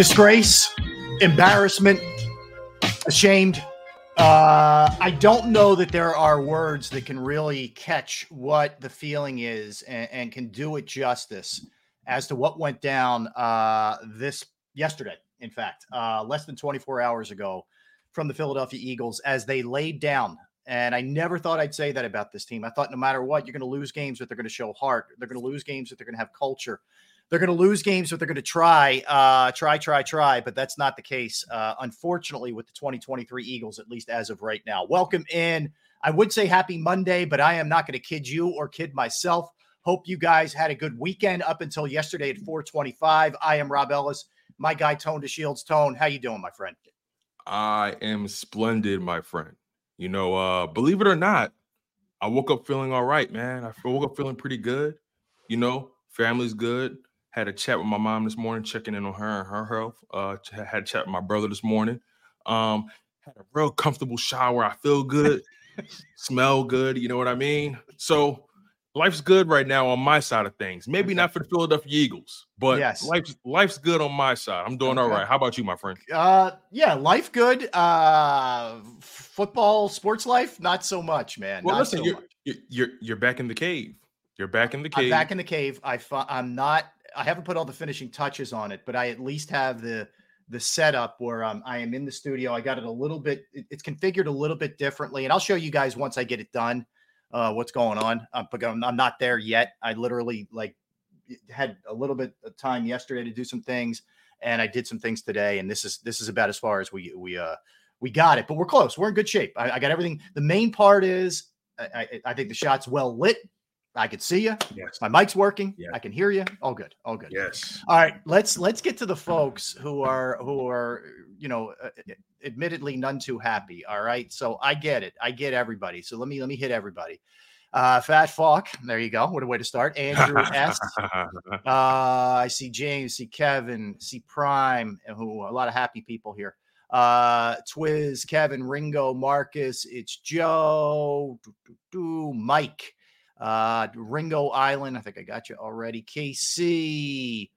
Disgrace, embarrassment, ashamed. Uh, I don't know that there are words that can really catch what the feeling is and, and can do it justice as to what went down uh, this yesterday. In fact, uh, less than 24 hours ago from the Philadelphia Eagles as they laid down. And I never thought I'd say that about this team. I thought no matter what, you're going to lose games, but they're going to show heart. They're going to lose games, that they're going to have culture they're going to lose games, but they're going to try, uh, try, try, try. But that's not the case, uh, unfortunately, with the 2023 Eagles, at least as of right now. Welcome in. I would say happy Monday, but I am not going to kid you or kid myself. Hope you guys had a good weekend up until yesterday at 425. I am Rob Ellis. My guy Tone DeShields. Tone, how you doing, my friend? I am splendid, my friend. You know, uh, believe it or not, I woke up feeling all right, man. I woke up feeling pretty good. You know, family's good. Had a chat with my mom this morning, checking in on her and her health. Uh, had a chat with my brother this morning. Um, had a real comfortable shower. I feel good, smell good. You know what I mean? So life's good right now on my side of things. Maybe not for the Philadelphia Eagles, but Yes. life's life's good on my side. I'm doing all Okay. right. How about you, my friend? Uh, yeah, life good. Uh, football, sports life, not so much, man. Well, not listen, so you're, much. you're you're you're back in the cave. You're back in the I'm cave. back in the cave. I fu- I'm not. I haven't put all the finishing touches on it, but I at least have the the setup where um, I am in the studio. I got it a little bit. It's configured a little bit differently, and I'll show you guys once I get it done. Uh, what's going on? Uh, I'm, I'm not there yet. I literally like had a little bit of time yesterday to do some things, and I did some things today. And this is this is about as far as we we uh we got it, but we're close. We're in good shape. I, I got everything. The main part is I, I, I think the shot's well lit. I can see you. yes. My mic's working. Yeah. I can hear you. All good. All good. Yes. All right, let's let's get to the folks who are who are you know uh, admittedly none too happy. All right, so I get it. I get everybody. So let me let me hit everybody. Uh, Fat Falk. There you go. What a way to start. Andrew S. Uh, I see James, see Kevin, see Prime, who a lot of happy people here. Uh, Twiz, Kevin, Ringo, Marcus, it's Joe, Mike, uh, Ringo Island. I think I got you already. KC.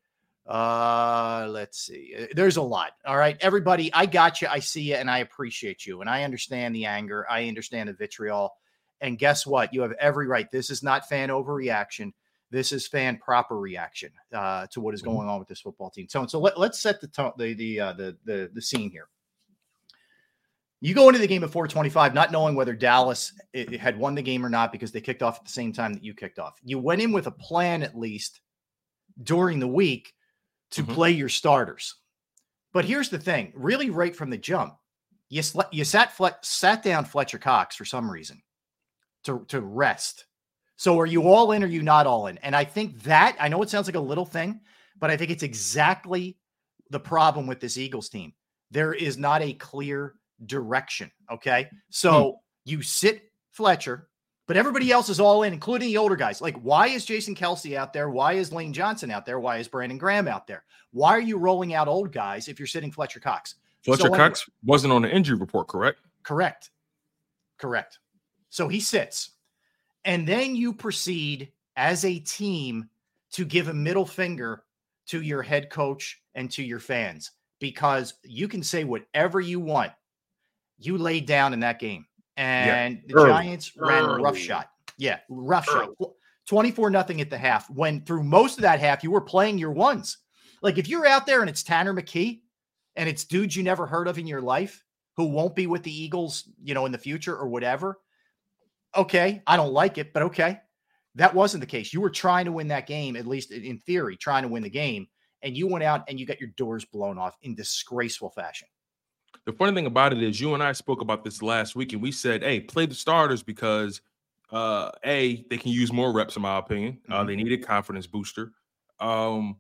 Uh, let's see. Uh, There's a lot. All right, everybody. I got you. I see you, and I appreciate you, and I understand the anger. I understand the vitriol. And guess what? You have every right. This is not fan overreaction. This is fan proper reaction uh, to what is Mhm. going on with this football team. So, so let, let's set the tone, the the, uh, the the the scene here. You go into the game at 425, not knowing whether Dallas had won the game or not because they kicked off at the same time that you kicked off. You went in with a plan at least during the week to Mhm. play your starters. But here's the thing: really, right from the jump, you sle- you sat Fle- sat down Fletcher Cox for some reason to to rest. So are you all in or are you not all in? And I think that I know it sounds like a little thing, but I think it's exactly the problem with this Eagles team. There is not a clear direction. Okay. So hmm. you sit Fletcher, but everybody else is all in, including the older guys. Like, why is Jason Kelce out there? Why is Lane Johnson out there? Why is Brandon Graham out there? Why are you rolling out old guys if you're sitting Fletcher Cox? Fletcher So anyway- Cox wasn't on the injury report, correct? Correct. Correct. So he sits. And then you proceed as a team to give a middle finger to your head coach and to your fans because you can say whatever you want. You laid down in that game. And the early, Giants ran a rough shot. Yeah, rough shot. 24 nothing at the half. When through most of that half, you were playing your ones. Like if you're out there and it's Tanner McKee and it's dudes you never heard of in your life who won't be with the Eagles, you know, in the future or whatever. Okay, I don't like it, but okay. That wasn't the case. You were trying to win that game, at least in theory, trying to win the game, and you went out and you got your doors blown off in disgraceful fashion. The funny thing about it is, you and I spoke about this last week, and we said, "Hey, play the starters because, uh, a they can use more reps, in my opinion. Uh, Mhm. they need a confidence booster. Um,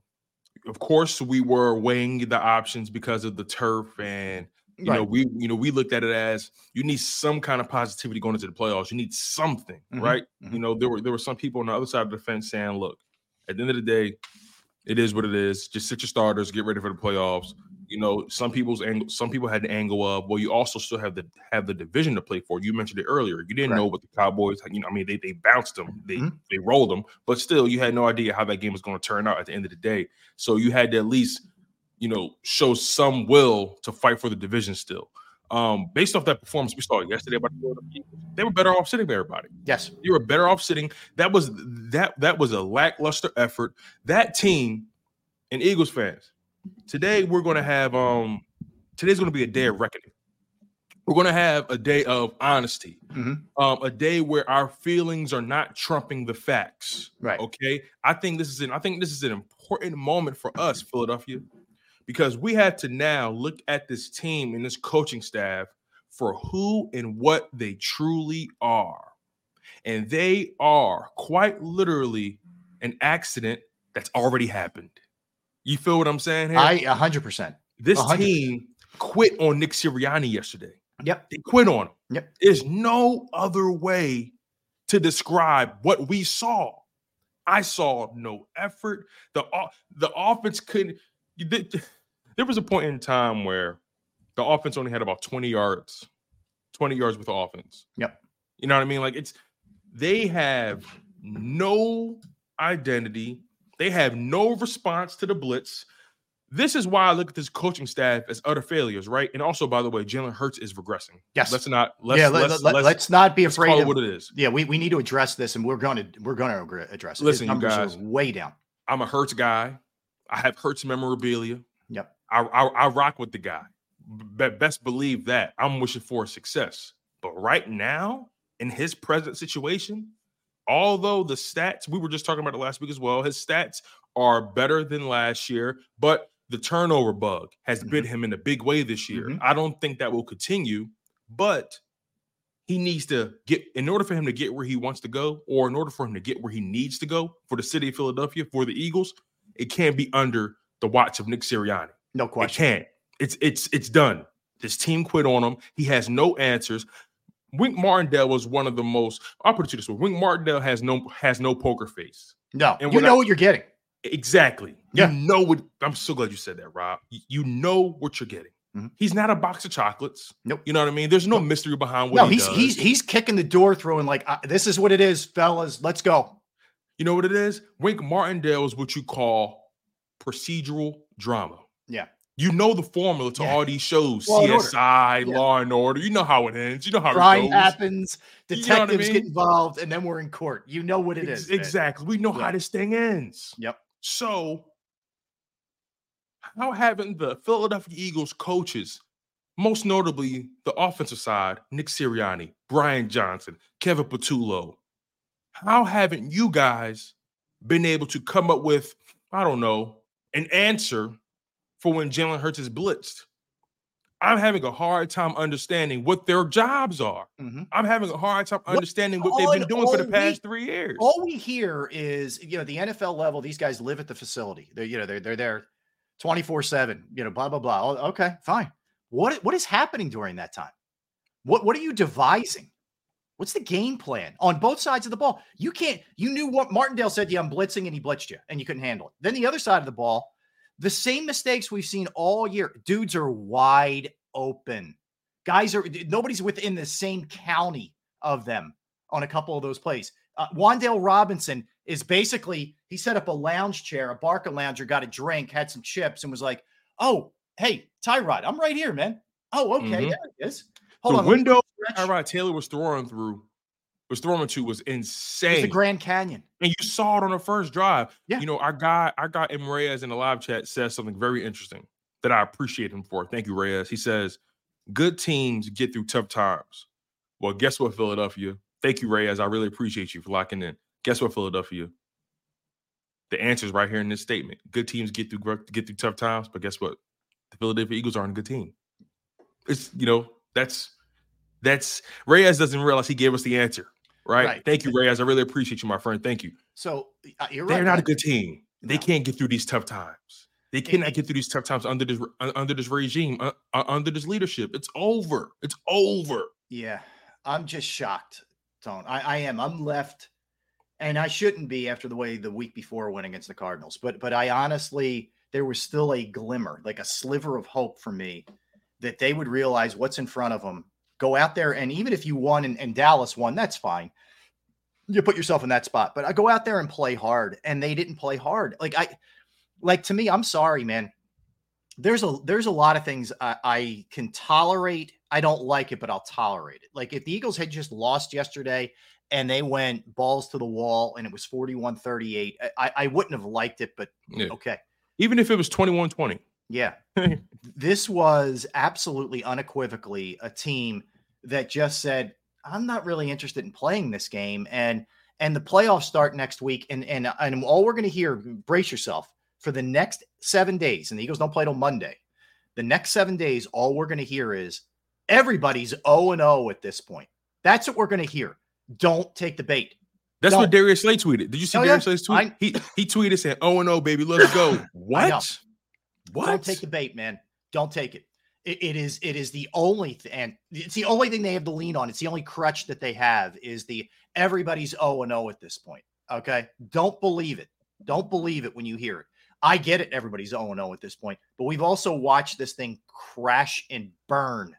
of course, we were weighing the options because of the turf, and you know, we you know we looked at it as you need some kind of positivity going into the playoffs. You need something, Mhm, right? mhm. You know, there were there were some people on the other side of the fence saying, "Look, at the end of the day, it is what it is. Just sit your starters, get ready for the playoffs." You know, some people's angle, some people had the angle of, well, you also still have the have the division to play for. You mentioned it earlier. You didn't know what the Cowboys, you know, I mean, they they bounced them, they Mhm. they rolled them, but still, you had no idea how that game was going to turn out at the end of the day. So you had to at least, you know, show some will to fight for the division still. Um, based off that performance we saw yesterday by the they were better off sitting by everybody. Yes. You were better off sitting. That was that that was a lackluster effort. That team and Eagles fans. Today we're going to have um today's going to be a day of reckoning. We're going to have a day of honesty. Mhm. Um a day where our feelings are not trumping the facts. Right. Okay? I think this is an I think this is an important moment for us Philadelphia because we have to now look at this team and this coaching staff for who and what they truly are. And they are quite literally an accident that's already happened. You feel what I'm saying here? I 100%. this 100%. team quit on Nick Sirianni yesterday. Yep. They quit on him. Yep. There's no other way to describe what we saw. I saw no effort. The the offense couldn't. There was a point in time where the offense only had about 20 yards, 20 yards with the offense. Yep. You know what I mean? Like it's they have no identity. They have no response to the blitz. This is why I look at this coaching staff as utter failures, right? And also, by the way, Jalen Hurts is regressing. Yes. Let's not let's yeah, let, let's, let, let's, let's not be afraid of what it is. Yeah, we, we need to address this and we're going to we're going to address it. Listen, you numbers guys. are way down. I'm a Hurts guy. I have Hurts memorabilia. Yep. I, I, I rock with the guy. Be- best believe that. I'm wishing for success. But right now, in his present situation, although the stats, we were just talking about it last week as well, his stats are better than last year, but the turnover bug has bit him in a big way this year. Mhm. I don't think that will continue, but he needs to get in order for him to get where he wants to go, or in order for him to get where he needs to go for the city of Philadelphia, for the Eagles, it can't be under the watch of Nick Sirianni. No It question. can't. It's it's it's done. This team quit on him. He has no answers. Wink Martindale was one of the most. I'll put it to this way: Wink Martindale has no has no poker face. No, And you know I- what you're getting. Exactly. Yeah. You know what? I'm so glad you said that, Rob. You, know what you're getting. Mhm. He's not a box of chocolates. Nope. You know what I mean? There's no mystery behind what No, he he's does. he's he's kicking the door through and like uh, this is what it is, fellas. Let's go. You know what it is? Wink Martindale is what you call procedural drama. Yeah. You know the formula to Yeah. all these shows, Law CSI, Yeah. Law and Order. You know how it ends. You know how it Crime happens, You know I detectives get involved, and then we're in court. You know what it Ex- is. man. exactly. We know Yeah. how this thing ends. Yep. So, how haven't the Philadelphia Eagles coaches, most notably the offensive side, Nick Sirianni, Brian Johnson, Kevin Patullo, how haven't you guys been able to come up with, I don't know, an answer for when Jalen Hurts is blitzed? I'm having a hard time understanding what their jobs are. Mhm. I'm having a hard time understanding what all they've been doing for the past week- three years. All we hear is, you know, the NFL level. These guys live at the facility. They're, you know, they're they're there, twenty four seven. You know, blah blah blah. Oh, Okay, fine. What what is happening during that time? What what are you devising? What's the game plan on both sides of the ball? You can't. You knew what Martindale said. Yeah, I'm blitzing, and he blitzed you, and you couldn't handle it. Then the other side of the ball, the same mistakes we've seen all year. Dudes are wide open. Guys are nobody's within the same county of them on a couple of those plays. Uh, Wan'Dale Robinson is basically he set up a lounge chair, a Barca lounger, got a drink, had some chips, and was like, "Oh, hey, Tyrod, I'm right here, man. Oh, okay, Mhm. there it is. Hold the on, window. Tyrod Taylor was throwing through, was throwing to was insane. It's the. Grand Canyon. and you saw it on the first drive. Yeah. You know, our guy, our guy M. Reyes in the live chat says something very interesting that I appreciate him for. Thank you, Reyes. He says, Good teams get through tough times. Well, guess what, Philadelphia? Thank you, Reyes. I really appreciate you for locking in. Guess what, Philadelphia? The answer is right here in this statement. Good teams get through get through tough times, but guess what? The Philadelphia Eagles aren't a good team. It's you know, that's that's Reyes doesn't realize he gave us the answer. Right. Right. Thank you, Reyes. I really appreciate you, my friend. Thank you. So uh, you're They're not a good team. They No. can't get through these tough times. They cannot get through these tough times under this under this regime, uh, uh, under this leadership. It's over. It's over. Yeah, I'm just shocked, Tone. I, I am. I'm left, and I shouldn't be after the way the week before went against the Cardinals. But but I honestly, there was still a glimmer, like a sliver of hope for me, that they would realize what's in front of them. Go out there, and even if you won and, and Dallas won, that's fine. You put yourself in that spot, but I go out there and play hard, and they didn't play hard. Like I, like to me, I'm sorry, man there's a there's a lot of things I, I can tolerate. I don't like it, but I'll tolerate it. Like if the Eagles had just lost yesterday and they went balls to the wall and it was 41-38, I, I wouldn't have liked it, but Yeah. okay. Even if it was 21-20. Yeah. this was absolutely unequivocally a team that just said, I'm not really interested in playing this game. And and the playoffs start next week. And and and all we're gonna hear, brace yourself for the next seven days, and the Eagles don't play till Monday. The next seven days, all we're gonna hear is everybody's 0 at this point. That's what we're gonna hear. Don't take the bait. That's Don't. what Darius Slay tweeted. Did you see Oh, yeah. Darius Slay's tweet? I- he he tweeted saying, "Oh and oh, baby, let's go." what? What? Don't take the bait, man. Don't take it. It, it is it is the only th- and it's the only thing they have to lean on. It's the only crutch that they have is the everybody's O and O at this point. Okay. Don't believe it. Don't believe it when you hear it. I get it. Everybody's 0 and 0 at this point, but we've also watched this thing crash and burn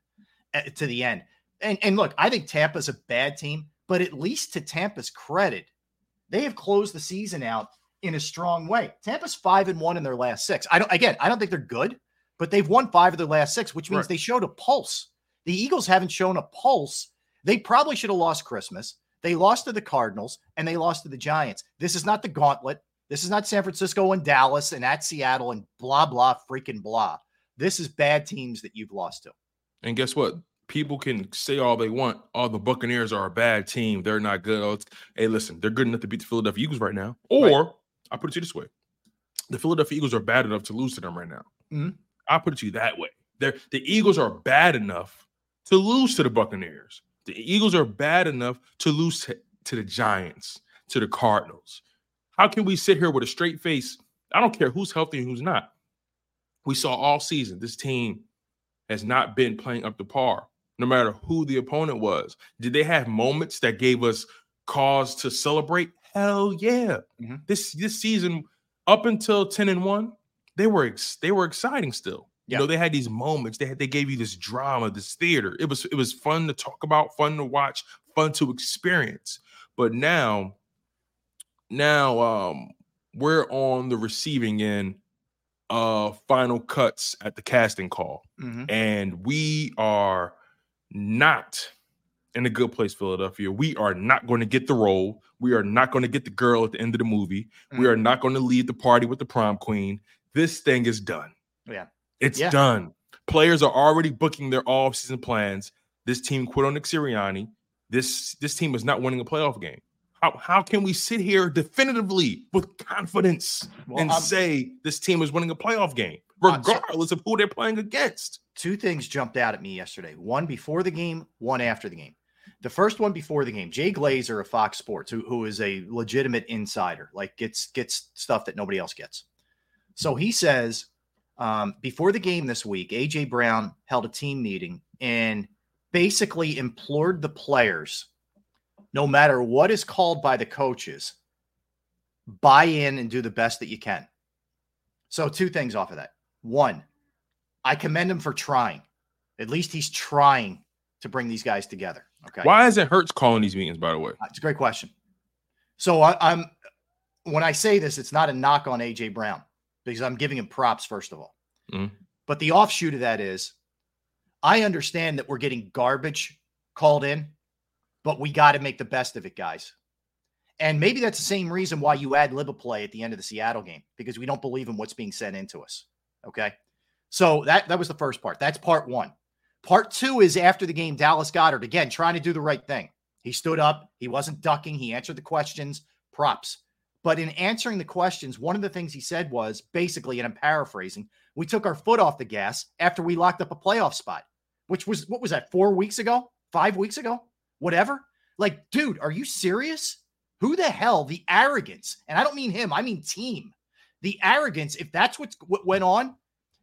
at- to the end. And and look, I think Tampa's a bad team, but at least to Tampa's credit, they have closed the season out in a strong way. Tampa's five and one in their last six. I don't again, I don't think they're good, but they've won five of their last six, which means Right. they showed a pulse. The Eagles haven't shown a pulse. They probably should have lost Christmas. They lost to the Cardinals and they lost to the Giants. This is not the gauntlet. This is not San Francisco and Dallas and at Seattle and blah blah freaking blah. This is bad teams that you've lost to. And guess what? People can say all they want. Oh, the Buccaneers are a bad team. They're not good. Oh, hey, listen, they're good enough to beat the Philadelphia Eagles right now. Or I put it to you this way: the Philadelphia Eagles are bad enough to lose to them right now. Mhm. I put it to you that way. They're, the Eagles are bad enough to lose to the Buccaneers. The Eagles are bad enough to lose to, to the Giants, to the Cardinals. How can we sit here with a straight face? I don't care who's healthy and who's not. We saw all season this team has not been playing up to par, no matter who the opponent was. Did they have moments that gave us cause to celebrate? Hell yeah. Mhm. This this season, up until 10 and 1, they were ex- they were exciting still. Yeah. You know, they had these moments. They had they gave you this drama, this theater. It was it was fun to talk about, fun to watch, fun to experience. But now, now um we're on the receiving end of final cuts at the casting call Mhm. and we are not in a good place, Philadelphia. We are not going to get the role. We are not going to get the girl at the end of the movie. We Mm. are not going to lead the party with the prom queen. This thing is done. Yeah. It's Yeah. done. Players are already booking their off-season plans. This team quit on Nick Sirianni. This this team is not winning a playoff game. How, how can we sit here definitively with confidence Well, and I'm- say this team is winning a playoff game, regardless of who they're playing against? two things jumped out at me yesterday one before the game, one after the game. The first one before the game, Jay Glazer of Fox Sports, who, who is a legitimate insider, like gets gets stuff that nobody else gets. So he says, Um, before the game this week, AJ Brown held a team meeting and basically implored the players, no matter what is called by the coaches, buy in and do the best that you can. So, two things off of that. One, I commend him for trying. At least he's trying to bring these guys together. Okay. Why isn't Hurts calling these meetings, by the way? It's a great question. So I, I'm when I say this, it's not a knock on AJ Brown because I'm giving him props, first of all. Mhm. But the offshoot of that is I understand that we're getting garbage called in, but we got to make the best of it, guys. And maybe that's the same reason why you add lib play at the end of the Seattle game because we don't believe in what's being sent into us. Okay. So that that was the first part. That's part one. Part two is after the game, Dallas Goedert again trying to do the right thing. He stood up, he wasn't ducking, he answered the questions, props. But in answering the questions, one of the things he said was basically, and I'm paraphrasing, we took our foot off the gas after we locked up a playoff spot, which was what was that, four weeks ago, five weeks ago, whatever. Like, dude, are you serious? Who the hell, the arrogance, and I don't mean him, I mean team, the arrogance, if that's what's, what went on,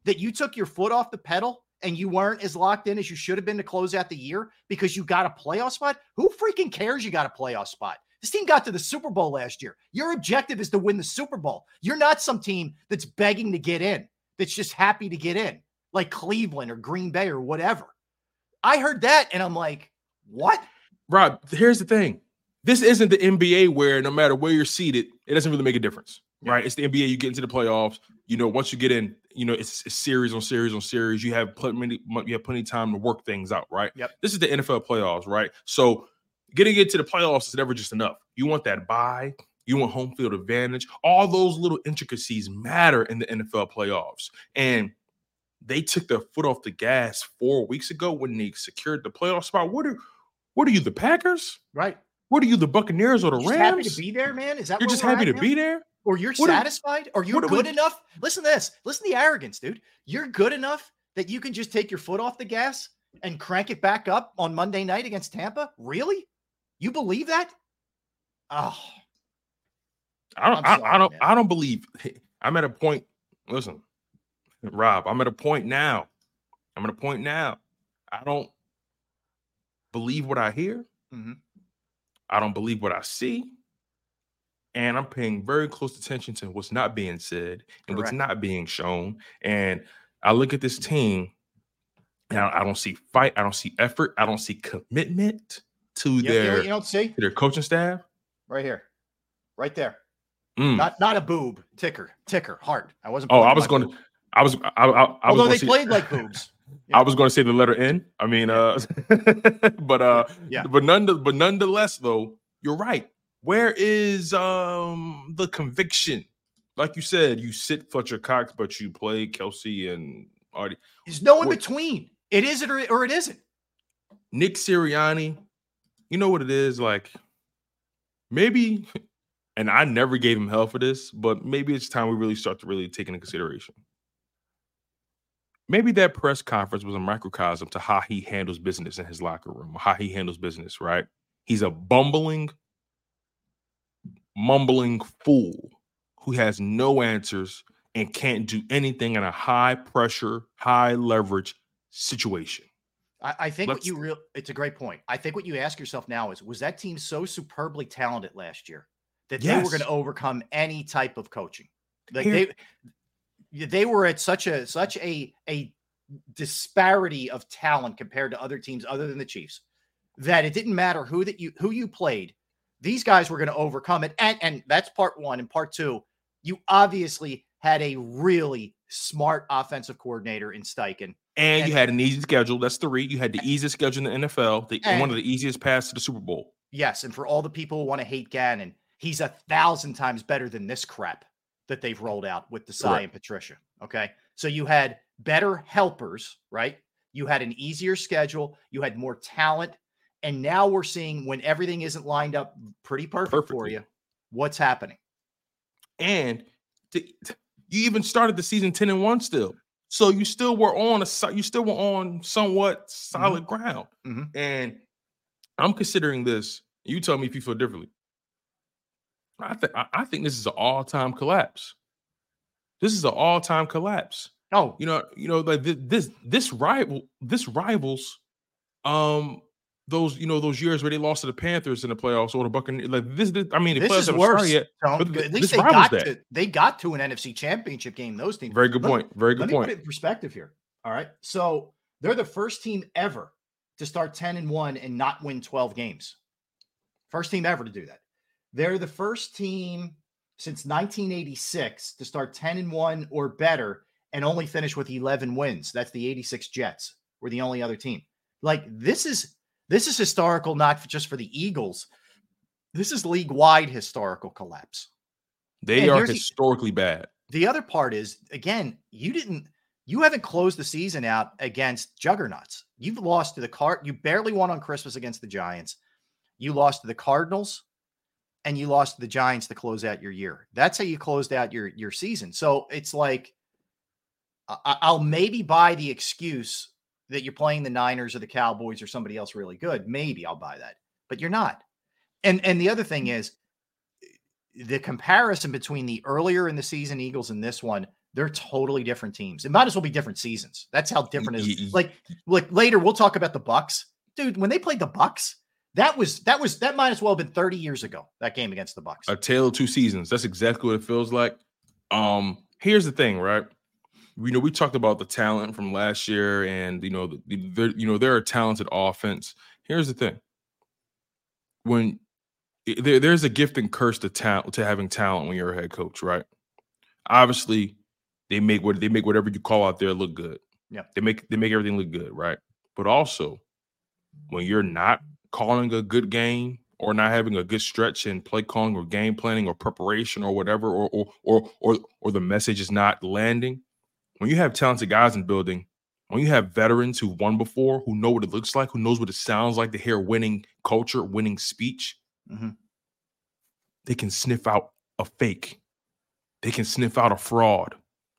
that you took your foot off the pedal and you weren't as locked in as you should have been to close out the year because you got a playoff spot? Who freaking cares you got a playoff spot? This team got to the Super Bowl last year. Your objective is to win the Super Bowl. You're not some team that's begging to get in, that's just happy to get in, like Cleveland or Green Bay or whatever. I heard that and I'm like, what? Rob, here's the thing. This isn't the NBA where no matter where you're seated, it doesn't really make a difference, right? It's the NBA. You get into the playoffs. You know, once you get in, you know, it's, it's series on series on series. You have plenty, you have plenty of time to work things out, right? Yep. This is the NFL playoffs, right? So getting into the playoffs is never just enough. You want that buy. You want home field advantage. All those little intricacies matter in the NFL playoffs. And they took their foot off the gas four weeks ago when they secured the playoff spot. What are what are you, the Packers? Right. What are you, the Buccaneers or the Just Rams? happy to be there, man. Is that You're just happy to now? be there. Or you're What are- satisfied or you're are we- good enough listen to this listen to the arrogance dude you're good enough that you can just take your foot off the gas and crank it back up on monday night against tampa really you believe that oh I don't. I'm I, I don't. man. I don't believe. I'm at a point. Listen, Rob. I'm at a point now. I'm at a point now. I don't believe what I hear. Mhm. I don't believe what I see. And I'm paying very close attention to what's not being said and what's not being shown. And I look at this team, and I, don't see fight. I don't see effort. I don't see commitment to you, their you don't see their coaching staff. right here right there Mm. not not a boob ticker ticker heart i wasn't Oh, I was going to. I was. I, I, I was although gonna they played like boobs I was going to say the letter N. I mean, uh, but uh, Yeah. but none, but nonetheless, though, you're right. Where is um the conviction? Like you said, you sit Fletcher Cox, but you play Kelce and Artie. there's no in between it is it or, or it isn't Nick Sirianni. You know what it is like. Maybe, and I never gave him hell for this, but maybe it's time we really start to really take into consideration. Maybe that press conference was a microcosm to how he handles business in his locker room, how he handles business, right? He's a bumbling, mumbling fool who has no answers and can't do anything in a high pressure, high leverage situation. I, I think what Let's- you real it's a great point. I think what you ask yourself now is was that team so superbly talented last year that they were going to overcome any type of coaching? Like Here- they they were at such a such a a disparity of talent compared to other teams other than the Chiefs that it didn't matter who that you who you played. These guys were going to overcome it. And and that's part 1 and part 2, you obviously had a really smart offensive coordinator in Steichen. And you had an easy schedule. That's three. You had the easiest schedule in the NFL, the, one of the easiest paths to the Super Bowl. Yes, and for all the people who want to hate Gannon, he's a thousand times better than this crap that they've rolled out with Desai Correct. and Patricia. Okay. So you had better helpers, right? You had an easier schedule, you had more talent. And now we're seeing when everything isn't lined up pretty perfect for you, what's happening? And t- t- you even started the season 10 and 1 still. So you still were on a you still were on somewhat solid ground. Mhm. And I'm considering this. You tell me if you feel differently. I think I think this is an all-time collapse. This is an all-time collapse. Oh, You know, you know, like this this rival this rivals um those you know those years where they lost to the Panthers in the playoffs or the Buccaneers. Like this, this I mean, the this is worse. yet. At least they got that. to they got to an NFC championship game. Those teams. Very good Let me- point. Very Let good me put point. it in perspective here. All right. So they're the first team ever to start 10 and 1 and not win 12 games. First team ever to do that. They're the first team since 1986 to start 10 and 1 or better and only finish with 11 wins. That's the 86 Jets. We're the only other team. Like this is this is historical not just for the Eagles. This is league-wide historical collapse. They And are here's the- historically bad. The other part is again, you didn't you haven't closed the season out against juggernauts. You've lost to the card. You barely won on Christmas against the Giants. You lost to the Cardinals, and you lost to the Giants to close out your year. That's how you closed out your your season. So it's like I'll maybe buy the excuse that you're playing the Niners or the Cowboys or somebody else really good. Maybe I'll buy that, but you're not. And and the other thing is the comparison between the earlier in the season Eagles and this one, they're totally different teams. It might as well be different seasons. That's how different it is. Like like later we'll talk about the Bucks. Dude, when they played the Bucks, that was that was that might as well have been 30 years ago, that game against the Bucks. A tale of two seasons. That's exactly what it feels like. Um, here's the thing, right? We know we talked about the talent from last year, and you know, the, the, you know, they're a talented offense. Here's the thing: when there, there's a gift and curse to talent to having talent when you're a head coach, right? Obviously, they make what they make whatever you call out there look good. Yeah. they make they make everything look good, right? But also, when you're not calling a good game or not having a good stretch in play calling or game planning or preparation or whatever, or or or or, or the message is not landing. When you have talented guys in building, when you have veterans who've won before, who know what it looks like, who knows what it sounds like to hear winning culture, winning speech, Mhm. they can sniff out a fake. They can sniff out a fraud.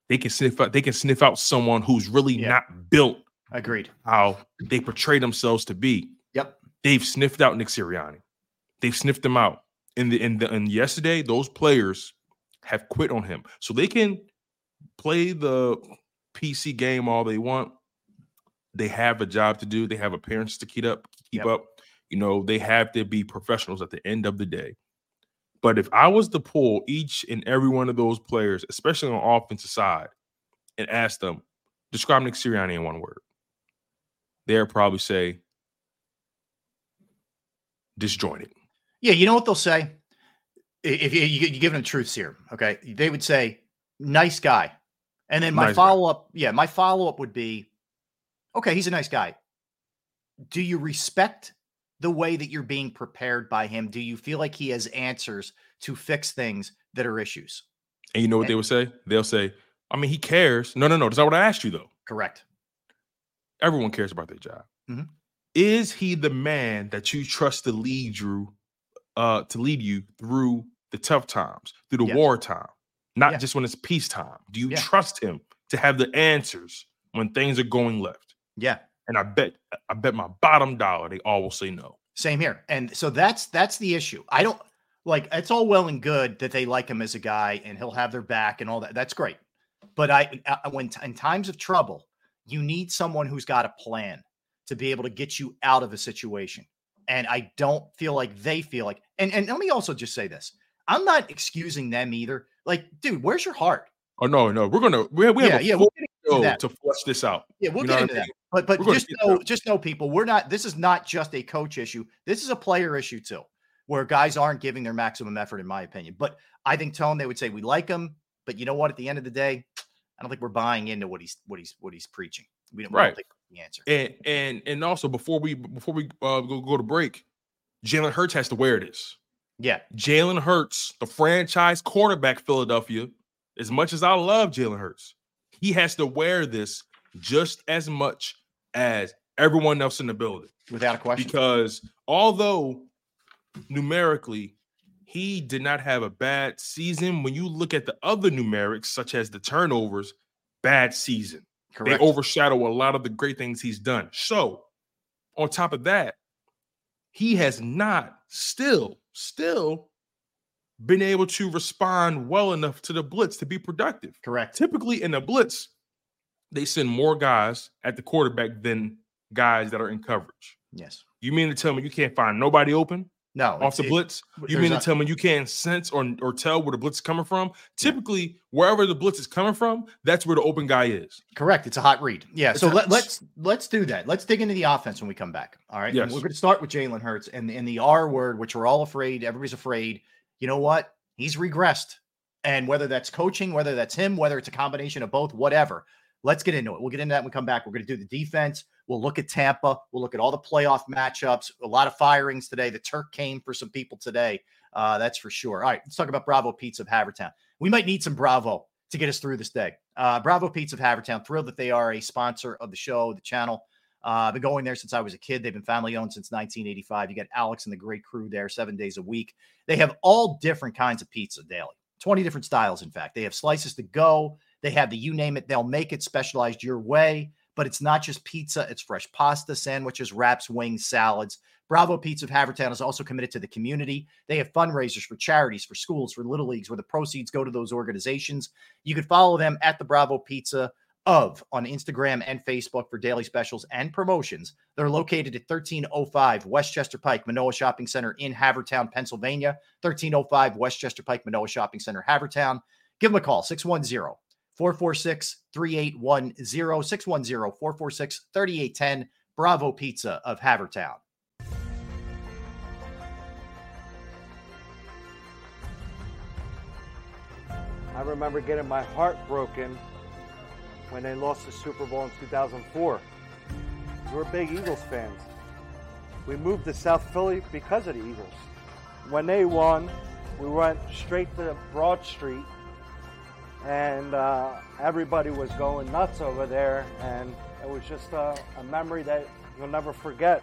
They can sniff out, they can sniff out someone who's really Yeah. not built Agreed. how they portray themselves to be. Yep. They've sniffed out Nick Sirianni. They've sniffed him out. And the and, the, and yesterday, those players have quit on him. So they can play the PC game all they want. They have a job to do. They have appearances to keep up, keep Yep. up. You know, they have to be professionals at the end of the day. But if I was to pull each and every one of those players, especially on offensive side, and ask them, describe Nick Sirianni in one word, they'll probably say disjointed. Yeah, you know what they'll say? If you, you, you give them truths here, okay? They would say, nice guy. And then my Nice follow up, yeah, my follow up would be, okay, he's a nice guy. Do you respect the way that you're being prepared by him? Do you feel like he has answers to fix things that are issues? And you know what they would say? They'll say, I mean, he cares. No, no, no. That's not what I asked you, though. Correct. Everyone cares about their job. Mhm. Is he the man that you trust to lead you, uh, to lead you through the tough times, through the Yes. wartime, not Yeah. just when it's peacetime? Do you Yeah. trust him to have the answers when things are going left? Yeah. And I bet, I bet my bottom dollar they all will say no. Same here. And so that's that's the issue. I don't like it's all well and good that they like him as a guy and he'll have their back and all that. That's great. But I uh, when in times of trouble, you need someone who's got a plan to be able to get you out of a situation. And I don't feel like they feel like and and let me also just say this. I'm not excusing them either. Like, dude, where's your heart? Oh no, no, we're gonna we have, we have yeah, a yeah, full we'll get into show to flush this out. Yeah, we'll You know get I into that. mean? But but We're just know, just know, people, we're not. This is not just a coach issue. This is a player issue too, where guys aren't giving their maximum effort, in my opinion. But I think Tone, they would say we like him, but you know what? At the end of the day, I don't think we're buying into what he's what he's what he's preaching. We don't, we don't Right. think the answer. And and and also before we before we uh, go go to break, Jalen Hurts has to wear this. Yeah, Jalen Hurts, the franchise quarterback, Philadelphia. As much as I love Jalen Hurts, he has to wear this just as much as everyone else in the building. without a question. Because although numerically he did not have a bad season, when you look at the other numerics, such as the turnovers, bad season. Correct. They overshadow a lot of the great things he's done. So, on top of that, he has not still, still been able to respond well enough to the blitz to be productive. Correct. Typically in the blitz, they send more guys at the quarterback than guys that are in coverage. Yes. You mean to tell me you can't find nobody open No. off the it- blitz? You mean to tell me you can't sense or or tell where the blitz is coming from? Typically, wherever the blitz is coming from, that's where the open guy is. Correct. It's a hot read. Yeah. It's So a- let, let's let's do that. Let's dig into the offense when we come back. All right. And Yes. We're going to start with Jalen Hurts and and the R word, which we're all afraid. Everybody's afraid. You know what? He's regressed, and whether that's coaching, whether that's him, whether it's a combination of both, whatever. Let's get into it. We'll get into that when we come back. We're going to do the defense. We'll look at Tampa. We'll look at all the playoff matchups. A lot of firings today. The Turk came for some people today. Uh, that's for sure. All right, let's talk about Bravo Pizza of Havertown. We might need some Bravo to get us through this day. Uh, Bravo Pizza of Havertown. Thrilled that they are a sponsor of the show, the channel. Uh, been going there since I was a kid. They've been family owned since 1985. You got Alex and the great crew there seven days a week. They have all different kinds of pizza daily, 20 different styles, in fact. They have slices to go. They have the you name it, they'll make it specialized your way. But it's not just pizza, it's fresh pasta, sandwiches, wraps, wings, salads. Bravo Pizza of Havertown is also committed to the community. They have fundraisers for charities, for schools, for little leagues, where the proceeds go to those organizations. You can follow them at the Bravo Pizza of on Instagram and Facebook for daily specials and promotions. They're located at 1305 Westchester Pike, Manoa Shopping Center in Havertown, Pennsylvania. 1305 Westchester Pike, Manoa Shopping Center, Havertown. Give them a call, 610 446 3810, 610 446 3810. Bravo Pizza of Havertown. I remember getting my heart broken when they lost the Super Bowl in 2004. We're big Eagles fans. We moved to South Philly because of the Eagles. When they won, we went straight to Broad Street, and uh, everybody was going nuts over there, and it was just a, a memory that you'll never forget.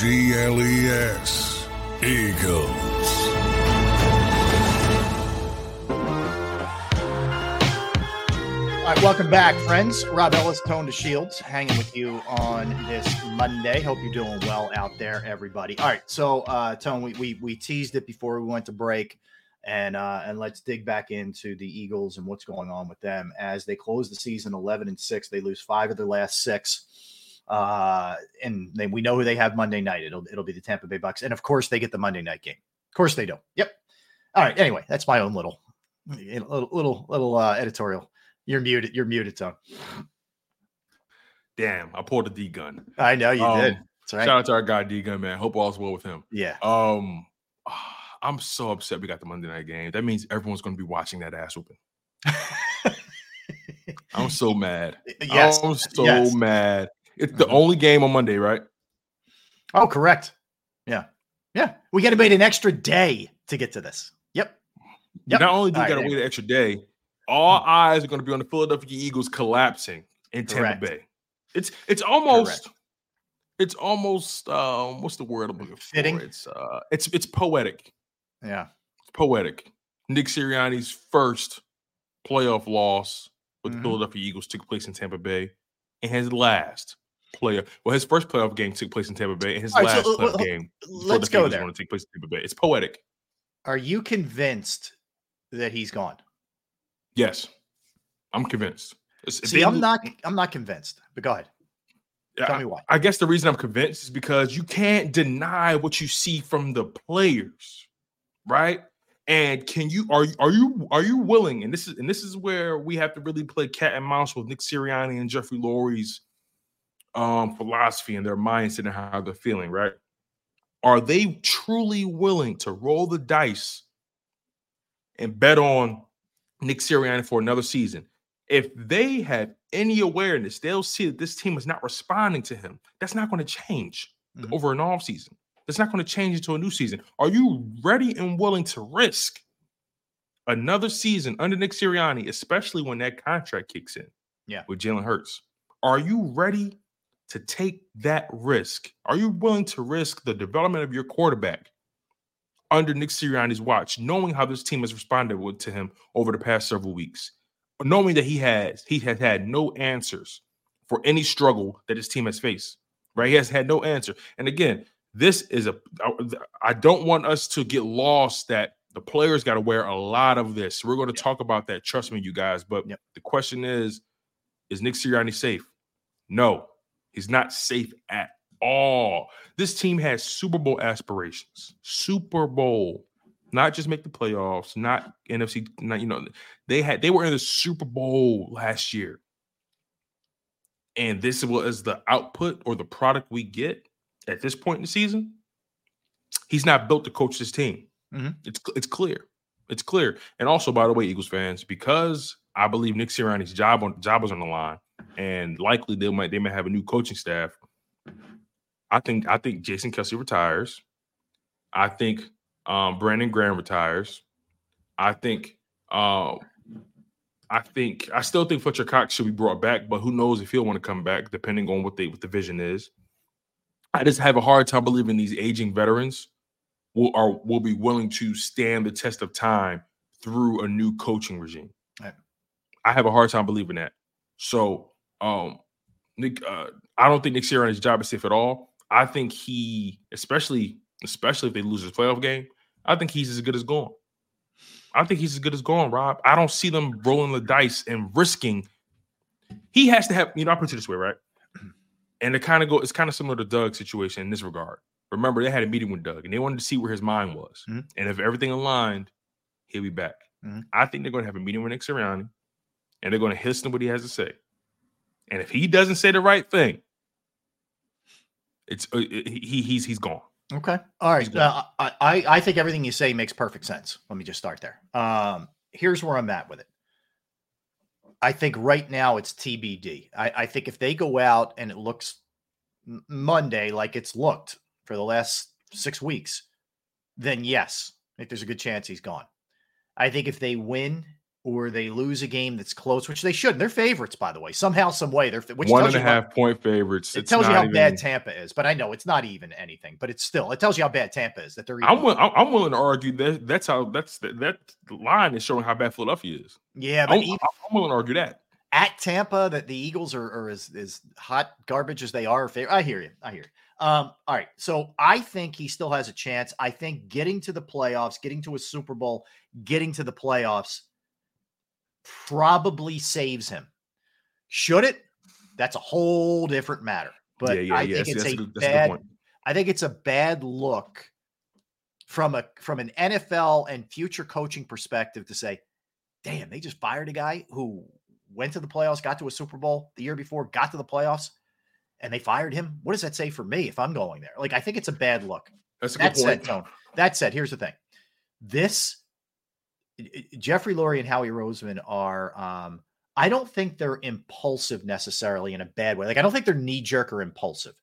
G L E S. Eagles. All right, welcome back, friends. Rob Ellis, Tone DeShields, hanging with you on this Monday. Hope you're doing well out there, everybody. All right, so uh, Tone, we, we we teased it before we went to break, and uh, and let's dig back into the Eagles and what's going on with them as they close the season 11 and six. They lose five of their last six, uh, and they, we know who they have Monday night. It'll it'll be the Tampa Bay Bucks, and of course they get the Monday night game. Of course they do. Yep. All right. Anyway, that's my own little little little little uh, editorial. You're muted. You're muted, Tone. Damn, I pulled a D gun. I know you Um, did. Right. Shout out to our guy D gun, man. Hope all's well with him. Yeah. Um, I'm so upset we got the Monday night game. That means everyone's going to be watching that ass whooping. I'm so mad. Yes, I'm so yes. mad. It's the Mhm. only game on Monday, right? Oh, correct. Yeah. Yeah. We got to wait an extra day to get to this. Yep. Yep. Not only do we got to wait an extra day, all eyes are going to be on the Philadelphia Eagles collapsing in Tampa Correct. Bay. It's it's almost it's almost um what's the word I'm looking for? Fitting? It's uh it's it's poetic. Yeah. It's poetic. Nick Sirianni's first playoff loss with Mhm. the Philadelphia Eagles took place in Tampa Bay, and his last player well his first playoff game took place in Tampa Bay, and his All last playoff game let's Philadelphia go there. going to take place in Tampa Bay. It's poetic. Are you convinced that he's gone? Yes, I'm convinced. See, they I'm not. I'm not convinced. But go ahead. Tell I- me why. I guess the reason I'm convinced is because you can't deny what you see from the players, right? And can you are you are you are you willing? And this is and this is where we have to really play cat and mouse with Nick Sirianni and Jeffrey Lurie's um philosophy and their mindset and how they're feeling, right? Are they truly willing to roll the dice and bet on Nick Sirianni for another season? If they have any awareness, they'll see that this team is not responding to him. That's not going to change Mhm. over an off season. That's not going to change into a new season. Are you ready and willing to risk another season under Nick Sirianni, especially when that contract kicks in? Yeah. with Jalen Hurts. Are you ready to take that risk? Are you willing to risk the development of your quarterback under Nick Sirianni's watch, knowing how this team has responded to him over the past several weeks, knowing that he has he has had no answers for any struggle that his team has faced. Right, he has had no answer. And again, this is a I don't want us to get lost that the players got to wear a lot of this. We're going to talk about that. Trust me, you guys. But the question is, is Nick Sirianni safe? No, he's not safe at all. This team has Super Bowl aspirations. Super Bowl, not just make the playoffs, not NFC. Not you know, they had they were in the Super Bowl last year, and this was the output or the product we get at this point in the season. He's not built to coach this team. Mhm. It's it's clear. It's clear. And also, by the way, Eagles fans, because I believe Nick Sirianni's job on job is on the line, and likely they might they might have a new coaching staff. I think I think Jason Kelce retires. I think um, Brandon Graham retires. I think um, I think I still think Fletcher Cox should be brought back, but who knows if he'll want to come back, depending on what they what the vision is. I just have a hard time believing these aging veterans will are will be willing to stand the test of time through a new coaching regime. Right. I have a hard time believing that. So, um, Nick, uh, I don't think Nick Sirianni's job is safe at all. I think he, especially especially if they lose this playoff game, I think he's as good as gone. I think he's as good as gone, Rob. I don't see them rolling the dice and risking. He has to have, you know, I put it this way, right? And it kind of go, it's kind of similar to Doug's situation in this regard. Remember, they had a meeting with Doug and they wanted to see where his mind was. Mhm. And if everything aligned, he'll be back. Mhm. I think they're going to have a meeting with Nick Sirianni and they're going to listen to what he has to say. And if he doesn't say the right thing, it's uh, he he's he's gone. Okay. All right. Uh, I, I I think everything you say makes perfect sense. Let me just start there. Um, here's where I'm at with it. I think right now it's TBD. I, I think if they go out and it looks Monday like it's looked for the last six weeks, then yes, I think there's a good chance he's gone. I think if they win or they lose a game that's close, which they shouldn't. They're favorites, by the way. Somehow, some way, they're which One and a you how- point favorites. It It's tells you how even- bad Tampa is, but I know it's not even anything. But it's still it tells you how bad Tampa is that they're. Even, I'm wi- I'm I'm willing to argue that that's how that's that, that line is showing how bad Philadelphia is. yeah, but I'm, even I'm willing to argue that. at Tampa, that the Eagles are, are as, as hot garbage as they are. I hear you. I hear you. Um, all right. So I think he still has a chance. I think getting to the playoffs, getting to a Super Bowl, getting to the playoffs probably saves him. Should it? That's a whole different matter. But yeah, yeah, I yeah. think it's a, good- a bad. point. I think it's a bad look from a from an NFL and future coaching perspective to say, damn, they just fired a guy who went to the playoffs, got to a Super Bowl the year before, got to the playoffs, and they fired him. What does that say for me if I'm going there? Like, I think it's a bad look. That's a good That said, point. Tone. That said, here's the thing. This Jeffrey Lurie and Howie Roseman are um, I don't think they're impulsive necessarily in a bad way. Like I don't think they're knee jerk or impulsive,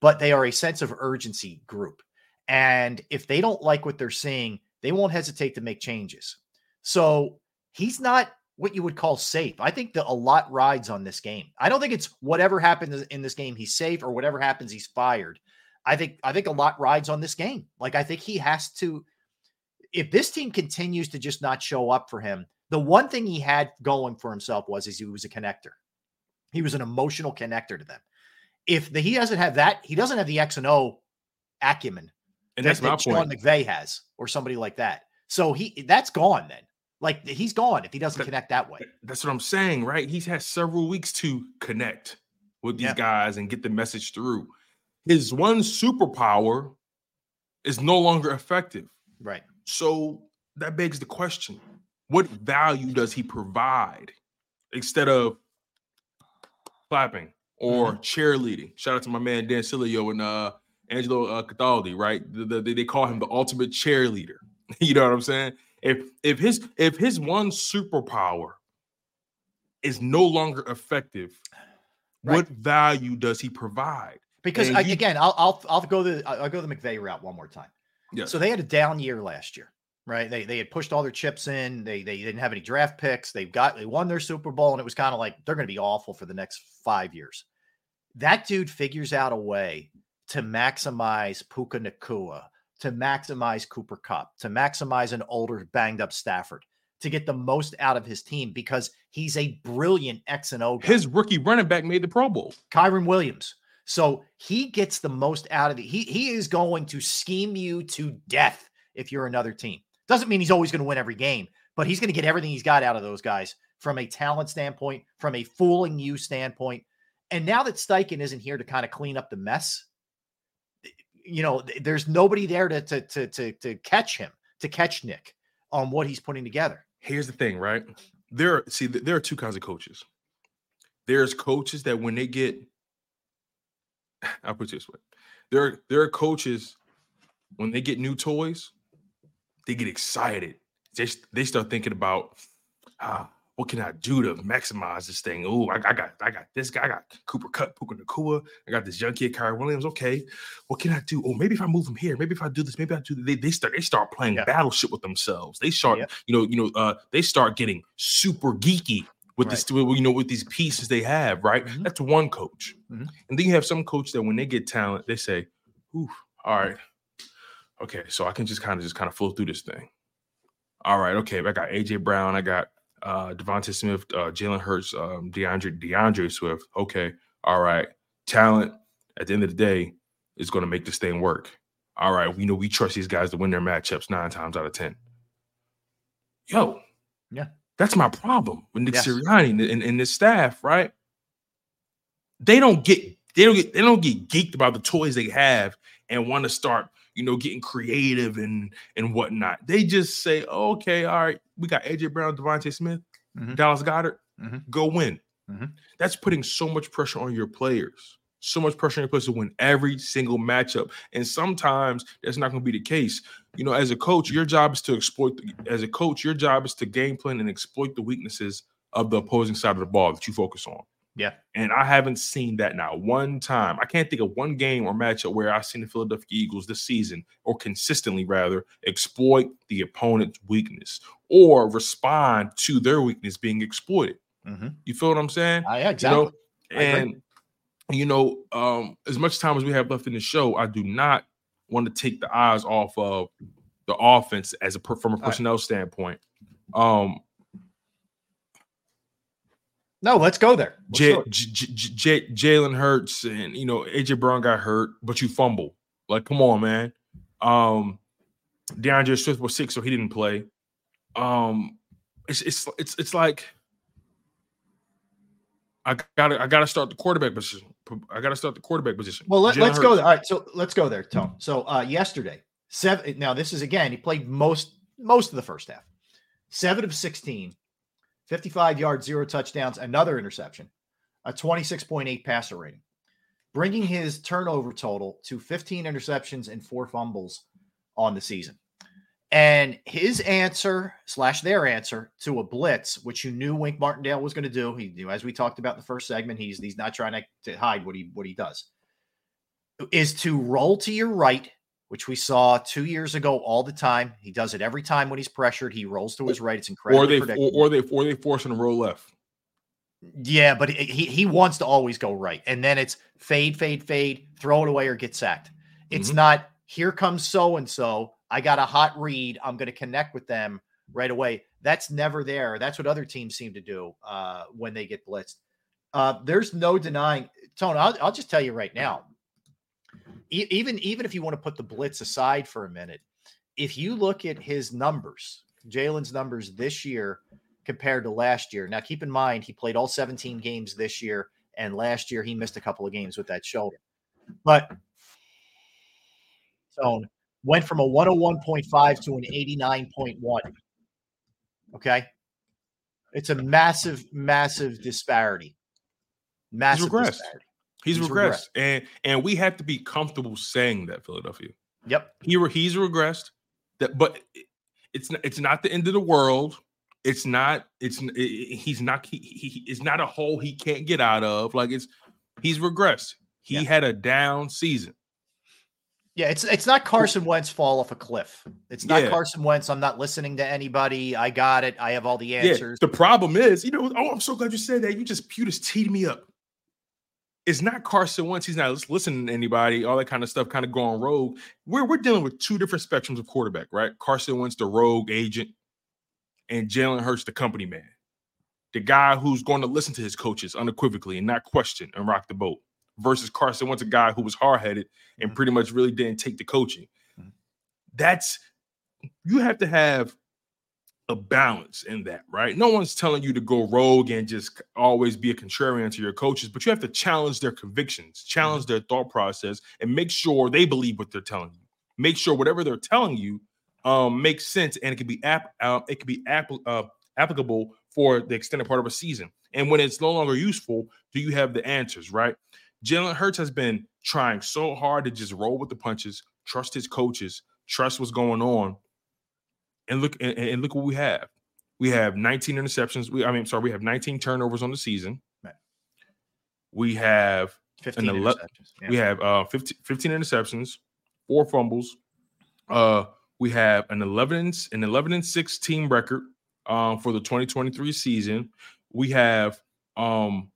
but they are a sense of urgency group. And if they don't like what they're seeing, they won't hesitate to make changes. So he's not what you would call safe. I think that a lot rides on this game. I don't think it's whatever happens in this game, he's safe, or whatever happens, he's fired. I think I think a lot rides on this game. Like I think he has to if this team continues to just not show up for him, the one thing he had going for himself was is he was a connector. He was an emotional connector to them. If the, he doesn't have that, he doesn't have the X and O acumen And that, that's my that Sean point. McVay has, or somebody like that. So he that's gone then. Like he's gone if he doesn't That- connect that way. That's what I'm saying, right? He's had several weeks to connect with these guys and get the message through. His one superpower is no longer effective. Right. So that begs the question what value does he provide instead of clapping or Mm-hmm. cheerleading? Shout out to my man Dan Sileo and uh, Angelo uh, Cataldi, right? The, the- they call him the ultimate cheerleader. you know what I'm saying? If if his if his one superpower is no longer effective, what value does he provide? Because I, you- again, I'll I'll I'll go the I'll go the McVay route one more time. Yeah. So they had a down year last year, right? They they had pushed all their chips in. They they didn't have any draft picks. They've got they won their Super Bowl, and it was kind of like they're going to be awful for the next five years. That dude figures out a way to maximize Puka Nacua, to maximize Cooper Kupp, to maximize an older banged up Stafford, to get the most out of his team because he's a brilliant X and O guy. His rookie running back made the Pro Bowl. Kyren Williams. So he gets the most out of it. He he is going to scheme you to death if you're another team. Doesn't mean he's always going to win every game, but he's going to get everything he's got out of those guys from a talent standpoint, from a fooling you standpoint. And now that Steichen isn't here to kind of clean up the mess, you know, there's nobody there to to to to, to catch him, to catch Nick on what he's putting together. Here's the thing, right? There, see, there are two kinds of coaches. There's coaches that when they get, I'll put it this way, there, are- there are coaches when they get new toys, they get excited. They, they start thinking about, ah, what can I do to maximize this thing? Oh, I, I got, I got this guy, I got Cooper Kupp, Puka Nacua, I got this young kid, Kyrie Williams. Okay, what can I do? Oh, maybe if I move him here, maybe if I do this, maybe I do. They, they start, they start playing Yeah. battleship with themselves. They start, Yep. you know, you know, uh, they start getting super geeky with this, you know, with these pieces they have. Right, Mhm. that's one coach, Mhm. and then you have some coach that when they get talent, they say, "Ooh, all right, okay, so I can just kind of just kind of flow through this thing." All right, okay, I got AJ Brown, I got uh DeVonta Smith, uh Jalen Hurts, um D'Andre D'Andre Swift. Okay, all right. Talent at the end of the day is going to make this thing work. All right, we know we trust these guys to win their matchups nine times out of ten. Yo, Yeah. That's my problem with Nick Yes. Sirianni and, and, his staff, right? They don't get they don't get they don't get geeked about the toys they have and want to start, you know, getting creative and and whatnot. They just say, okay, all right, we got AJ Brown, DeVonta Smith, Mhm. Dallas Goedert, Mhm. go win. Mhm. That's putting so much pressure on your players. So much pressure on your to win every single matchup. And sometimes that's not going to be the case. You know, as a coach, your job is to exploit, the, as a coach, your job is to game plan and exploit the weaknesses of the opposing side of the ball that you focus on. Yeah. And I haven't seen that now one time. I can't think of one game or matchup where I've seen the Philadelphia Eagles this season, or consistently rather, exploit the opponent's weakness or respond to their weakness being exploited. Mm-hmm. You feel what I'm saying? Uh, yeah, exactly. You know, and you know, um, as much time as we have left in the show, I do not want to take the eyes off of the offense as a from a personnel right. standpoint. Um, no, let's go there. J- J- J- Jalen Hurts and you know AJ Brown got hurt, but you fumble. Like, come on, man. Um, D'Andre Swift was sick, so he didn't play. Um, it's it's it's it's like I gotta I gotta start the quarterback position. I gotta start the quarterback position. Well, let, us go there. All right, so let's go there, Tone. So uh yesterday, seven. Now this is again. He played most most of the first half. Seven of 16, 55 yards, zero touchdowns, another interception, a 26.8 passer rating, bringing his turnover total to 15 interceptions and four fumbles on the season. And his answer slash their answer to a blitz, which you knew Wink Martindale was going to do, he knew as we talked about in the first segment, he's he's not trying to, to hide what he what he does, is to roll to your right which we saw two years ago all the time. He does it every time when he's pressured. He rolls to his right. It's incredible. Or they or, or they or they force him to roll left. Yeah, but he he wants to always go right, and then it's fade, fade, fade, throw it away or get sacked. It's mm-hmm. not here comes so and so. I got a hot read. I'm going to connect with them right away. That's never there. That's what other teams seem to do uh, when they get blitzed. Uh, there's no denying, Tone. I'll, I'll just tell you right now even even if you want to put the blitz aside for a minute, if you look at his numbers, Jalen's numbers this year compared to last year. Now, keep in mind he played all 17 games this year, and last year he missed a couple of games with that shoulder. But so went from a 101.5 to an 89.1. Okay. It's a massive, massive disparity. Massive disparity. He's, he's regressed. regressed. and and we have to be comfortable saying that Philadelphia. Yep, he he's regressed. That, but it's not, it's not the end of the world. It's not. It's it, he's not. He, he it's not a hole he can't get out of. Like it's he's regressed. He had a down season. Yeah, it's it's not Carson Wentz fall off a cliff. It's not yeah. Carson Wentz. I'm not listening to anybody. I got it. I have all the answers. Yeah. The problem is, you know, oh, I'm so glad you said that. You just you just teed me up it's not Carson Wentz. He's not listening to anybody, all that kind of stuff, kind of going rogue. We're, we're dealing with two different spectrums of quarterback, right? Carson Wentz, the rogue agent, and Jalen Hurts, the company man, the guy who's going to listen to his coaches unequivocally and not question and rock the boat, versus Carson Wentz, a guy who was hard headed and mm-hmm. pretty much really didn't take the coaching. Mm-hmm. That's you have to have a balance in that, right? No one's telling you to go rogue and just always be a contrarian to your coaches, but you have to challenge their convictions, challenge their thought process, and make sure they believe what they're telling you. Make sure whatever they're telling you um, makes sense and it can be app uh, it can be app- uh, applicable for the extended part of a season. And when it's no longer useful, do you have the answers, right? Jalen Hurts has been trying so hard to just roll with the punches, trust his coaches, trust what's going on and look and, and, look what we have. We have 19 interceptions. We I mean, sorry, we have 19 turnovers on the season. We have 15 ele- interceptions. Yeah. We have uh 15, 15 interceptions, four fumbles. Uh, we have an 11 an 11 and 6 team record um for the 2023 season. We have um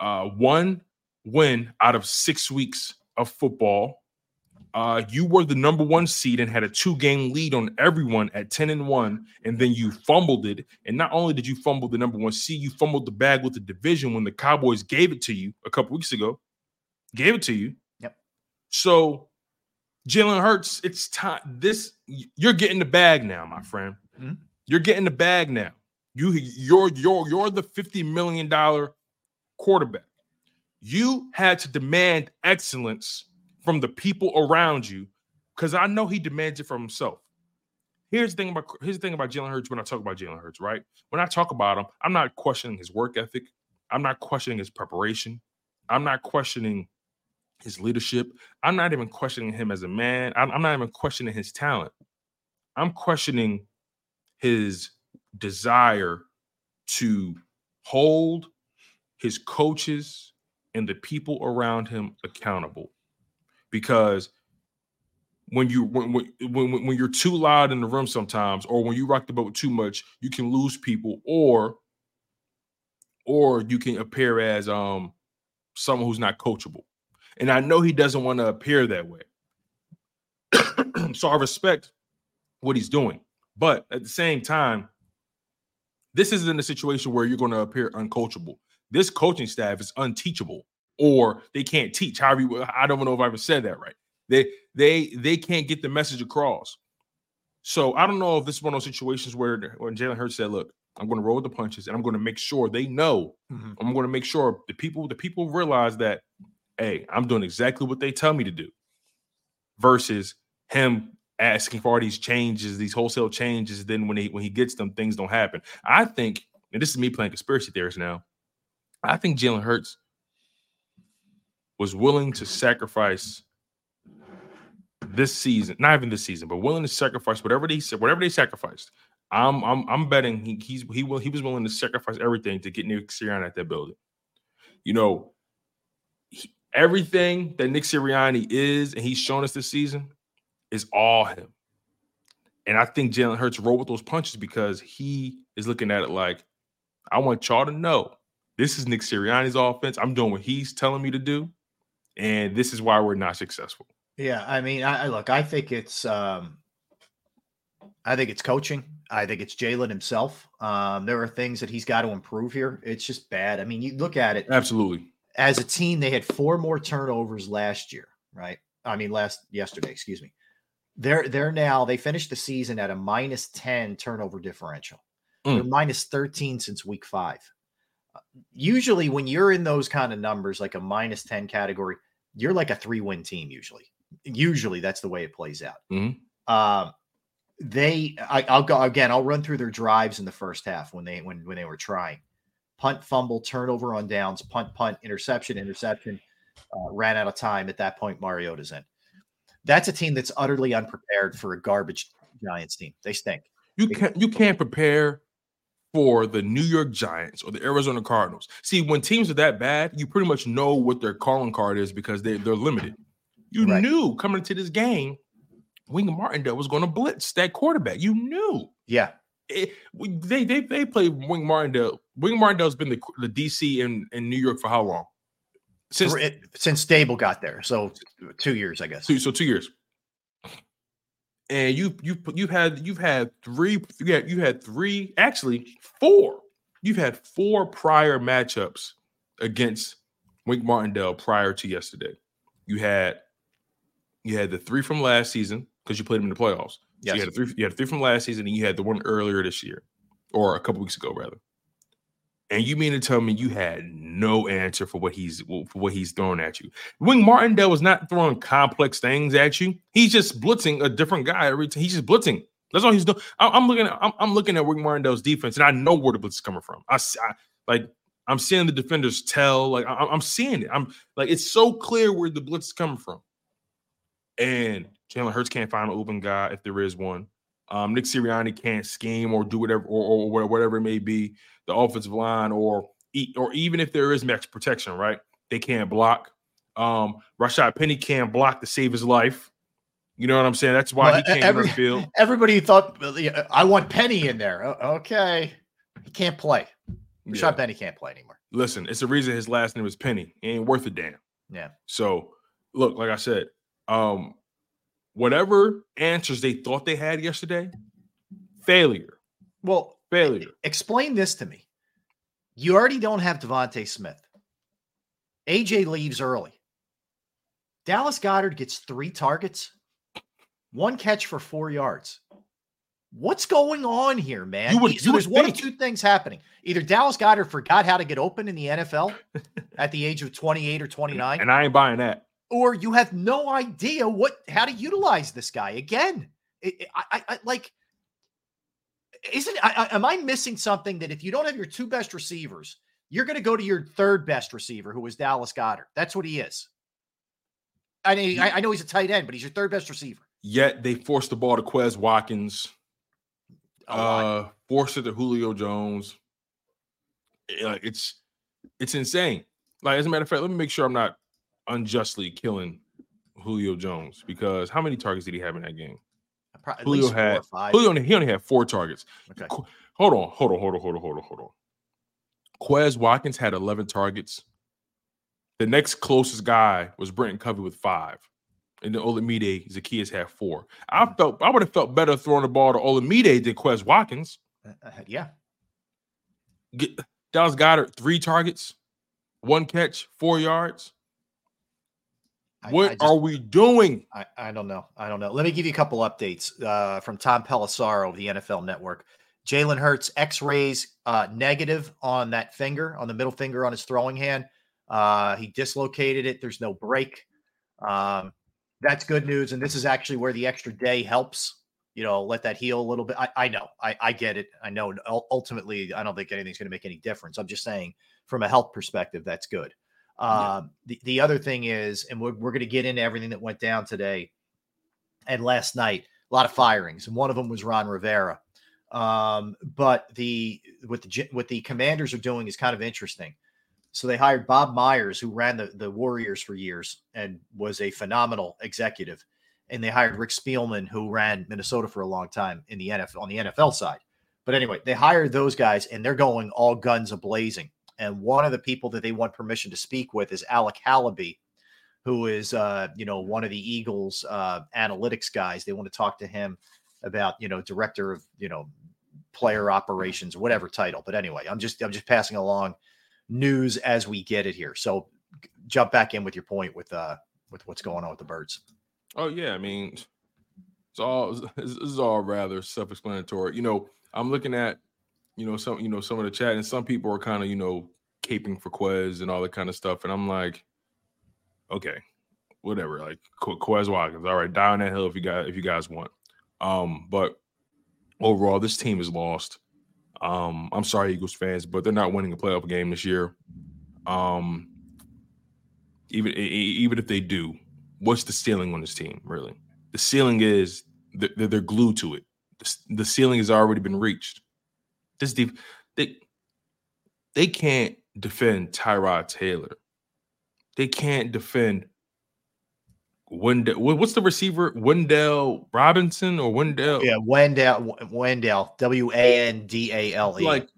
uh one win out of six weeks of football uh, you were the number one seed and had a two game lead on everyone at 10 and 1, and then you fumbled it. And not only did you fumble the number one seed, you fumbled the bag with the division when the Cowboys gave it to you a couple weeks ago. Gave it to you. Yep. So Jalen Hurts, it's time. This you're getting the bag now, my friend. Mm-hmm. You're getting the bag now. You you're you're you're the $50 million quarterback. You had to demand excellence from the people around you, because I know he demands it from himself. Here's the thing about here's the thing about Jalen Hurts when I talk about Jalen Hurts, right? When I talk about him, I'm not questioning his work ethic. I'm not questioning his preparation. I'm not questioning his leadership. I'm not even questioning him as a man. I'm, I'm not even questioning his talent. I'm questioning his desire to hold, his coaches and the people around him accountable. Because when you when when when, you're too loud in the room sometimes or when you rock the boat too much you can lose people or or you can appear as um someone who's not coachable. And i know he doesn't want to appear that way. So i respect what he's doing. But at the same time this isn't a situation where you're going to appear uncoachable this coaching staff is unteachable or they can't teach however you, i don't know if i ever said that right they they they can't get the message across. So I don't know if this is one of those situations where when Jalen Hurts said, "Look, I'm going to roll with the punches, and I'm going to make sure they know. Mm-hmm. I'm going to make sure the people the people realize that, hey, I'm doing exactly what they tell me to do." Versus him asking for all these changes, these wholesale changes. Then when he when he gets them, things don't happen. I think, and this is me playing conspiracy theorist now. I think Jalen Hurts was willing to sacrifice this season, not even this season, but willing to sacrifice whatever they said, whatever they sacrificed. I'm I'm I'm betting he, he's he will he was willing to sacrifice everything to get Nick Sirianni at that building. You know, he, everything that Nick Sirianni is and he's shown us this season is all him. And I think Jalen Hurts rolled with those punches because he is looking at it like, I want y'all to know this is Nick Sirianni's offense. I'm doing what he's telling me to do, and this is why we're not successful. Yeah, I mean, I, I look. I think it's. Um, I think it's coaching. I think it's Jalen himself. Um, there are things that he's got to improve here. It's just bad. I mean, you look at it. Absolutely. As a team, they had four more turnovers last year, right? I mean, last yesterday, excuse me. They're they're now they finished the season at a minus ten turnover differential. Mm. They're minus thirteen since week five. Usually, when you're in those kind of numbers, like a minus ten category, you're like a three win team usually. Usually that's the way it plays out. Mm-hmm. Uh, they, I, will go again. I'll run through their drives in the first half when they when when they were trying punt, fumble, turnover on downs, punt, punt, interception, interception. Uh, ran out of time at that point. Mariota's in. That's a team that's utterly unprepared for a garbage Giants team. They stink. You can't you can't prepare for the New York Giants or the Arizona Cardinals. See, when teams are that bad, you pretty much know what their calling card is because they, they're limited. You right. knew coming into this game, Wink Martindale was going to blitz that quarterback. You knew. Yeah. Eh, it, they they they played Wink Martindale. Wink Martindale's been the, the DC in, in New York for how long? Since since Daboll got there, so two years, I guess. Two, so two years. And you you you had you've had three you had you had three actually four. You've had four prior matchups against Wink Martindale prior to yesterday. You had you had the three from last season because you played them in the playoffs. Yes. So you had three. You had three from last season, and you had the one earlier this year, or a couple weeks ago, rather. And you mean to tell me you had no answer for what he's for what he's throwing at you? Wink Martindale was not throwing complex things at you. He's just blitzing a different guy every time. He's just blitzing. That's all he's doing. I'm, looking at I'm, I'm, looking at Wink Martindale's defense, and I know where the blitz is coming from. I, I like I'm seeing the defenders tell. Like I, I'm seeing it. I'm like it's so clear where the blitz is coming from. And Jalen Hurts can't find an open guy if there is one. Um, Nick Sirianni can't scheme or do whatever or, or whatever it may be. The offensive line or or even if there is max protection, right? They can't block. Um, Rashad Penny can't block to save his life. You know what I'm saying? That's why well, he can't every, field. Everybody thought I want Penny in there. Okay, he can't play. Rashad yeah. Penny can't play anymore. Listen, it's the reason his last name is Penny. He ain't worth a damn. Yeah. So look, like I said, um, whatever answers they thought they had yesterday, failure. Well, failure. Explain this to me. You already don't have DeVonta Smith. AJ leaves early. Dallas Goedert gets three targets, one catch for four yards. What's going on here, man? You would, so there's one of two things happening. Either Dallas Goedert forgot how to get open in the NFL at the age of 28 or 29. And I ain't buying that or you have no idea what how to utilize this guy again. It, I, I, I, like isn't I, am I missing something that if you don't have your two best receivers, you're going to go to your third best receiver, who is Dallas Goedert. That's what he is. I mean, I, I know he's a tight end, but he's your third best receiver. Yet they forced the ball to Quez Watkins, uh, forced it to Julio Jones. It's It's insane. Like, as a matter of fact, let me make sure I'm not unjustly killing Julio Jones because how many targets did he have in that game? Pro- At Julio had. Julio only, he only had four targets. Okay. Hold on, hold on, hold on, hold on, hold on, hold on. Quez Watkins had 11 targets. The next closest guy was Britain Covey with five. And then Olamide Zaccheaus had four. I felt I would have felt better throwing the ball to Olamide than Quez Watkins. Uh, uh, yeah. Get, Dallas Goedert, three targets, one catch, four yards. I- What I just- are we doing? I, I don't know. I don't know. Let me give you a couple updates uh, from Tom Pelissero of the NFL Network. Jalen Hurts X-rays uh, negative on that finger, on the middle finger on his throwing hand. Uh, he dislocated it. There's no break. Um, that's good news. And this is actually where the extra day helps. You know, let that heal a little bit. I, I know. I, I get it. I know. Ultimately, I don't think anything's going to make any difference. I'm just saying, from a health perspective, that's good. Um, the, the other thing is, and we're, we're going to get into everything that went down today and last night, a lot of firings, and one of them was Ron Rivera. Um, but the what the what the Commanders are doing is kind of interesting. So they hired Bob Myers, who ran the the Warriors for years and was a phenomenal executive, and they hired Rick Spielman, who ran Minnesota for a long time in the NFL on the NFL side. But anyway, they hired those guys, and they're going all guns a blazing. And one of the people that they want permission to speak with is Alec Halaby, who is uh, you know one of the Eagles uh, analytics guys. They want to talk to him about you know director of you know player operations, whatever title. But anyway, I'm just I'm just passing along news as we get it here. So jump back in with your point with uh with what's going on with the birds. Oh yeah, I mean, it's all this is all rather self-explanatory. You know, I'm looking at you know some you know some of the chat, and some people are kind of you know caping for Quez and all that kind of stuff, and I'm like, okay, whatever. Like Qu- Quez Watkins, all right, die on that hill if you guys if you guys want. Um, but overall, this team is lost. Um, I'm sorry, Eagles fans, but they're not winning a playoff game this year. Um, even even if they do, what's the ceiling on this team? Really, the ceiling is they're, they're glued to it. The ceiling has already been reached. This deep, they they can't defend Tyrod Taylor. They can't defend Wendell. What's the receiver? Wan'Dale Robinson or Wendell? Yeah, Wendell Wendell W A N D A L E. Like-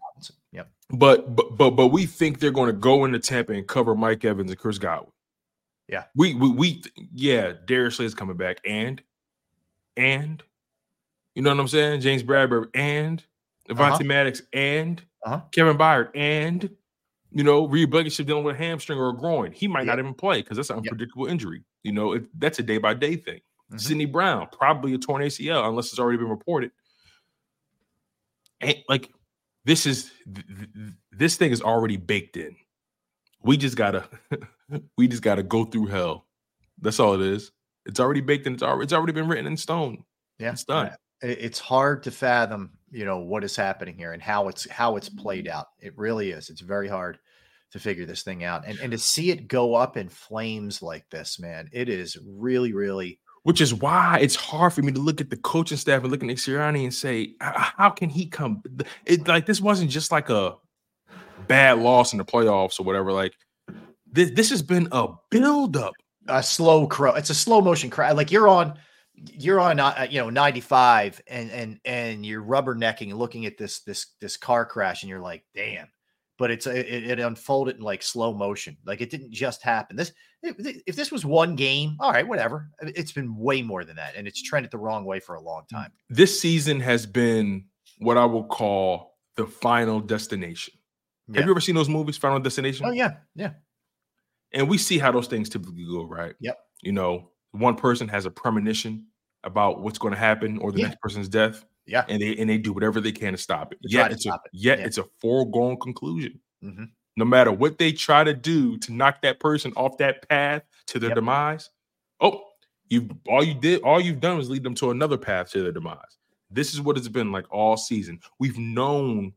yep. But but but but we think they're going to go into Tampa and cover Mike Evans and Chris Godwin. Yeah. We we we yeah, Darius Slay's coming back and and you know what I'm saying? James Bradberry and Devontae Uh-huh. Maddox and Uh-huh. Kevin Byard and you know Reed Blankenship dealing with a hamstring or a groin. He might not even play because that's an unpredictable injury. You know, it, that's a day by day thing. Mhm. Sydney Brown probably a torn ACL unless it's already been reported. And like this is th- th- this thing is already baked in. We just gotta we just gotta go through hell. That's all it is. It's already baked in. It's already it's already been written in stone. Yeah, It's done. It's hard to fathom, you know, what is happening here and how it's how it's played mm. out. It really is. It's very hard to figure this thing out, and and to see it go up in flames like this, man, it is really, really. Which is why it's hard for me to look at the coaching staff and look at Nick Sirianni and say, how can he come? It like this wasn't just like a bad loss in the playoffs or whatever. Like this, this has been a buildup. a slow crow. It's a slow motion crash. Like you're on, you're on, uh, you know, 95, and and and you're rubbernecking and looking at this this this car crash, and you're like, damn. But it's it, it unfolded in like slow motion. Like it didn't just happen. This if if this was one game, all right, whatever. It's been way more than that, and it's trended the wrong way for a long time. This season has been what I will call the final destination. Yeah. Have you ever seen those movies, Final Destination? Oh yeah, yeah, and we see how those things typically go, right? Yep. You know, one person has a premonition about what's going to happen or the Yeah. next person's death. Yeah. And they and they do whatever they can to stop it. Yet it's a it. yet Yeah. it's a foregone conclusion. Mhm. No matter what they try to do to knock that person off that path to their Yep. demise, oh, you all you did, all you've done is lead them to another path to their demise. This is what it's been like all season. We've known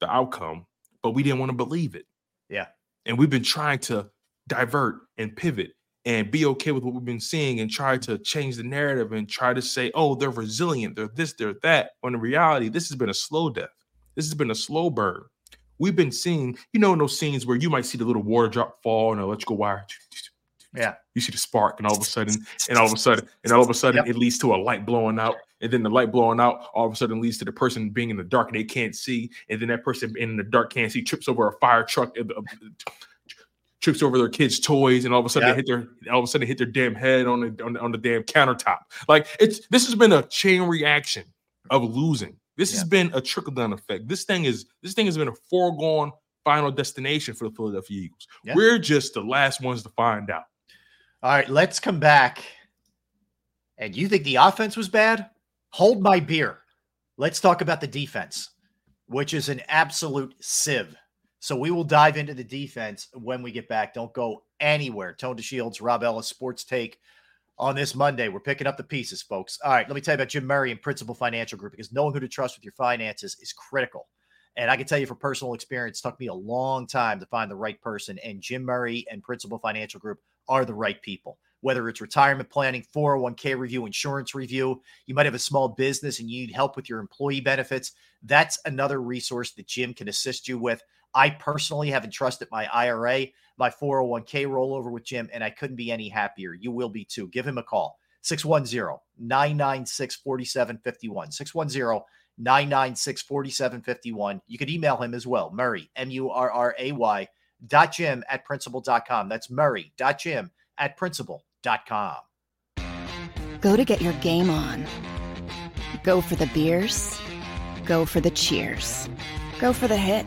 the outcome, but we didn't want to believe it. yeah. And we've been trying to divert and pivot and be okay with what we've been seeing and try to change the narrative and try to say, oh, they're resilient, they're this, they're that. When in reality, this has been a slow death. This has been a slow burn. we've been seeing, you know, in those scenes where you might see the little water drop fall and electrical wire. Yeah. You see the spark, and all of a sudden, and all of a sudden, and all of a sudden, Yep. it leads to a light blowing out, and then the light blowing out all of a sudden leads to the person being in the dark and they can't see, and then that person in the dark can't see trips over a fire truck, uh, uh, trips over their kids' toys, and all of a sudden Yep. they hit their all of a sudden they hit their damn head on the on the, on the damn countertop. Like it's this has been a chain reaction of losing. This has been a trickle down effect. This thing is this thing has been a foregone final destination for the Philadelphia Eagles. Yeah. We're just the last ones to find out. All right, let's come back. And you think the offense was bad? Hold my beer. Let's talk about the defense, which is an absolute sieve. So we will dive into the defense when we get back. Don't go anywhere. Tone DeShields, Rob Ellis, Sports Take on this Monday. We're picking up the pieces, folks. All right, let me tell you about Jim Murray and Principal Financial Group because knowing who to trust with your finances is critical. And I can tell you from personal experience, it took me a long time to find the right person. And Jim Murray and Principal Financial Group are the right people. Whether it's retirement planning, 401k review, insurance review, you might have a small business and you need help with your employee benefits. That's another resource that Jim can assist you with. I personally have entrusted my IRA, my 401k rollover with Jim, and I couldn't be any happier. You will be too. Give him a call 610 996 4751. 610 996 4751. You could email him as well, Murray, M U R R A Y, dot Jim at principal.com. That's Murray, dot Jim at principal.com. Go to get your game on. Go for the beers. Go for the cheers. Go for the hit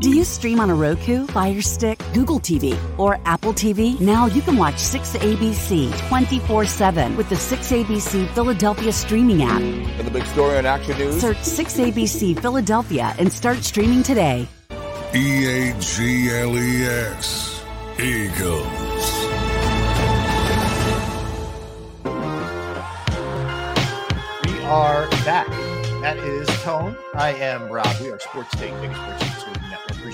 Do you stream on a Roku, Fire Stick, Google TV, or Apple TV? Now you can watch 6ABC 24 7 with the 6ABC Philadelphia streaming app. And the big story on Action News. Search 6ABC Philadelphia and start streaming today. E A G L E S. Eagles. We are back. That is Tone. I am Rob. We are Sports Take, biggest sports News network.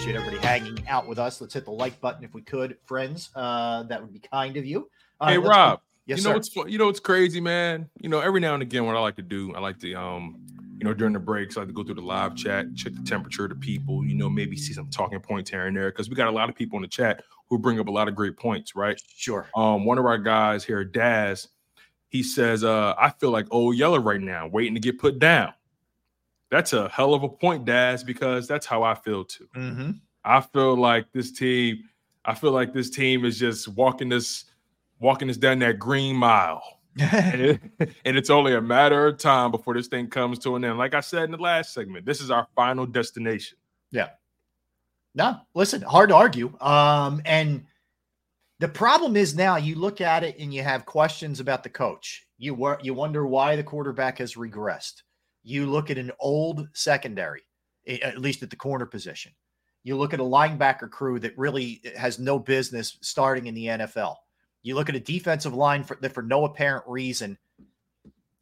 Appreciate everybody hanging out with us. Let's hit the like button if we could, friends. Uh, that would be kind of you. All hey Rob, Yes, you know sir. what's you know what's crazy, man. You know, every now and again, what I like to do, I like to um, you know, during the breaks, I like to go through the live chat, check the temperature of the people. You know, maybe see some talking points here and there because we got a lot of people in the chat who bring up a lot of great points, right? Sure. Um, one of our guys here, Daz, he says, uh, I feel like old Yeller right now, waiting to get put down. That's a hell of a point, Daz, because that's how I feel too. Mm-hmm. I feel like this team, I feel like this team is just walking this, walking us down that green mile. and, it- and it's only a matter of time before this thing comes to an end. Like I said in the last segment, this is our final destination. Yeah. No, listen, hard to argue. Um, and the problem is now you look at it and you have questions about the coach. You wor- you wonder why the quarterback has regressed. You look at an old secondary, at least at the corner position. You look at a linebacker crew that really eh, has no business starting in the NFL. You look at a defensive line for, that, for no apparent reason,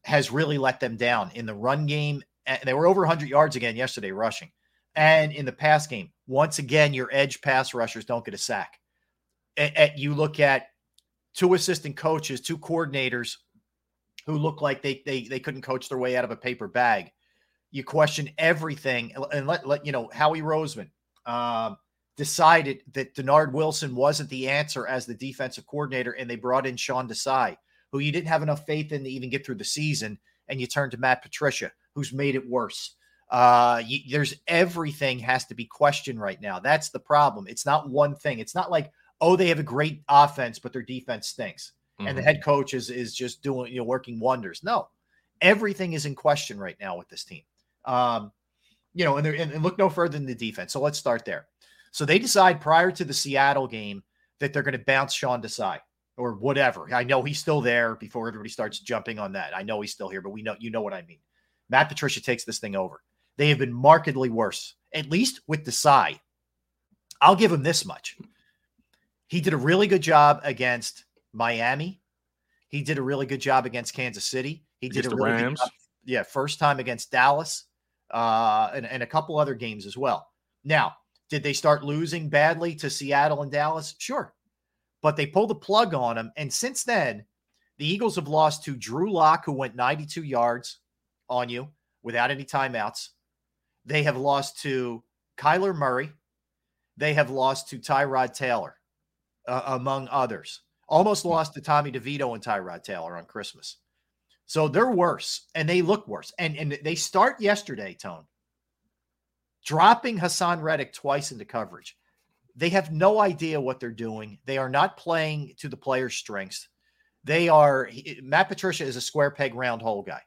has really let them down in the run game. And they were over 100 yards again yesterday rushing. And in the pass game, once again, your edge pass rushers don't get a sack. A- a- you look at two assistant coaches, two coordinators who look like they they they couldn't coach their way out of a paper bag. You question everything, and- let let you know Howie Roseman um, decided that Dennard Wilson wasn't the answer as the defensive coordinator, and they brought in Sean Desai, who you didn't have enough faith in to even get through the season, and you turned to Matt Patricia, who's made it worse. Uh, you, there's everything has to be questioned right now. That's the problem. It's not one thing. It's not like oh they have a great offense, but their defense stinks, and the Mhm. head coach is is just doing you know working wonders. No, everything is in question right now with this team. Um, you know, and, they're- and, and look no further than the defense. So let's start there. So they decide prior to the Seattle game that they're going to bounce Sean Desai or whatever. I know he's still there before everybody starts jumping on that. I know he's still here, but we know you know what I mean. Matt Patricia takes this thing over. They have been markedly worse, at least with Desai. I'll give him this much. He did a really good job against Miami. He did a really good job against Kansas City. He did a really Rams? good job, yeah, first time against Dallas, uh, and, and a couple other games as well. Now, did they start losing badly to Seattle and Dallas? Sure. But they pulled the plug on him. And since then, the Eagles have lost to Drew Lock, who went 92 yards on you without any timeouts. They have lost to Kyler Murray. They have lost to Tyrod Taylor, uh, among others. Almost lost to Tommy DeVito and Tyrod Taylor on Christmas. So they're worse and they look worse. And, and they start yesterday, Tone, dropping Hassan Reddick twice into coverage. They have no idea what they're doing. They are not playing to the player's strengths. They are Matt Patricia is a square peg round hole guy.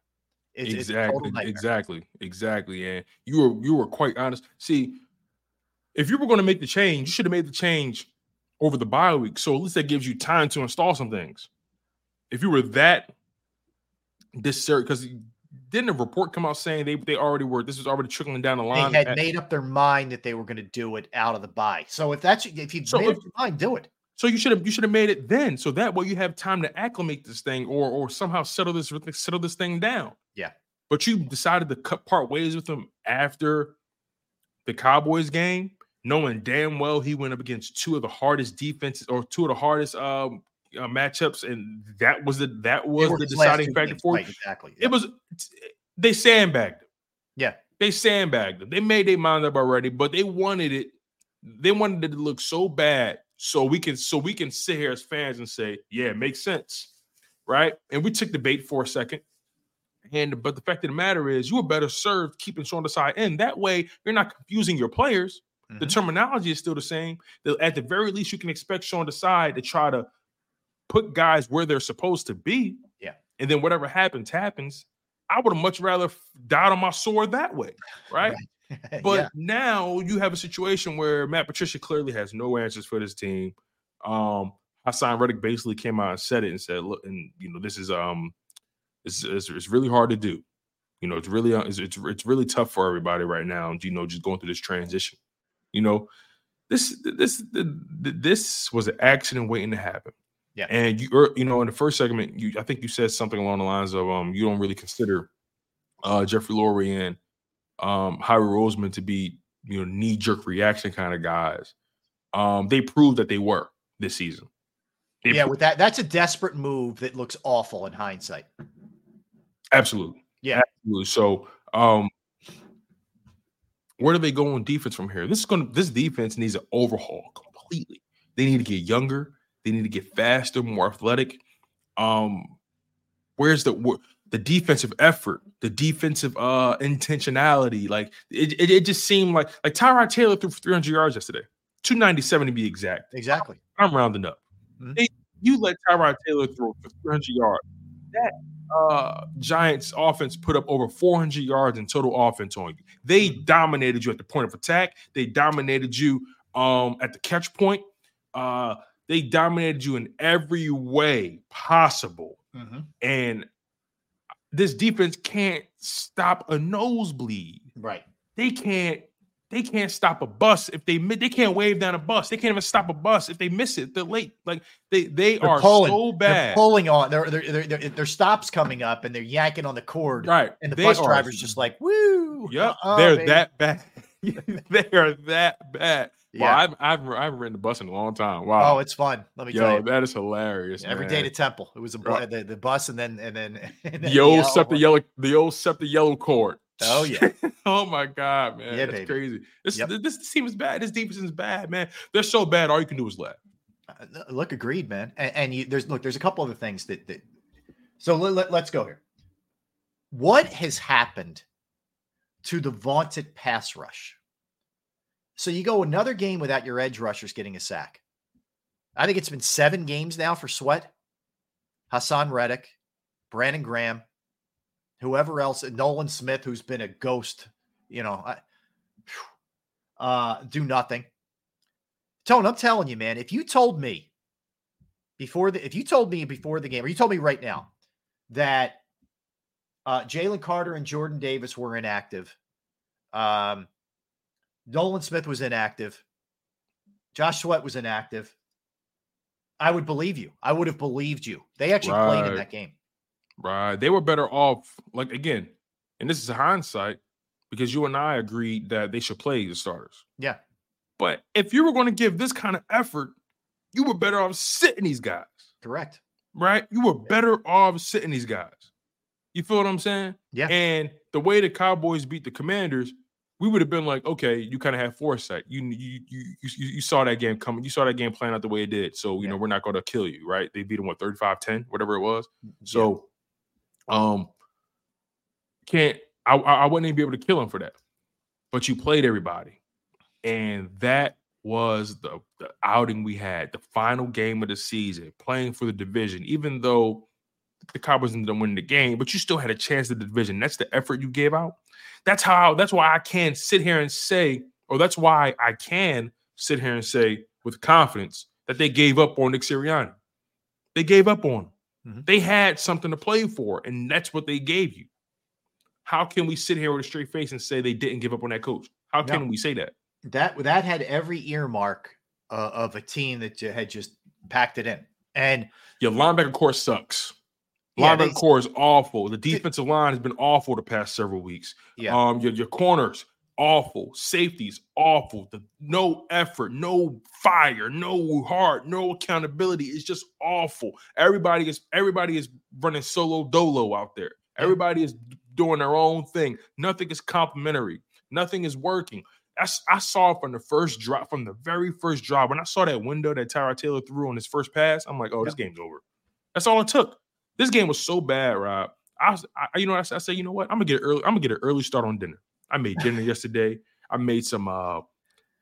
It's, it's exactly, nightmare. exactly, exactly. And you were you were quite honest. See, if you were going to make the change, you should have made the change over the bye week. So at least that gives you time to install some things. If you were that discern, because didn't a report come out saying they they already were this was already trickling down the line? They had at- made up their mind that they were going to do it out of the bye. So if that's if you've So made if- up your mind, do it. So you should have you should have made it then, so that way you have time to acclimate this thing or or somehow settle this settle this thing down. Yeah. But you decided to cut part ways with them after the Cowboys game, knowing damn well he went up against two of the hardest defenses or two of the hardest um uh, matchups, and that was the that was the deciding factor for right, exactly. It was they sandbagged him. Yeah. They sandbagged them. They made their mind up already, but they wanted it. They wanted it to look so bad, so we can so we can sit here as fans and say, "Yeah, it makes sense," right? And we took the bait for a second. And but the fact of the matter is, you were better served keeping Sean Desai in. That way, you're not confusing your players. The terminology is still the same. At the very least, you can expect Sean Desai to try to put guys where they're supposed to be. Yeah. And then whatever happens, happens. I would have much rather died on my sword that way, right? But Yeah. now you have a situation where Matt Patricia clearly has no answers for this team. Um, Hassan Reddick basically came out and said it and said, "Look, and you know, this is um, it's it's, it's really hard to do. You know, it's really uh, it's, it's it's really tough for everybody right now. You know, just going through this transition. You know, this this this was an accident waiting to happen. Yeah. And you er, you know, in the first segment, you I think you said something along the lines of um, you don't really consider uh Jeffrey Lurie and um Howie Roseman to be you know knee jerk reaction kind of guys. Um, they proved that they were this season. They yeah, with that, that's a desperate move that looks awful in hindsight. absolutely, Yeah. absolutely. So, um, where do they go on defense from here? This is going to this defense needs an overhaul completely. They need to get younger. They need to get faster, more athletic. Um, where's the wh- the defensive effort, the defensive uh intentionality? Like it, it, it just seemed like like Tyrod Taylor threw for 300 yards yesterday, 297 to be exact. Exactly. I'm rounding up. Mhm. They, you let Tyrod Taylor throw for 300 yards. That uh Giants offense put up over 400 yards in total offense on you. They dominated you at the point of attack. They dominated you um at the catch point. Uh they dominated you in every way possible. And this defense can't stop a nosebleed. Right. They can't they can't stop a bus if they they can't wave down a bus. They can't even stop a bus if they miss it. They're late. Like they they They're are pulling, so They're pulling on. They're, they're, they're, they're- their stops coming up and they're yanking on the cord. Right. And the They bus are- driver's just like, woo. Yep, uh-uh, they're baby." that bad. they are that bad. Wow, I've, I've I haven't ridden the bus in a long time. Wow. Oh, it's fun. Let me Yo, tell you. that is hilarious. Every day man. to Temple. It was a Right. the, the bus and then and then, and then the old the yellow the old set the yellow cord. Oh yeah. oh my god, man. Yeah, That's baby. crazy. This Yep. this team is bad. This defense is bad, man. They're so bad. All you can do is laugh. Uh, Look, agreed, man. And, and you, there's look, there's a couple other things that that. So let, let, us go here. What has happened to the vaunted pass rush? So you go another game without your edge rushers getting a sack. I think it's been seven games now for Sweat, Hassan Reddick, Brandon Graham, whoever else, Nolan Smith, who's been a ghost. You know, I, uh, do nothing. Tone, I'm telling you, man, if you told me before the if you told me before the game, or you told me right now that uh Jalen Carter and Jordan Davis were inactive, um Nolan Smith was inactive, Josh Sweat was inactive, I would believe you. I would have believed you. They actually played in that game. Right. They were better off, like again, and this is hindsight, because you and I agreed that they should play the starters. Yeah. But if you were going to give this kind of effort, you were better off sitting these guys. Correct. Right? You were better off sitting these guys. You feel what I'm saying? Yeah. And the way the Cowboys beat the Commanders, we would have been like, okay, you kind of had foresight. You you you you you saw that game coming. You saw that game playing out the way it did. So, you know, we're not going to kill you, right? They beat them what 35-10, whatever it was. So, um can't I I wouldn't even be able to kill him for that. But you played everybody. And that was the, the outing we had, the final game of the season, playing for the division, even though the Cowboys ended up winning the game, but you still had a chance at the division. That's the effort you gave out. That's how that's why I can sit here and say, or that's why I can sit here and say with confidence that they gave up on Nick Sirianni. They gave up on him. They had something to play for, and that's what they gave you. How can we sit here with a straight face and say they didn't give up on that coach? How can No. we say that? That that had every earmark uh, of a team that had just packed it in. And Your linebacker core sucks. Yeah, linebacker they- core is awful. The defensive line has been awful the past several weeks. Yeah. Um, your, your corners awful. Safeties awful. The no effort, no fire, no heart, no accountability. It's just awful. Everybody is everybody is running solo dolo out there. Everybody is doing their own thing. Nothing is complimentary. Nothing is working. i saw it from the first drop, from the very first drop. When I saw that window that Tyrod Taylor threw on his first pass, I'm like, oh, this game's over. That's all it took. This game was so bad, Rob. I, I you know, I said, you know what? I'm gonna get an early. I'm gonna get an early start on dinner. I made dinner yesterday. I made some. uh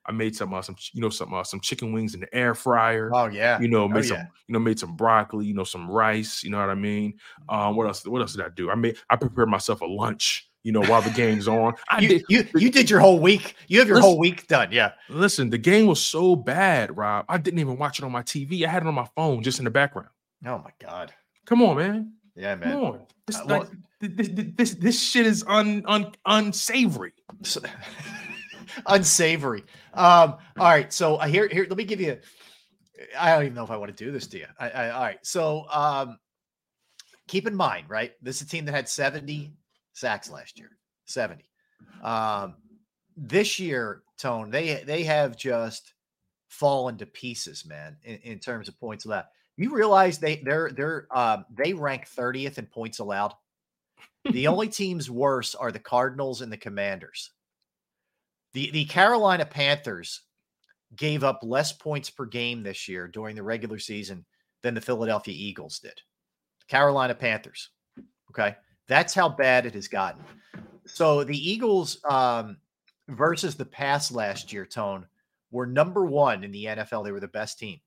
I made some, uh, some, you know, some, uh, some chicken wings in the air fryer. Oh yeah. You know, Oh, made some, yeah. you know, made some broccoli. You know, some rice. You know what I mean? Um, what else? What else did I do? I made. I prepared myself a lunch. You know, while the game's on. I you, did. you you did your whole week. You have your Listen- whole week done. Yeah. Listen, the game was so bad, Rob. I didn't even watch it on my TV. I had it on my phone just in the background. Oh my god. Come on, man. Yeah, man. Come on. This, Uh, well- th- th- this, this shit is un, un, unsavory. Unsavory. Um, all right. So uh, here, here, let me give you. I don't even know if I want to do this to you. I, I, all right. So um, keep in mind, right? This is a team that had 70 sacks last year. 70. Um, this year, Tone, they they have just fallen to pieces, man, in, in terms of points allowed. You realize they they're they're um they rank 30th in points allowed. The only teams worse are the Cardinals and the Commanders. The the Carolina Panthers gave up less points per game this year during the regular season than the Philadelphia Eagles did. Carolina Panthers. Okay. That's how bad it has gotten. So the Eagles um, versus the pass last year, Tone, were number one in the NFL. They were the best team.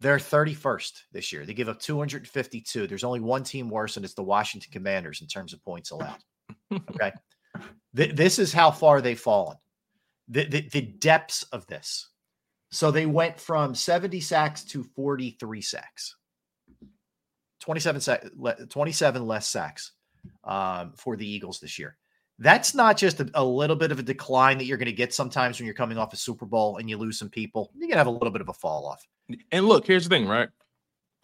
They're 31st this year. They give up 252. There's only one team worse, and it's the Washington Commanders in terms of points allowed. Okay. Th- this is how far they've fallen. The, the, the depths of this. So they went from 70 sacks to 43 sacks. 27, sack, 27 less sacks um, for the Eagles this year. That's not just a, a little bit of a decline that you're going to get sometimes when you're coming off a Super Bowl and you lose some people. You're going to have a little bit of a fall off. And look, here's the thing, right?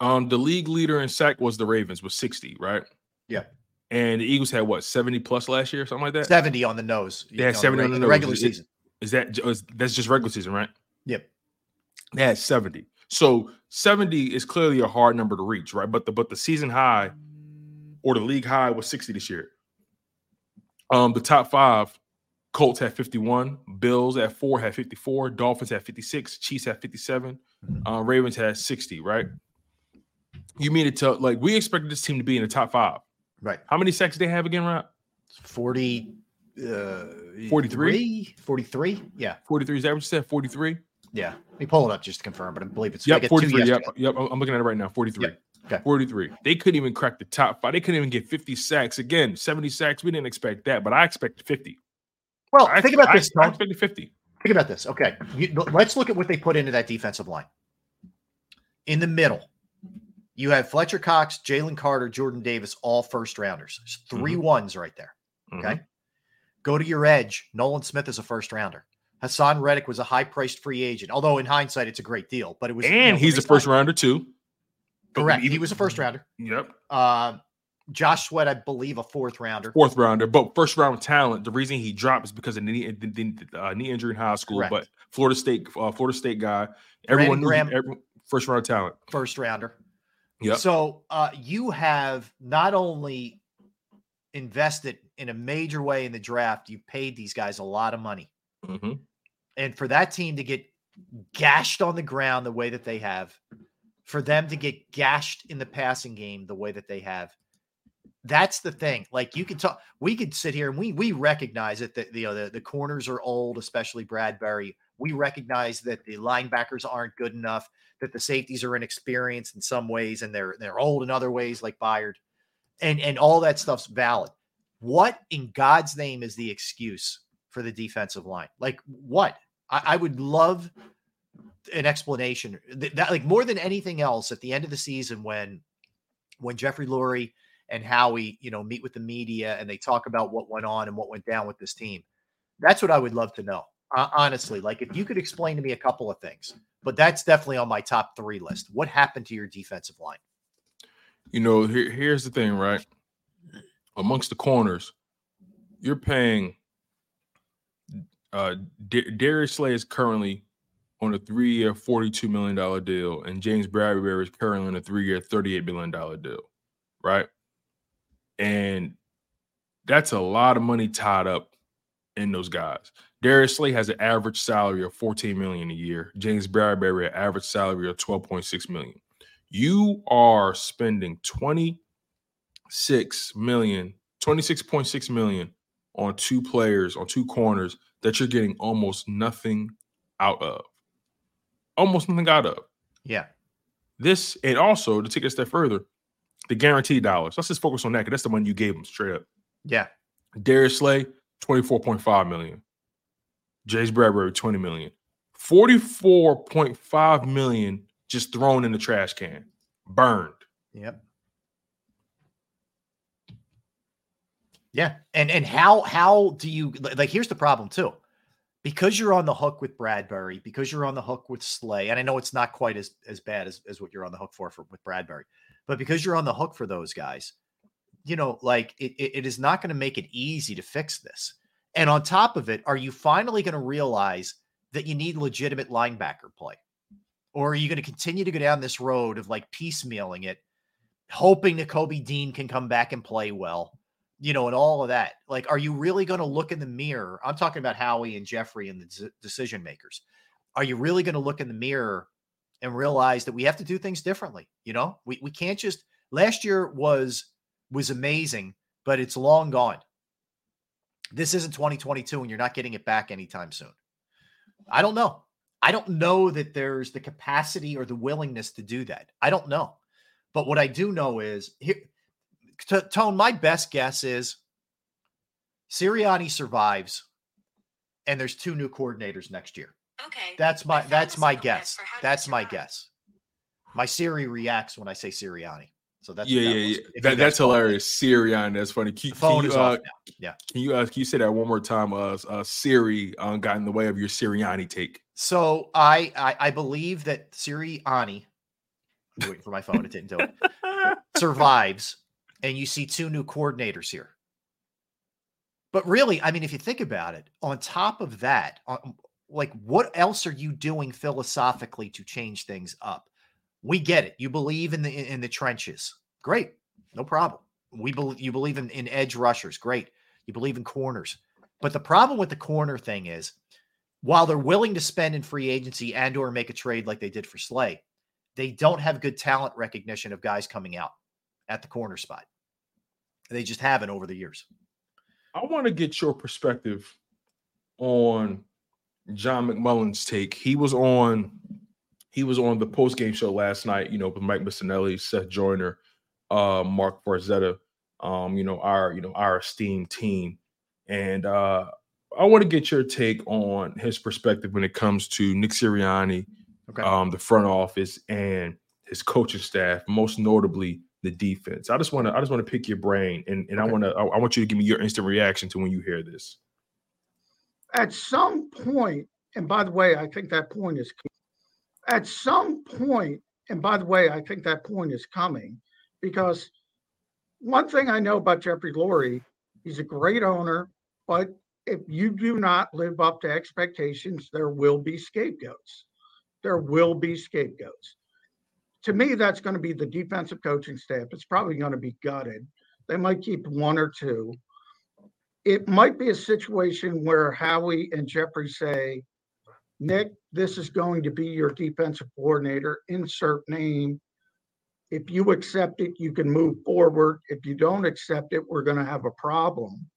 Um, the league leader in sack was the Ravens with 60, right? Yeah. And the Eagles had what 70 plus last year, something like that. 70 on the nose. They had 70 on the, nose. regular season. Is that is, that's just regular season, right? Yep. They had 70. So 70 is clearly a hard number to reach, right? But the but the season high or the league high was 60 this year. Um, the top five, Colts had 51, Bills at four had 54, Dolphins had 56, Chiefs had 57, uh, Ravens had 60, right? You mean it to like we expected this team to be in the top five. Right. How many sacks did they have again, Rob? 40 uh 43? 43 yeah 43 is that what you said 43 yeah let me pull it up just to confirm but i believe it's Yep, 43. Yep, yep. I'm I'm looking at it right now. 43. Okay. 43. They couldn't even crack the top five. They couldn't even get 50 sacks. Again, 70 sacks. We didn't expect that, but I expected 50. well I, think about this I Tone. expected 50. Think about this. Okay. You, let's look at what they put into that defensive line. In the middle, you have Fletcher Cox, Jalen Carter, Jordan Davis, all first rounders. There's 3 Mhm. ones right there. Mm-hmm. Okay. Go to your edge. Nolan Smith is a first rounder. Hassan Reddick was a high priced free agent, although in hindsight, it's a great deal. But it was, you And know, he's a first rounder too. Correct. He was a first rounder. Yep. Uh, Josh Sweat, I believe, a fourth rounder. Fourth rounder, but first round talent. The reason he dropped is because of knee, the, the, uh, knee injury in high school. Correct. But Florida State, uh, Florida State guy. Everyone knew Graham- every, first round talent. first rounder. Yeah. So uh, you have not only invested in a major way in the draft, you paid these guys a lot of money. hmm And for that team to get gashed on the ground the way that they have, for them to get gashed in the passing game the way that they have, that's the thing. Like you could talk, we could sit here and we we recognize it that you know the, the corners are old, especially Bradberry. We recognize that the linebackers aren't good enough, that the safeties are inexperienced in some ways, and they're they're old in other ways, like Byard, and and all that stuff's valid. What in God's name is the excuse for the defensive line? Like what? I, I would love an explanation. Th- That like more than anything else, at the end of the season, when when Jeffrey Lurie and Howie, you know, meet with the media and they talk about what went on and what went down with this team. That's what I would love to know. Uh, honestly, like if you could explain to me a couple of things, but that's definitely on my top three list. What happened to your defensive line? You know, here, here's the thing, right? Amongst the corners, you're paying. Uh, D- Darius Slay is currently on a three-year, forty-two million dollar deal, and James Bradberry is currently on a three-year, thirty-eight million dollar deal, right? And that's a lot of money tied up in those guys. Darius Slay has an average salary of 14 million a year. James Bradberry, an average salary of 12.6 million. You are spending 26 million, 26.6 million on two players, on two corners that you're getting almost nothing out of. Almost nothing out of. Yeah. This, and also to take it a step further, the guaranteed dollars. Let's just focus on that because that's the one you gave them straight up. Yeah. Darius Slay, 24.5 million. James Bradberry, 20 million. 44.5 million just thrown in the trash can, burned. Yep. Yeah. And and how how do you like here's the problem too. Because you're on the hook with Bradberry, because you're on the hook with Slay, and I know it's not quite as as bad as, as what you're on the hook for, for with Bradberry, but because you're on the hook for those guys, you know, like it, it, it is not going to make it easy to fix this. And on top of it, are you finally going to realize that you need legitimate linebacker play? Or are you going to continue to go down this road of like piecemealing it, hoping that Kobe Dean can come back and play well, you know, and all of that? Like, are you really going to look in the mirror? I'm talking about Howie and Jeffrey and the decision makers. Are you really going to look in the mirror and realize that we have to do things differently? You know, we, we can't just last year was was amazing, but it's long gone. This isn't 2022 and you're not getting it back anytime soon. I don't know. I don't know that there's the capacity or the willingness to do that. I don't know. But what I do know is here, to, Tone, my best guess is Sirianni survives and there's two new coordinators next year. Okay. That's my that's my guess. That's my guess. My Siri reacts when I say Sirianni. So that's yeah, that yeah, yeah. That, that's guys follow. hilarious. Sirion, that's funny. Can, The phone can you, is uh, off now. Yeah. Can you uh, can you say that one more time? Uh, uh Siri uh, got in the way of your Sirianni take. So I, I I believe that Sirianni, I'm waiting for my phone, it didn't do it, survives, and you see two new coordinators here. But really, I mean, if you think about it, on top of that, on, like what else are you doing philosophically to change things up? We get it. You believe in the in the trenches. Great. No problem. We believe you believe in, in edge rushers. Great. You believe in corners. But the problem with the corner thing is while they're willing to spend in free agency and or make a trade like they did for Slay, they don't have good talent recognition of guys coming out at the corner spot. They just haven't over the years. I want to get your perspective on John McMullen's take. He was on he was on the post game show last night, you know, with Mike Missanelli, Seth Joyner, uh, Marc Farzetta, um, you know, our you know our esteemed team, and uh, I want to get your take on his perspective when it comes to Nick Sirianni, um, the front office, and his coaching staff, most notably the defense. I just want to I just want to pick your brain, and and I want to I, I want you to give me your instant reaction to when you hear this. at some point, and by the way, I think that point is at some point, and by the way, I think that point is coming because one thing I know about Jeffrey Lurie, he's a great owner, but if you do not live up to expectations, there will be scapegoats. There will be scapegoats. To me, that's going to be the defensive coaching staff. It's probably going to be gutted. They might keep one or two it might be a situation where Howie and Jeffrey say, Nick, this is going to be your defensive coordinator, insert name. If you accept it, you can move forward. If you don't accept it, we're going to have a problem.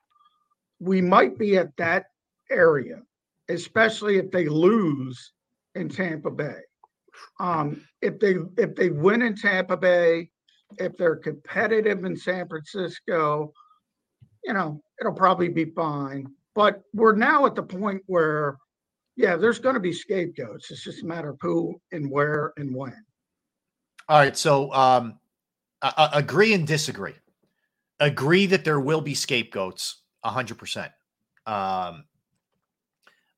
We might be at that area, especially if they lose in Tampa Bay. Um, if they if they win in Tampa Bay, if they're competitive in San Francisco, you know, it'll probably be fine. But we're now at the point where, yeah, there's going to be scapegoats. It's just a matter of who and where and when. All right. So um, I, agree and disagree. Agree that there will be scapegoats, 100%. Um,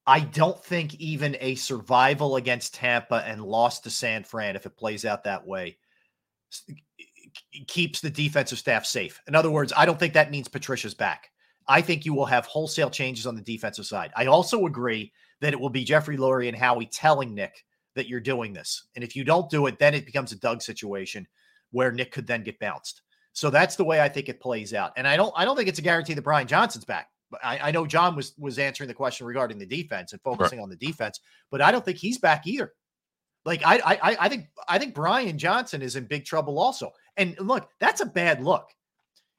I don't think even a survival against Tampa and loss to San Fran, if it plays out that way, keeps the defensive staff safe. In other words, I don't think that means Patricia's back. I think you will have wholesale changes on the defensive side. I also agree that it will be Jeffrey Lurie and Howie telling Nick that you're doing this. And if you don't do it, then it becomes a Doug situation where Nick could then get bounced. So that's the way I think it plays out. And I don't I don't think it's a guarantee that Brian Johnson's back. I, I know John was was answering the question regarding the defense and focusing on the defense, but I don't think he's back either. Like I, I I think I think Brian Johnson is in big trouble also. And look, that's a bad look.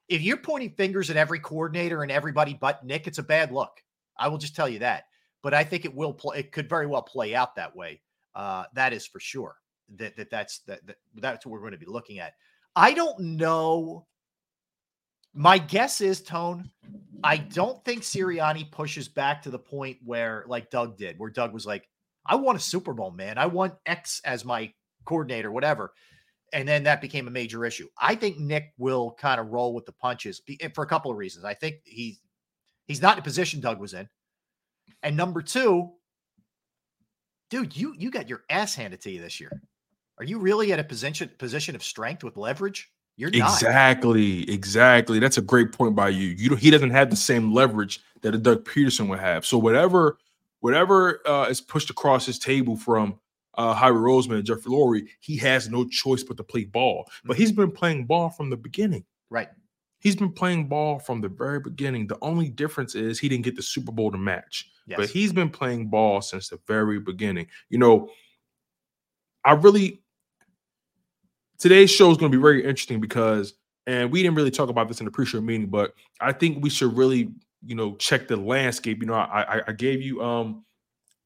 If you're pointing fingers at every coordinator and everybody but Nick, it's a bad look. I will just tell you that. But I think it will play. It could very well play out that way. Uh, that is for sure. That that that's that, that that's what we're going to be looking at. I don't know. My guess is Tone. I don't think Sirianni pushes back to the point where, like Doug did, where Doug was like, "I want a Super Bowl, man. I want X as my coordinator, whatever." And then that became a major issue. I think Nick will kind of roll with the punches eh, for a couple of reasons. I think he's he's not in a position Doug was in, and number two, dude, you you got your ass handed to you this year. Are you really at a position position of strength with leverage? You're not. Exactly, exactly. That's a great point by you. You he doesn't have the same leverage that a Doug Pederson would have. So whatever, whatever uh, is pushed across his table from uh, Howie Roseman and Jeffrey Lurie, he has no choice but to play ball. But he's been playing ball from the beginning. Right. He's been playing ball from the very beginning. The only difference is he didn't get the Super Bowl to match. Yes. But he's been playing ball since the very beginning. You know, I really today's show is going to be very interesting because, and we didn't really talk about this in the pre-show meeting, but I think we should really, you know, check the landscape. You know, I I, gave you um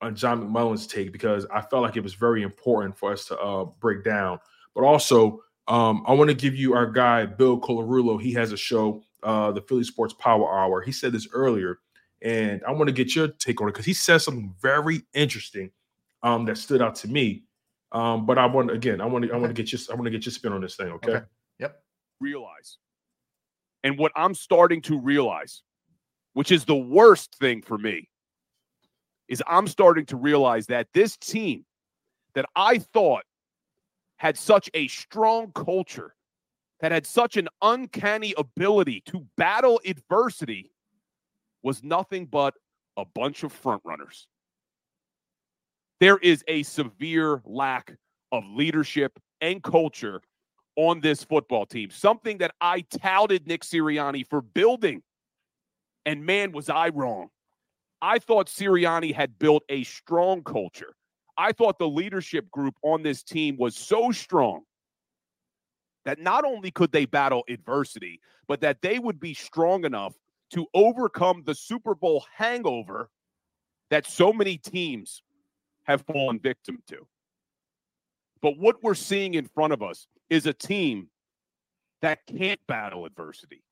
on John McMullen's take because I felt like it was very important for us to uh break down. But also, um, I want to give you our guy Bill Colarulo. He has a show, uh, the Philly Sports Power Hour. He said this earlier, and I want to get your take on it because he said something very interesting um, that stood out to me. Um, but I want again, I want to, I want to get your, I want to get your spin on this thing. Okay. Yep. Realize, and what I'm starting to realize, which is the worst thing for me, is I'm starting to realize that this team that I thought had such a strong culture, that had such an uncanny ability to battle adversity, was nothing but a bunch of front runners. There is a severe lack of leadership and culture on this football team, something that I touted Nick Sirianni for building. And man, was I wrong. I thought Sirianni had built a strong culture. I thought the leadership group on this team was so strong that not only could they battle adversity, but that they would be strong enough to overcome the Super Bowl hangover that so many teams have fallen victim to. But what we're seeing in front of us is a team that can't battle adversity,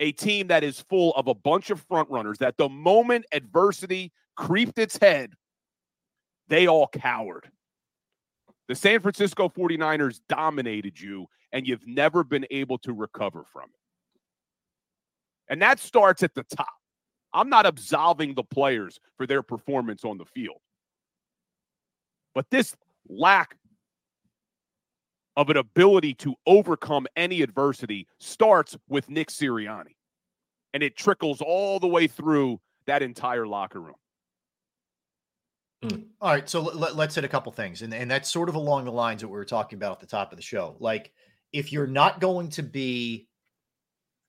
a team that is full of a bunch of front runners that the moment adversity creeped its head, they all cowered. The San Francisco 49ers dominated you, and you've never been able to recover from it. And that starts at the top. I'm not absolving the players for their performance on the field. But this lack of an ability to overcome any adversity starts with Nick Sirianni. And it trickles all the way through that entire locker room. Hmm. All right, so let, us hit a couple things, and and that's sort of along the lines that we were talking about at the top of the show. Like, if you're not going to be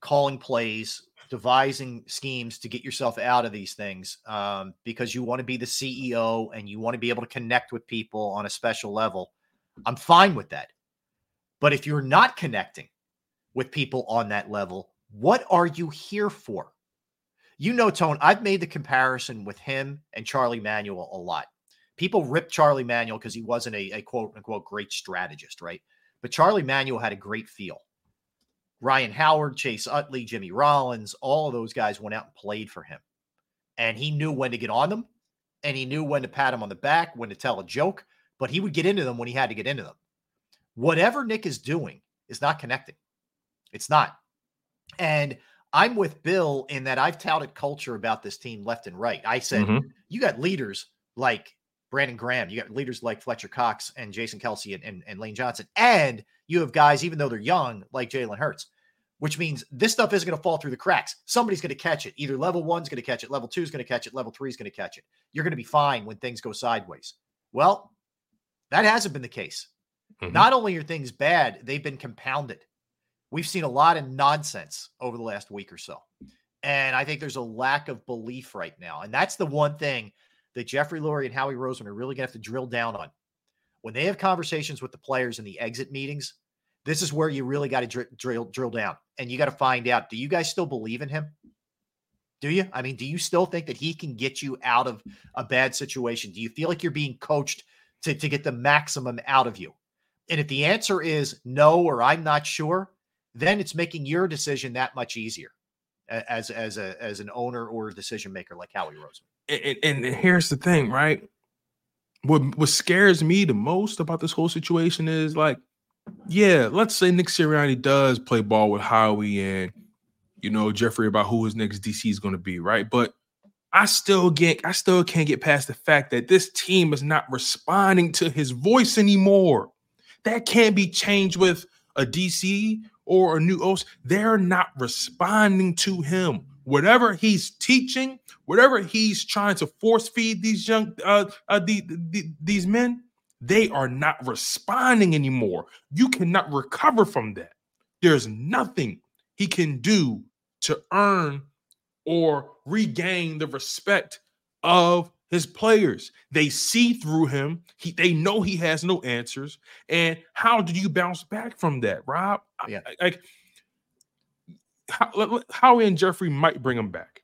calling plays, devising schemes to get yourself out of these things, um, because you want to be the CEO and you want to be able to connect with people on a special level, I'm fine with that. But if you're not connecting with people on that level, what are you here for? You know, Tone, I've made the comparison with him and Charlie Manuel a lot. People rip Charlie Manuel because he wasn't a, a quote unquote great strategist, right? But Charlie Manuel had a great feel. Ryan Howard, Chase Utley, Jimmy Rollins, all of those guys went out and played for him. And he knew when to get on them and he knew when to pat them on the back, when to tell a joke, but he would get into them when he had to get into them. Whatever Nick is doing is not connecting. It's not. And I'm with Bill in that I've touted culture about this team left and right. I said, Mm-hmm. you got leaders like Brandon Graham, you got leaders like Fletcher Cox and Jason Kelce and, and, and Lane Johnson, and you have guys, even though they're young, like Jalen Hurts, which means this stuff isn't going to fall through the cracks. Somebody's going to catch it. Either level one's going to catch it, level two is going to catch it, level three is going to catch it. You're going to be fine when things go sideways. Well, that hasn't been the case. Mm-hmm. Not only are things bad, they've been compounded. We've seen a lot of nonsense over the last week or so. And I think there's a lack of belief right now. And that's the one thing that Jeffrey Lurie and Howie Roseman are really going to have to drill down on. When they have conversations with the players in the exit meetings, this is where you really got to dr- drill drill down. And you got to find out do you guys still believe in him? Do you? I mean, do you still think that he can get you out of a bad situation? Do you feel like you're being coached to, to get the maximum out of you? And if the answer is no, or I'm not sure, then it's making your decision that much easier as as a as an owner or decision maker like Howie Roseman. And, and, and here's the thing, right? What what scares me the most about this whole situation is like, yeah, let's say Nick Sirianni does play ball with Howie and you know Jeffrey about who his next DC is going to be, right? But I still get I still can't get past the fact that this team is not responding to his voice anymore. That can't be changed with a DC or a new OC, they're not responding to him. Whatever he's teaching, whatever he's trying to force feed these young uh, uh the, the, these men, they are not responding anymore. You cannot recover from that. There's nothing he can do to earn or regain the respect of his players. They see through him. He, they know he has no answers. And how do you bounce back from that, Rob? Yeah. Like how, Howie and Jeffrey might bring him back.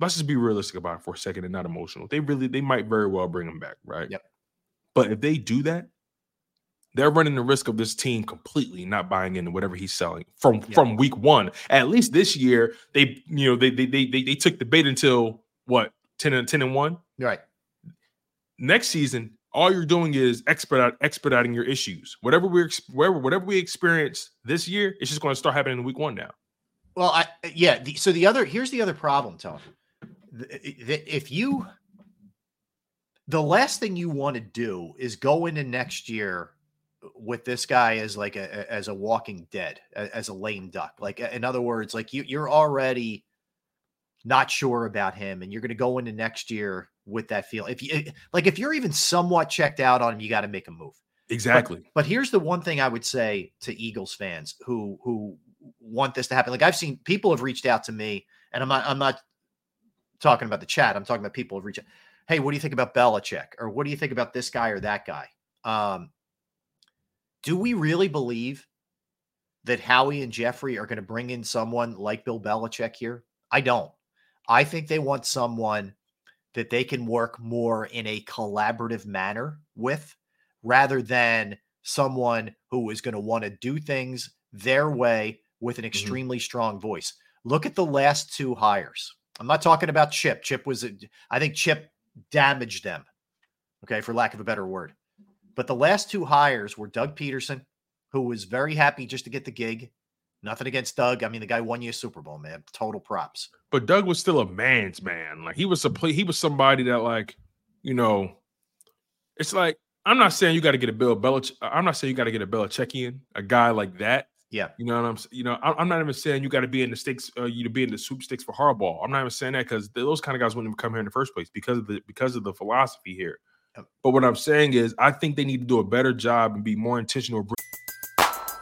Let's just be realistic about it for a second and not emotional. They really, they might very well bring him back, right? Yep. But if they do that, they're running the risk of this team completely not buying into whatever he's selling from Yeah. from week one. At least this year, they you know they they they they, they took the bait until what 10 and 10 and 1 Right. next season all you're doing is expedite expediting your issues whatever we're whatever whatever we experience this year it's just going to start happening in week one now Well, I yeah. The, so the other here's the other problem, Tony. If you, the last thing you want to do is go into next year with this guy as like a a- as a walking dead, as a lame duck. Like in other words, like you you're already not sure about him, and you're going to go into next year with that feel. If you like, if you're even somewhat checked out on him, you got to make a move. exactly But, but here's the one thing I would say to Eagles fans who who want this to happen. Like I've seen people have reached out to me, and I'm not I'm not talking about the chat. I'm talking about people have reached out. Hey, what do you think about Belichick? Or what do you think about this guy or that guy? Um, do we really believe that Howie and Jeffrey are going to bring in someone like Bill Belichick here? I don't. I think they want someone that they can work more in a collaborative manner with rather than someone who is going to want to do things their way with an mm-hmm. extremely strong voice. Look at the last two hires. I'm not talking about Chip. Chip was, a, I think Chip damaged them, okay, for lack of a better word. But the last two hires were Doug Pederson, who was very happy just to get the gig. Nothing against Doug. I mean, the guy won you a Super Bowl, man. Total props. but doug was still a man's man like he was a play he was somebody that like you know it's like i'm not saying you got to get a bill Belich- i'm not saying you got to get a Belichickian, a guy like that Yeah. You know what I'm saying? You know, I'm not even saying you got to be in the sticks, uh, you to be in the soup sticks for Harbaugh. I'm not even saying that because those kind of guys wouldn't even come here in the first place because of the because of the philosophy here. But what I'm saying is, I think they need to do a better job and be more intentional.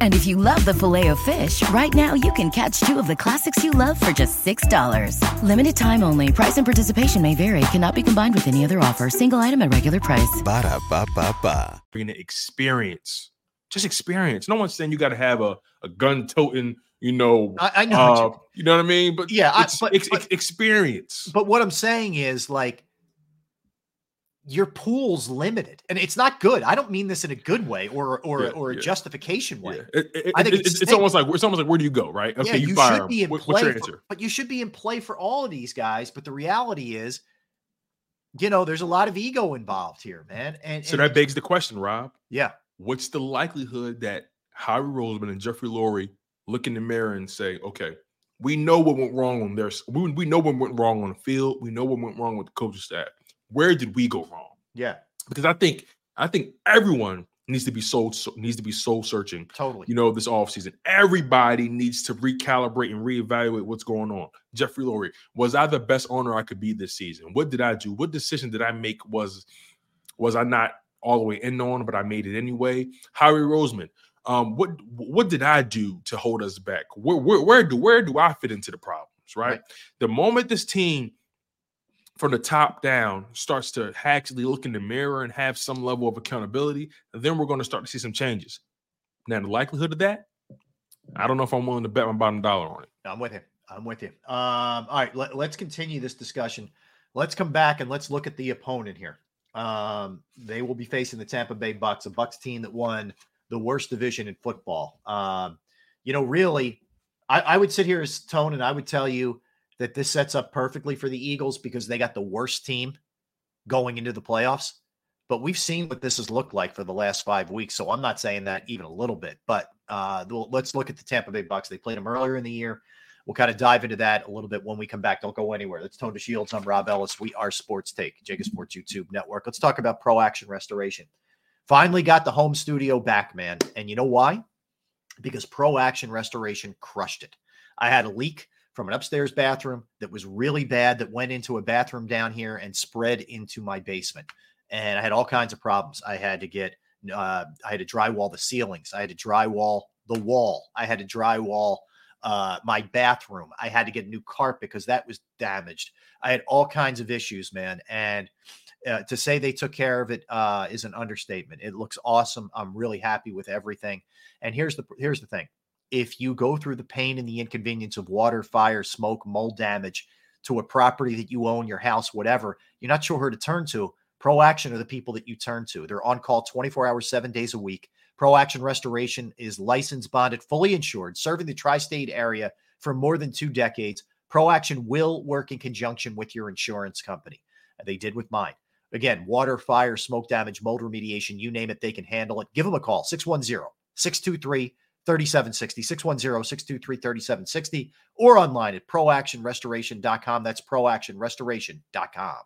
And if you love the filet of fish, right now you can catch two of the classics you love for just $6. Limited time only. Price and participation may vary. Cannot be combined with any other offer. Single item at regular price. Ba-da-ba-ba-ba. Bringing the experience, just experience. No one's saying you got to have a, a gun toting, you know. I- I know what you- uh, you know what I mean? But Yeah, I- it's, but- it's ex- experience. But what I'm saying is like your pool's limited and it's not good. I don't mean this in a good way or or Yeah, or a yeah. justification way. It- it- I think it- it's it's, almost like it's almost like where do you go, right? Okay, yeah, you, you fire should be in What- play what's your for- but you should be in play for all of these guys. But the reality is, you know, there's a lot of ego involved here, man. And, So and that begs the question, Rob. Yeah. What's the likelihood that Howie Roseman and Jeffrey Lurie look in the mirror and say, okay, we know what went wrong on their we, we know what went wrong on the field. We know what went wrong with the coaching staff. Where did we go wrong? yeah, Because I think I think everyone needs to be soul needs to be soul searching. Totally. You know, this offseason. Everybody needs to recalibrate and reevaluate what's going on. Jeffrey Lurie, was I the best owner I could be this season? What did I do? What decision did I make? Was was I not all the way in on, but I made it anyway? Howie Roseman, um, what what did I do to hold us back? Where where, where do where do I fit into the problems? Right? The moment this team from the top down starts to actually look in the mirror and have some level of accountability, then we're going to start to see some changes. Now, the likelihood of that, I don't know if I'm willing to bet my bottom dollar on it. I'm with you. I'm with you. Um, all right, let, us continue this discussion. Let's come back and let's look at the opponent here. Um, they will be facing the Tampa Bay Bucks, a Bucks team that won the worst division in football. Um, you know, really, I, I would sit here as Tone and I would tell you that this sets up perfectly for the Eagles because they got the worst team going into the playoffs. but we've seen what this has looked like for the last five weeks. So I'm not saying that even a little bit. But uh, let's look at the Tampa Bay Bucks. They played them earlier in the year. We'll kind of dive into that a little bit when we come back. Don't go anywhere. Let's Tone DeShields. I'm Rob Ellis. We are Sports Take, JAKIB Sports YouTube Network. Let's talk about Pro Action Restoration. Finally got the home studio back, man. And you know why? Because Pro Action Restoration crushed it. I had a leak from an upstairs bathroom that was really bad that went into a bathroom down here and spread into my basement. And I had all kinds of problems. I had to get, uh, I had to drywall the ceilings. I had to drywall the wall. I had to drywall uh, my bathroom. I had to get a new carpet because that was damaged. I had all kinds of issues, man. And uh, to say they took care of it uh, is an understatement. It looks awesome. I'm really happy with everything. And here's the here's the thing: if you go through the pain and the inconvenience of water, fire, smoke, mold damage to a property that you own, your house, whatever, you're not sure who to turn to. Pro Action are the people that you turn to. They're on call 24 hours, seven days a week. Pro Action Restoration is licensed, bonded, fully insured, serving the tri state area for more than two decades. Pro Action will work in conjunction with your insurance company. They did with mine. Again, water, fire, smoke damage, mold remediation, you name it, they can handle it. Give them a call 610 623 3760, 610 623 3760, or online at proactionrestoration.com. That's proactionrestoration.com.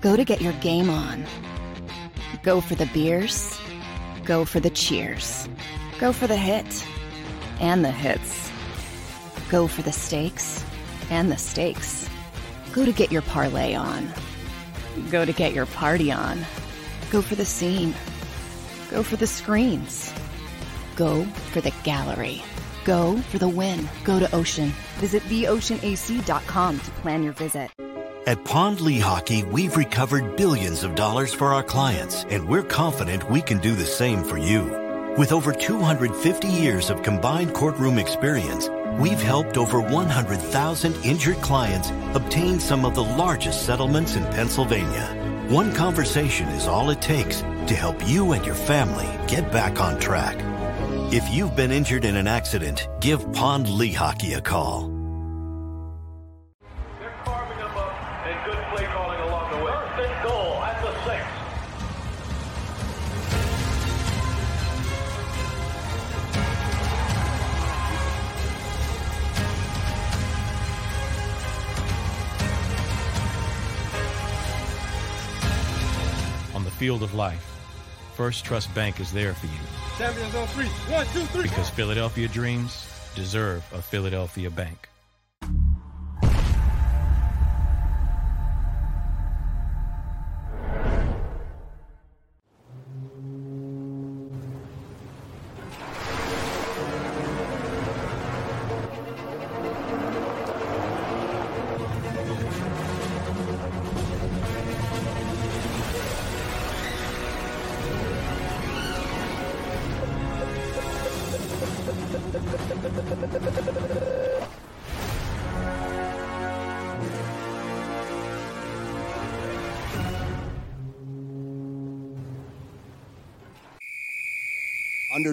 Go to get your game on. Go for the beers. Go for the cheers. Go for the hit and the hits. Go for the stakes and the stakes. Go to get your parlay on. Go to get your party on. Go for the scene. Go for the screens. Go for the gallery. Go for the win. Go to Ocean. Visit theoceanac.com to plan your visit. At Pond Lehocky, we've recovered billions of dollars for our clients, and we're confident we can do the same for you. With over 250 years of combined courtroom experience, we've helped over 100,000 injured clients obtain some of the largest settlements in Pennsylvania. One conversation is all it takes to help you and your family get back on track. If you've been injured in an accident, give Pond Lehocky a call. On the field of life, First Trust Bank is there for you. Champions on three. One, two, three. Because Philadelphia dreams deserve a Philadelphia bank.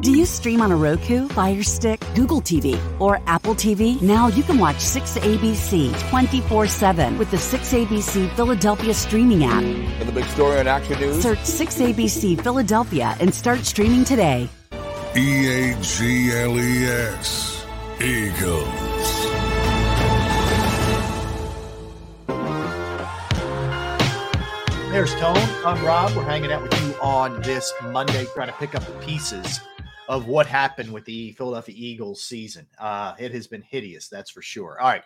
Do you stream on a Roku, Fire Stick, Google TV, or Apple TV? Now you can watch 6ABC 24 7 with the 6ABC Philadelphia streaming app. And the big story on Action News? Search 6ABC Philadelphia and start streaming today. E A G L E S. Eagles. There's Tone. I'm Rob. We're hanging out with you on this Monday, trying to pick up the pieces of what happened with the Philadelphia Eagles season. Uh, it has been hideous, that's for sure. All right.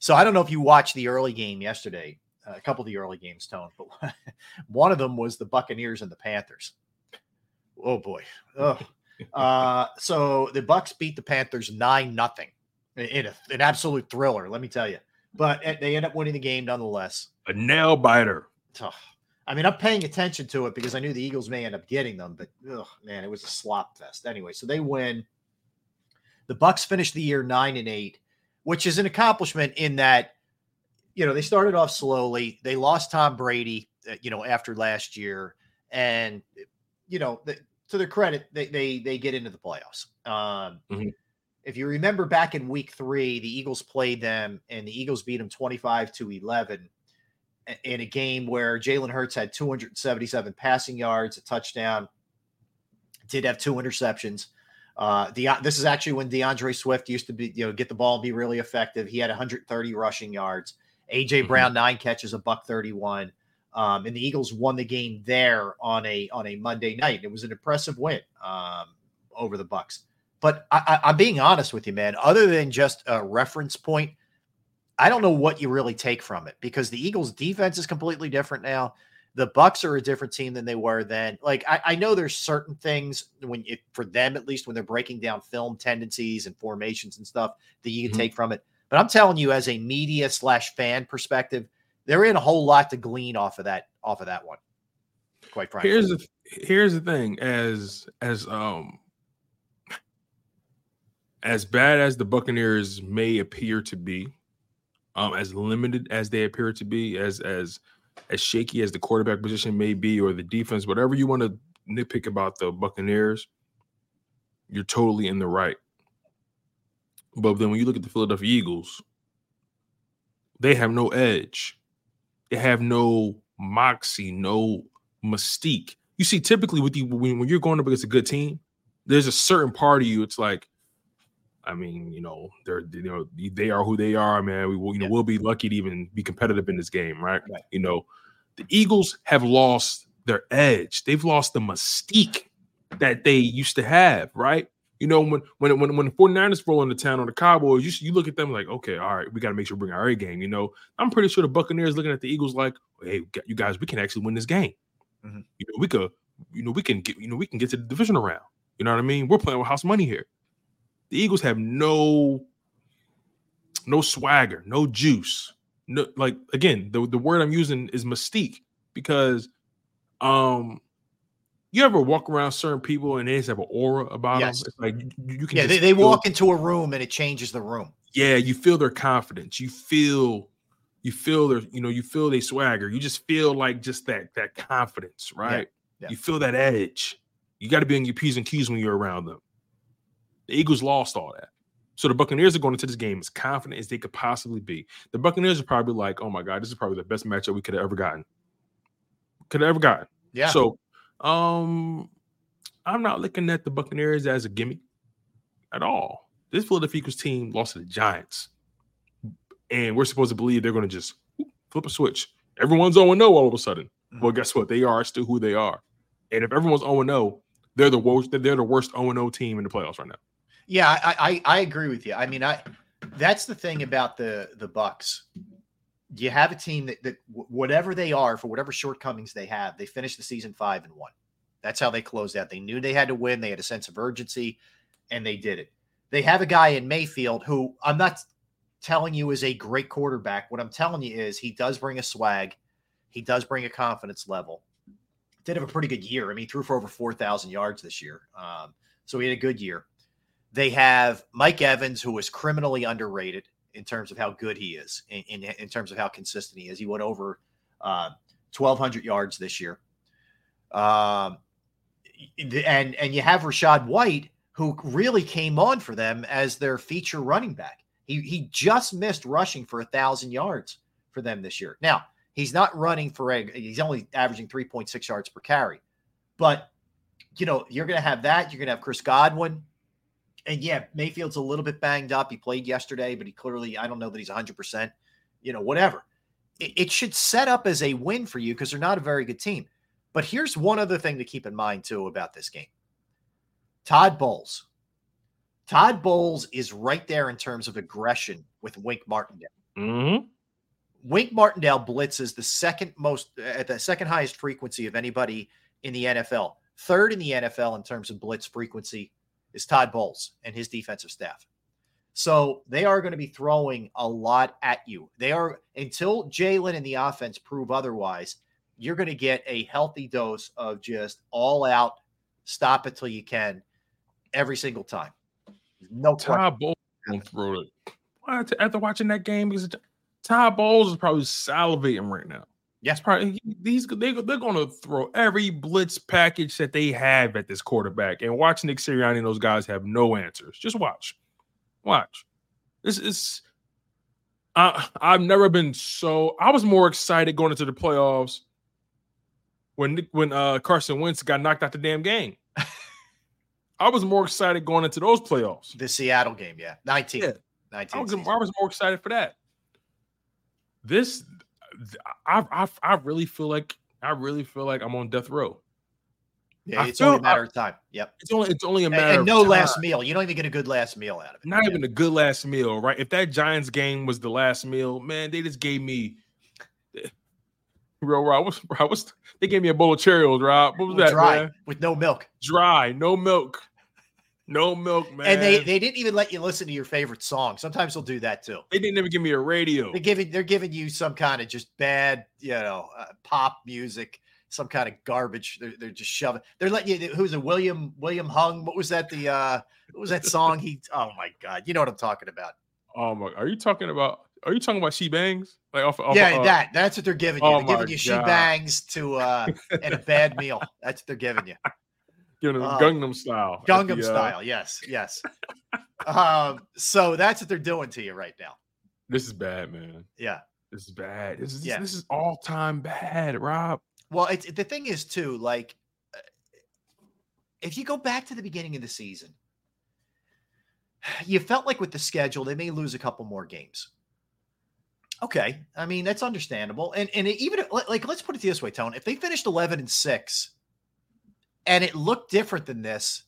So I don't know if you watched the early game yesterday. a couple of the early games, Tone, but one of them was the Buccaneers and the Panthers. Oh boy. Oh. Uh, so the Bucks beat the Panthers nine nothing in a, an absolute thriller. Let me tell you. But they end up winning the game nonetheless. A nail biter. Oh, I mean, I'm paying attention to it because I knew the Eagles may end up getting them, but oh, man, it was a slop fest. Anyway, so they win. The Bucks finished the year nine and eight, which is an accomplishment in that you know they started off slowly. They lost Tom Brady, uh, you know, after last year, and you know, the, to their credit, they they they get into the playoffs. Um, mm-hmm. If you remember back in Week Three, the Eagles played them, and the Eagles beat them twenty-five to eleven in a game where Jalen Hurts had 277 passing yards, a touchdown, did have two interceptions. Uh, the, this is actually when D'Andre Swift used to be, you know, get the ball and be really effective. He had 130 rushing yards. AJ mm-hmm. Brown nine catches, a buck 31. Um, and the Eagles won the game there on a on a Monday night. It was an impressive win um, over the Bucks. But I, I, I'm being honest with you, man. Other than just a reference point, I don't know what you really take from it because the Eagles defense is completely different now. The Bucks are a different team than they were then. Like I, I know there's certain things when it, for them at least when they're breaking down film tendencies and formations and stuff that you can mm-hmm. take from it. But I'm telling you, as a media slash fan perspective, there ain't a whole lot to glean off of that off of that one. Quite frankly, here's the here's the thing: as as um as bad as the Buccaneers may appear to be, um, as limited as they appear to be, as as as shaky as the quarterback position may be, or the defense, whatever you want to nitpick about the Buccaneers, you're totally in the right. But then when you look at the Philadelphia Eagles, they have no edge. They have no moxie, no mystique. You see, typically with you when, when you're going up against a good team, there's a certain part of you. It's like, I mean, you know, they're you know they are who they are, man. We will, you know, we'll be lucky to even be competitive in this game, right? right? You know, the Eagles have lost their edge. They've lost the mystique that they used to have, right? You know, when when when when the 49ers roll into town on the Cowboys, you, you look at them like, okay, all right, we got to make sure we bring our A game. You know, I'm pretty sure the Buccaneers looking at the Eagles like, hey, you guys, we can actually win this game. Mm-hmm. You know, we could, you know, we can get, you know, we can get to the division round. You know what I mean? We're playing with house money here. The Eagles have no, no swagger, no juice. No, like again, the, the word I'm using is mystique because um you ever walk around certain people and they just have an aura about yes. them? It's like you, you can. Yeah, they, they walk into a room and it changes the room. Yeah, you feel their confidence. You feel, you feel their, you know, you feel their swagger. You just feel like just that that confidence, right? Yeah. Yeah. You feel that edge. You got to be on your p's and q's when you're around them. The Eagles lost all that. So the Buccaneers are going into this game as confident as they could possibly be. The Buccaneers are probably like, "Oh my god, this is probably the best matchup we could have ever gotten. Could have ever gotten." Yeah. So um, I'm not looking at the Buccaneers as a gimmick at all. This Philadelphia Eagles team lost to the Giants, and we're supposed to believe they're going to just flip a switch. Everyone's 0 0 all of a sudden. Mm-hmm. Well, guess what? They are still who they are. And if everyone's 0 0, they're the worst. They're the worst 0 0 team in the playoffs right now. Yeah, I, I I agree with you. I mean, I that's the thing about the the Bucks. You have a team that, that whatever they are for whatever shortcomings they have, they finish the season five and one. That's how they closed out. They knew they had to win. They had a sense of urgency, and they did it. They have a guy in Mayfield who I'm not telling you is a great quarterback. What I'm telling you is he does bring a swag. He does bring a confidence level. Did have a pretty good year. I mean, threw for over 4,000 yards this year. Um, so he had a good year. They have Mike Evans, who is criminally underrated in terms of how good he is, in, in, in terms of how consistent he is. He went over uh, 1,200 yards this year. Um, and and you have Rachaad White, who really came on for them as their feature running back. He he just missed rushing for a thousand yards for them this year. Now he's not running for a. He's only averaging 3.6 yards per carry, but you know you're going to have that. You're going to have Chris Godwin and yeah, Mayfield's a little bit banged up. He played yesterday, but he clearly, I don't know that he's 100%, you know, whatever. It, it should set up as a win for you because they're not a very good team. But here's one other thing to keep in mind, too, about this game Todd Bowles. Todd Bowles is right there in terms of aggression with Wink Martindale. Mm-hmm. Wink Martindale blitzes the second most at the second highest frequency of anybody in the NFL. Third in the NFL in terms of blitz frequency is Todd Bowles and his defensive staff. So they are going to be throwing a lot at you. They are until Jalen and the offense prove otherwise. You're going to get a healthy dose of just all out, stop it till you can, every single time. No Todd Bowles don't throw it. What? After watching that game, because Todd Bowles is probably salivating right now. Yes, probably these they they're going to throw every blitz package that they have at this quarterback, and watch Nick Sirianni and those guys have no answers. Just watch, watch. This is. I I've never been so. I was more excited going into the playoffs when when uh, Carson Wentz got knocked out the damn game. I was more excited going into those playoffs. The Seattle game, yeah, nineteen. Yeah. 19 I was, I was more excited for that. This, I, I, I really feel like I really feel like I'm on death row. Yeah, I it's only a matter I- of time. Yep. It's only it's only a And- matter and, of no last meal. You don't even get a good last meal out of it. Not even a good last meal, right? If that Giants game was the last meal, man, they just gave me. Bro, Rob, what's, Rob, what's, they gave me a bowl of Cheerios, Rob. What was that, Dry man? with no milk. Dry, no milk, no milk, man. And they they didn't even let you listen to your favorite song. Sometimes they'll do that too. they didn't even give me a radio. They're giving they're giving you some kind of just bad, you know, uh, pop music, some kind of garbage. They're, they're just shoving. They're letting you. Who's it? William William Hung. What was that? The uh, what was that song? He. Oh my God, you know what I'm talking about. Oh my! Are you talking about? Are you talking about she bangs? Like off, off yeah, uh, that that's what they're giving you. oh they're giving you she bangs to uh and a bad meal. That's what they're giving you. You know, Oh. Gangnam style. Gangnam the, uh, style. Yes, yes. um, so that's what they're doing to you right now. This is bad, man. Yeah. This is bad. This is Yeah. this is all time bad, Rob. Well, it's the thing is too, like uh, if you go back to the beginning of the season, you felt like with the schedule they may lose a couple more games. Okay, I mean that's understandable, and and even like like, let's put it this way, Tone. If they finished eleven and six, and it looked different than this,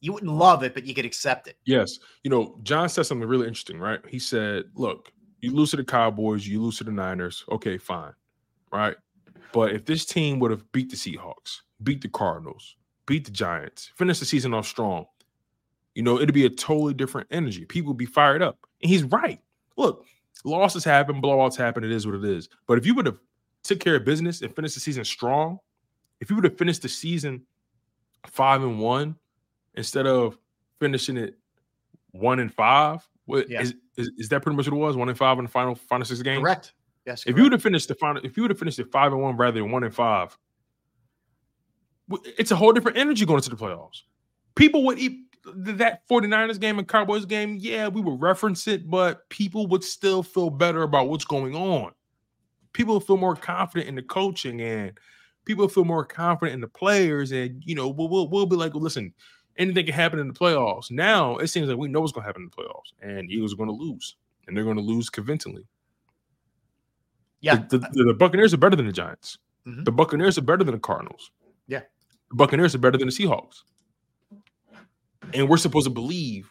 you wouldn't love it, but you could accept it. Yes. You know, John said something really interesting, right? He said, look, you lose to the Cowboys, you lose to the Niners. Okay, fine. Right. But if this team would have beat the Seahawks, beat the Cardinals, beat the Giants, finished the season off strong, you know, it'd be a totally different energy. People would be fired up. And he's right. Look, losses happen, blowouts happen. It is what it is. But if you would have took care of business and finished the season strong, if you would have finished the season five and one instead of finishing it one and five, what Yeah. is, is is that pretty much what it was? One and five in the final final six games. Correct. Yes. If you would have finished the final, if you would have finished it five and one rather than one and five, it's a whole different energy going into the playoffs. People would eat that 49ers game and Cowboys game. Yeah, we would reference it, but people would still feel better about what's going on. People feel more confident in the coaching and people feel more confident in the players. And, you know, we'll, we'll, we'll be like, listen, anything can happen in the playoffs. Now it seems like we know what's going to happen in the playoffs and Eagles are going to lose and they're going to lose convincingly. Yeah. The, the, the Buccaneers are better than the Giants. Mhm. The Buccaneers are better than the Cardinals. Yeah. The Buccaneers are better than the Seahawks. And we're supposed to believe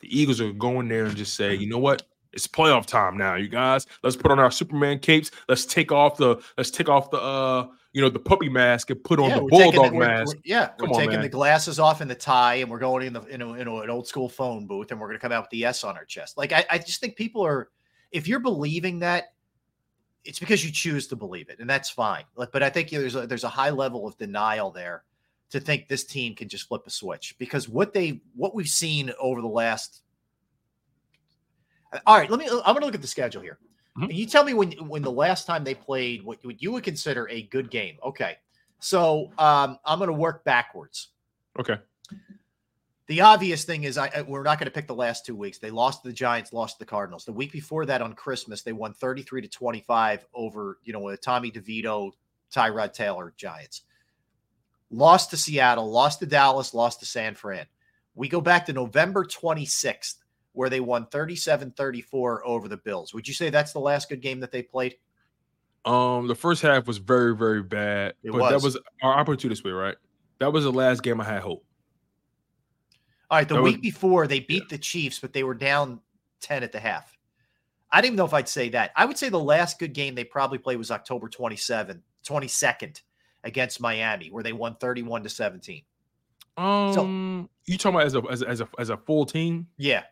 the Eagles are going there and just say, you know what? It's playoff time now, you guys. Let's put on our Superman capes. Let's take off the let's take off the uh you know the puppy mask and put on the bulldog we're- mask. we're- yeah, Come we're on, taking man. the glasses off and the tie, and we're going in the in, a, in a- an old school phone booth, and we're going to come out with the S on our chest. Like I, I just think people are, if you're believing that, it's because you choose to believe it, and that's fine. Like, but I think there's a, there's a high level of denial there to think this team can just flip a switch because what they what we've seen over the last. All right, let me. I'm going to look at the schedule here. And you tell me when when the last time they played what, what you would consider a good game. Okay. So um, I'm going to work backwards. Okay. The obvious thing is, I I- we're not going to pick the last two weeks. They lost to the Giants, lost to the Cardinals. The week before that, on Christmas, they won 33 to 25 over you know a Tommy DeVito, Tyrod Taylor Giants. Lost to Seattle, lost to Dallas, lost to San Fran. We go back to November 26th, where they won 37 34 over the Bills. Would you say that's the last good game that they played? Um, the first half was very, very bad. It but that was. was our opportunity this way, right? That was the last game I had hope. All right, the That week was- before they beat the Chiefs, but they were down 10 at the half. I don't even know if I'd say that. I would say the last good game they probably played was October 27th, 22nd against Miami, where they won 31 to 17. Um, you talking about as a as a, as a as a full team? Yeah,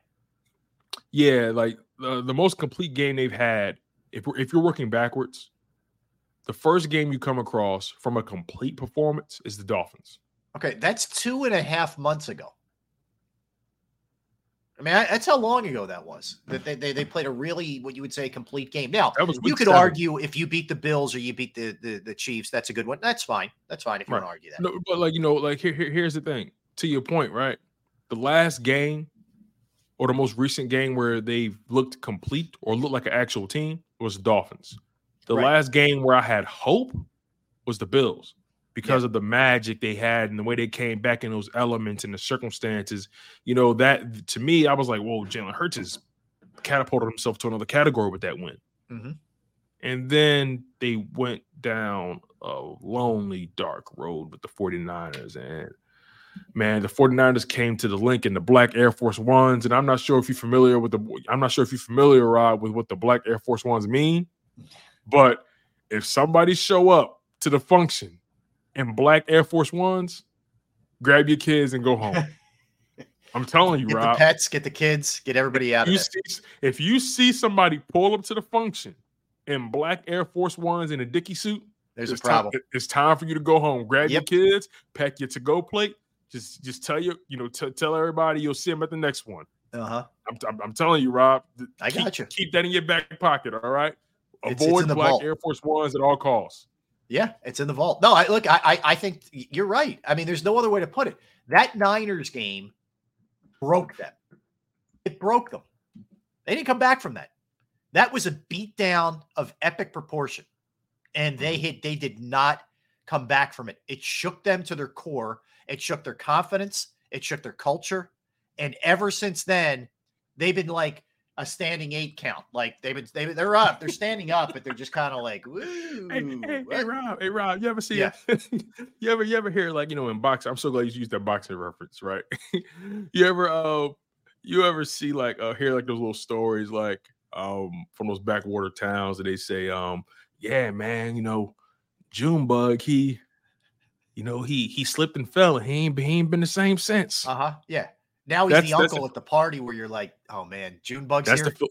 Yeah, like the, the most complete game they've had. If if you're working backwards, the first game you come across from a complete performance is the Dolphins. Okay, that's two and a half months ago. I mean, I, that's how long ago that was that they, they they played a really what you would say complete game. Now you could seven. argue if you beat the Bills or you beat the, the the Chiefs, that's a good one. That's fine. That's fine if you want to argue that. No, but like you know, like here, here here's the thing. To your point, right? The last game or the most recent game where they looked complete or looked like an actual team was the Dolphins. The Right. last game where I had hope was the Bills because of the magic they had and the way they came back in those elements and the circumstances. You know, that to me, I was like, whoa, Jalen Hurts has catapulted himself to another category with that win. Mhm. And then they went down a lonely, dark road with the 49ers. And man, the 49ers came to the link in the black Air Force Ones. And I'm not sure if you're familiar with the I'm not sure if you're familiar, Rob, with what the black Air Force Ones mean. But if somebody show up to the function in black Air Force Ones, grab your kids and go home. I'm telling you, Get Rob. the pets, get the kids, get everybody out of You there. see, if you see somebody pull up to the function in black Air Force Ones in a Dickie suit, There's a it's time- problem. it- it's time for you to go home. Grab Yep. your kids, pack your to-go plate. Just, just tell you, you know, t- tell everybody you'll see them at the next one. Uh huh. I'm, I'm, I'm telling you, Rob. I keep, got you. Keep that in your back pocket. All right. It's- it's Avoid black vault. Air Force Ones at all costs. Yeah, it's in the vault. No, I look, I, I I think you're right. I mean, there's no other way to put it. That Niners game broke them. It broke them. They didn't come back from that. That was a beatdown of epic proportion. And they hit, they did not come back from it. It shook them to their core. It shook their confidence. It shook their culture. And ever since then, they've been like a standing eight count. Like they've been, they, they're up, they're standing up, but they're just kind of like, woo. Hey, hey, hey, Rob, hey Rob, you ever see Yeah. you ever you ever hear like you know in boxing? I'm so glad you used that boxing reference, right? you ever uh you ever see like uh hear like those little stories like um from those backwater towns that they say um yeah man you know Junebug he you know he he slipped and fell and he ain't, he ain't been the same since. Uh huh. Yeah. Now he's That's- the uncle a- at the party where you're like, oh man, June bugs That's here. the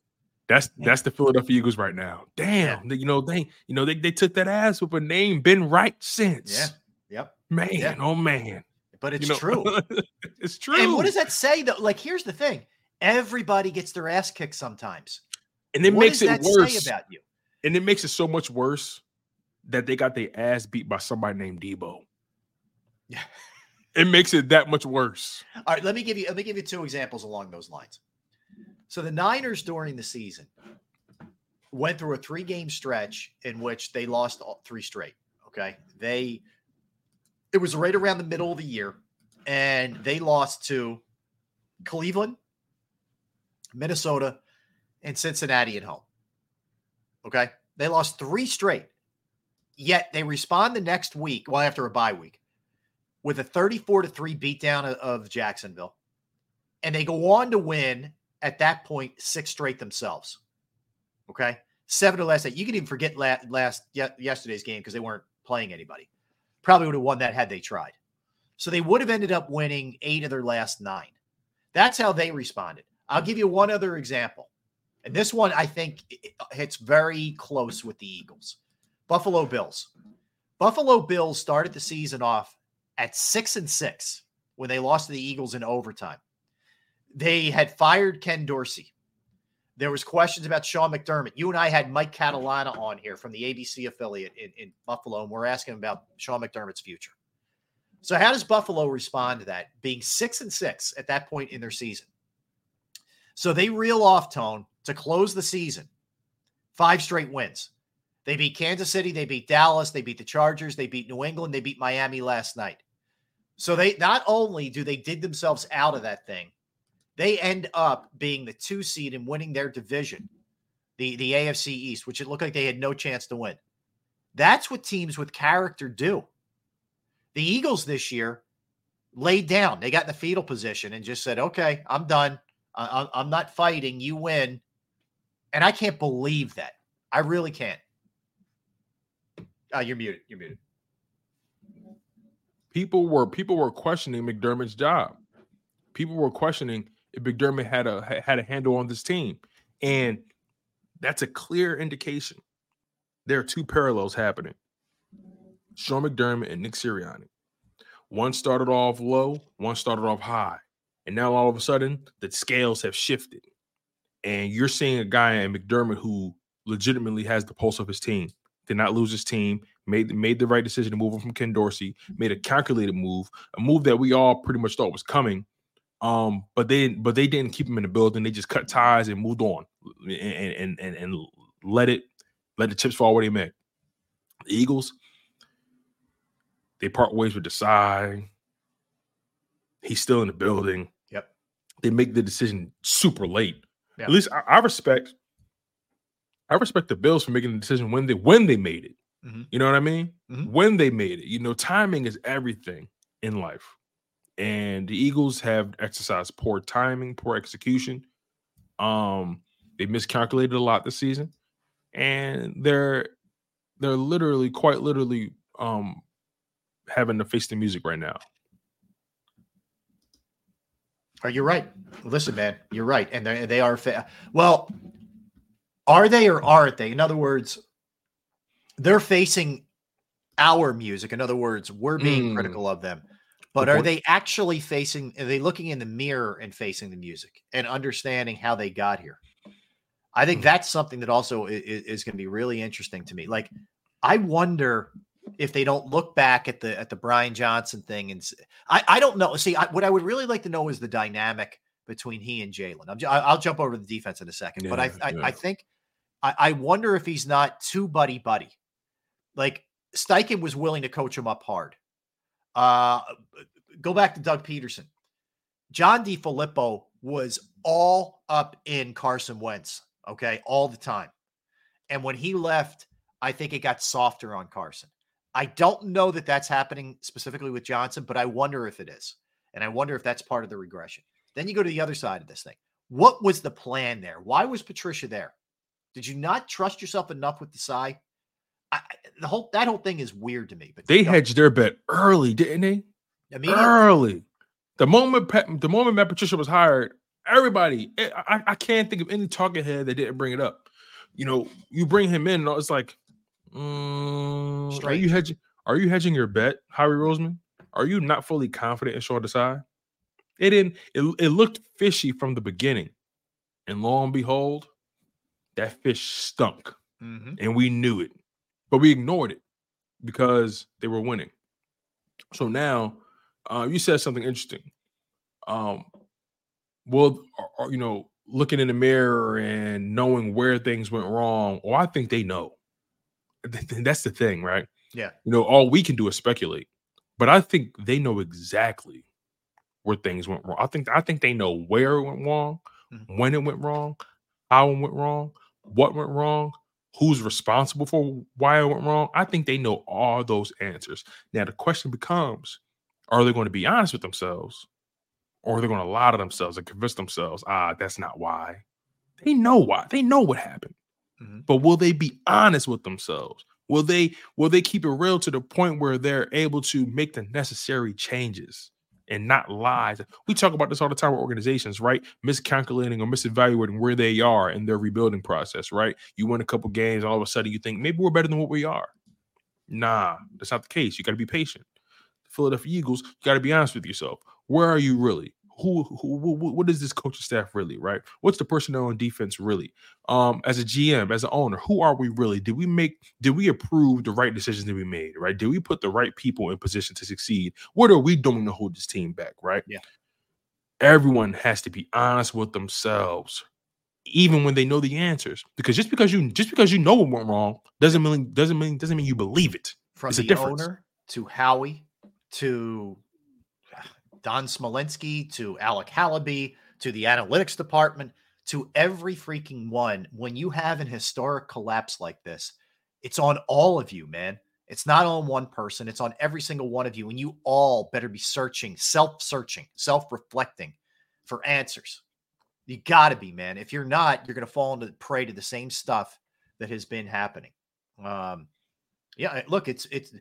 that's that's the Philadelphia Eagles right now. Damn, they- you know they you know they, they took that ass with a name been right since. yeah. Yep. Man, Yeah. oh man. But it's You know, true. it's true. And what does that say though? Like, here's the thing: everybody gets their ass kicked sometimes. And it What makes it worse. about you? And it makes it so much worse that they got their ass beat by somebody named Deebo. Yeah. It makes it that much worse. All right, let me give you let me give you two examples along those lines. So the Niners during the season went through a three game stretch in which they lost all three straight. Okay, they it was right around the middle of the year, and they lost to Cleveland, Minnesota, and Cincinnati at home. Okay, they lost three straight. Yet they respond the next week, well after a bye week, with a 34 to 3 beatdown of, Jacksonville. And they go on to win at that point six straight themselves. Okay. Seven to last eight. You can even forget last, last yesterday's game because they weren't playing anybody. Probably would have won that had they tried. So they would have ended up winning eight of their last nine. That's how they responded. I'll give you one other example. And this one I think hits very close with the Eagles. Buffalo Bills. Buffalo Bills started the season off at six and six when they lost to the Eagles in overtime. They had fired Ken Dorsey. There was questions about Sean McDermott. You and I had Mike Catalana on here from the ABC affiliate in, in Buffalo, and we're asking about Sean McDermott's future. So, how does Buffalo respond to that? Being six and six at that point in their season. So they reel off tone to close the season. Five straight wins. They beat Kansas City, they beat Dallas, they beat the Chargers, they beat New England, they beat Miami last night. So they not only do they dig themselves out of that thing, they end up being the two seed and winning their division, the, the AFC East, which it looked like they had no chance to win. That's what teams with character do. The Eagles this year laid down. They got in the fetal position and just said, okay, I'm done. I, I'm not fighting. You win. And I can't believe that. I really can't. Uh, you're muted. You're muted. People were people were questioning McDermott's job. People were questioning if McDermott had a had a handle on this team, and that's a clear indication. There are two parallels happening. Sean McDermott and Nick Sirianni. One started off low, one started off high. And now all of a sudden, the scales have shifted. And you're seeing a guy in McDermott who legitimately has the pulse of his team. Did not lose his team, made made the right decision to move him from Ken Dorsey, made a calculated move, a move that we all pretty much thought was coming. Um, but they but they didn't keep him in the building. They just cut ties and moved on and and and, and let it let the chips fall where they may. The Eagles, they part ways with Desai. He's still in the building. Yep. They make the decision super late. Yeah. At least I, I respect. I respect the Bills for making the decision when they when they made it. Mhm. You know what I mean? Mhm. When they made it. You know, timing is everything in life. And the Eagles have exercised poor timing, poor execution. Um, they miscalculated a lot this season, and they're they're literally, quite literally, um, having to face the music right now. Are you right? Listen, man, you're right, and they they are fa- well. Are they or aren't they? In other words, they're facing our music. In other words, we're being Mm. critical of them. But are they actually facing? Are they looking in the mirror and facing the music and understanding how they got here? I Hmm. think that's something that also is, is going to be really interesting to me. Like, I wonder if they don't look back at the at the Brian Johnson thing and I I don't know. See, I, what I would really like to know is the dynamic between he and Jalen. I- I'll jump over to the defense in a second, but I Yeah, I, yeah. I think I, I wonder if he's not too buddy buddy. Like Steichen was willing to coach him up hard. Uh, go back to Doug Pederson. John DeFilippo was all up in Carson Wentz, okay, all the time. And when he left, I think it got softer on Carson. I don't know that that's happening specifically with Johnson, but I wonder if it is. And I wonder if that's part of the regression. Then you go to the other side of this thing. What was the plan there? Why was Patricia there? Did you not trust yourself enough with the side? I, I- the whole that whole thing is weird to me. But They hedged their bet early, didn't they? Immediately. Early. The moment Pat, the moment Matt Patricia was hired, everybody, eh, I, I can't think of any talking head that didn't bring it up. You know, you bring him in, and it's like, mm, are you hedging? Are you hedging your bet, Howie Roseman? Are you not fully confident in Sean Desai? It didn't. It, it looked fishy from the beginning, and lo and behold, that fish stunk, Mhm. and we knew it, but we ignored it because they were winning. So now, uh, you said something interesting. Um, well, are- you know, looking in the mirror and knowing where things went wrong. Well, I think they know. Th- th- That's the thing, right? Yeah. You know, all we can do is speculate, but I think they know exactly where things went wrong. I think I think they know where it went wrong, when it went wrong, how it went wrong, what went wrong, who's responsible for why it went wrong. I think they know all those answers. Now the question becomes: Are they going to be honest with themselves, or are they going to lie to themselves and convince themselves, ah, that's not why? They know why. They know what happened. But will they be honest with themselves? Will they will they keep it real to the point where they're able to make the necessary changes and not lies? We talk about this all the time with organizations, right? Miscalculating or misevaluating where they are in their rebuilding process, right? You win a couple games, all of a sudden you think maybe we're better than what we are. Nah, that's not the case. You got to be patient. Philadelphia Eagles, you got to be honest with yourself. Where are you really? Who, who, who, what is this coaching staff really? Right? What's the personnel on defense really? Um, as a GM, as an owner, who are we really? Did we make? Did we approve the right decisions that we made? Right? Did we put the right people in position to succeed? What are we doing to hold this team back? Right? Yeah. Everyone has to be honest with themselves, even when they know the answers. Because just because you just because you know what went wrong doesn't mean doesn't mean doesn't mean you believe it. from it's the owner to Howie to Don Smolenski to Alec Halaby to the analytics department to every freaking one. When you have an historic collapse like this, it's on all of you, man. It's not on one person, it's on every single one of you. And you all better be searching, self searching, self reflecting for answers. You got to be, man. If you're not, you're going to fall into prey to the same stuff that has been happening. Um, yeah, look, it's it's.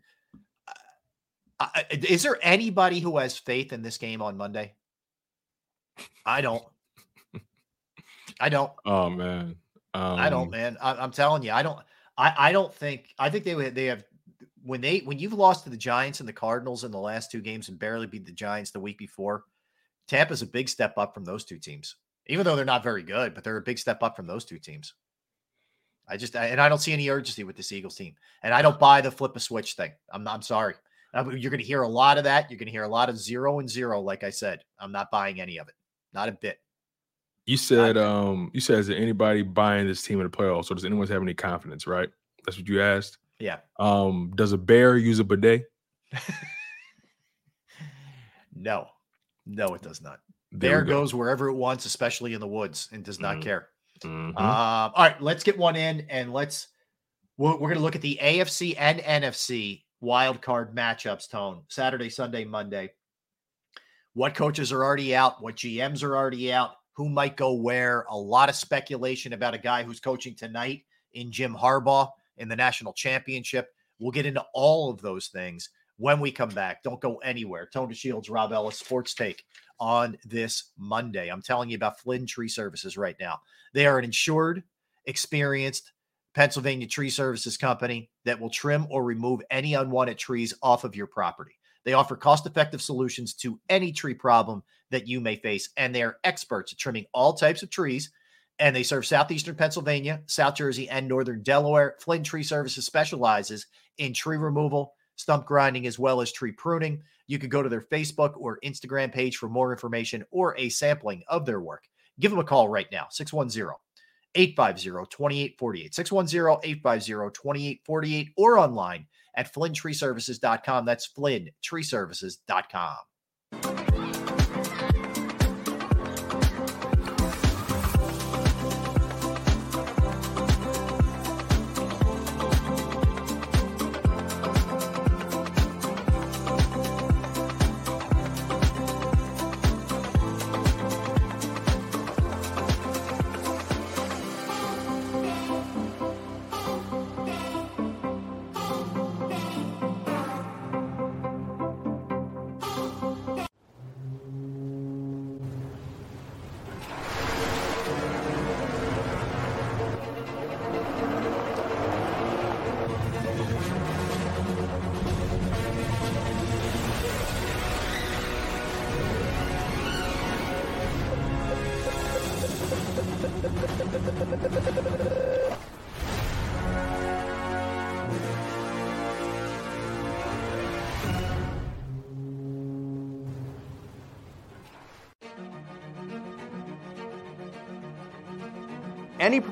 Uh, is there anybody who has faith in this game on Monday? I don't. I don't. Oh man, um, I don't, man. I, am telling you, I don't. I I don't think. I think they they have when they when you've lost to the Giants and the Cardinals in the last two games and barely beat the Giants the week before. Tampa's a big step up from those two teams, even though they're not very good, but they're a big step up from those two teams. I just and I don't see any urgency with this Eagles team, and I don't buy the flip a switch thing. I'm I'm sorry. You're going to hear a lot of that. You're going to hear a lot of zero and zero. Like I said, I'm not buying any of it, not a bit. You said, um, you said, is there anybody buying this team in the playoffs, or does anyone have any confidence? Right, that's what you asked. Yeah. Um, does a bear use a bidet? no, no, it does not. There bear go. goes wherever it wants, especially in the woods, and does not mm-hmm. care. Mm-hmm. Um, all right, let's get one in, and let's. We're, we're going to look at the AFC and NFC wild card matchups. Tone Saturday, Sunday, Monday. What coaches are already out? What GMs are already out? Who might go where? A lot of speculation about a guy who's coaching tonight in Jim Harbaugh in the national championship. We'll get into all of those things when we come back. Don't go anywhere. Tone DeShields, Rob Ellis, Sports Take on this Monday. I'm telling you about Flynn Tree Services right now. They are an insured, experienced Pennsylvania tree services company that will trim or remove any unwanted trees off of your property. They offer cost effective solutions to any tree problem that you may face, and they are experts at trimming all types of trees and they serve southeastern Pennsylvania, South Jersey, and northern Delaware. Flynn Tree Services specializes in tree removal, stump grinding, as well as tree pruning. You could go to their Facebook or Instagram page for more information or a sampling of their work. Give them a call right now, 610 850 2848, 610 850 2848, or online at flyntreeservices.com. That's flyntreeservices.com.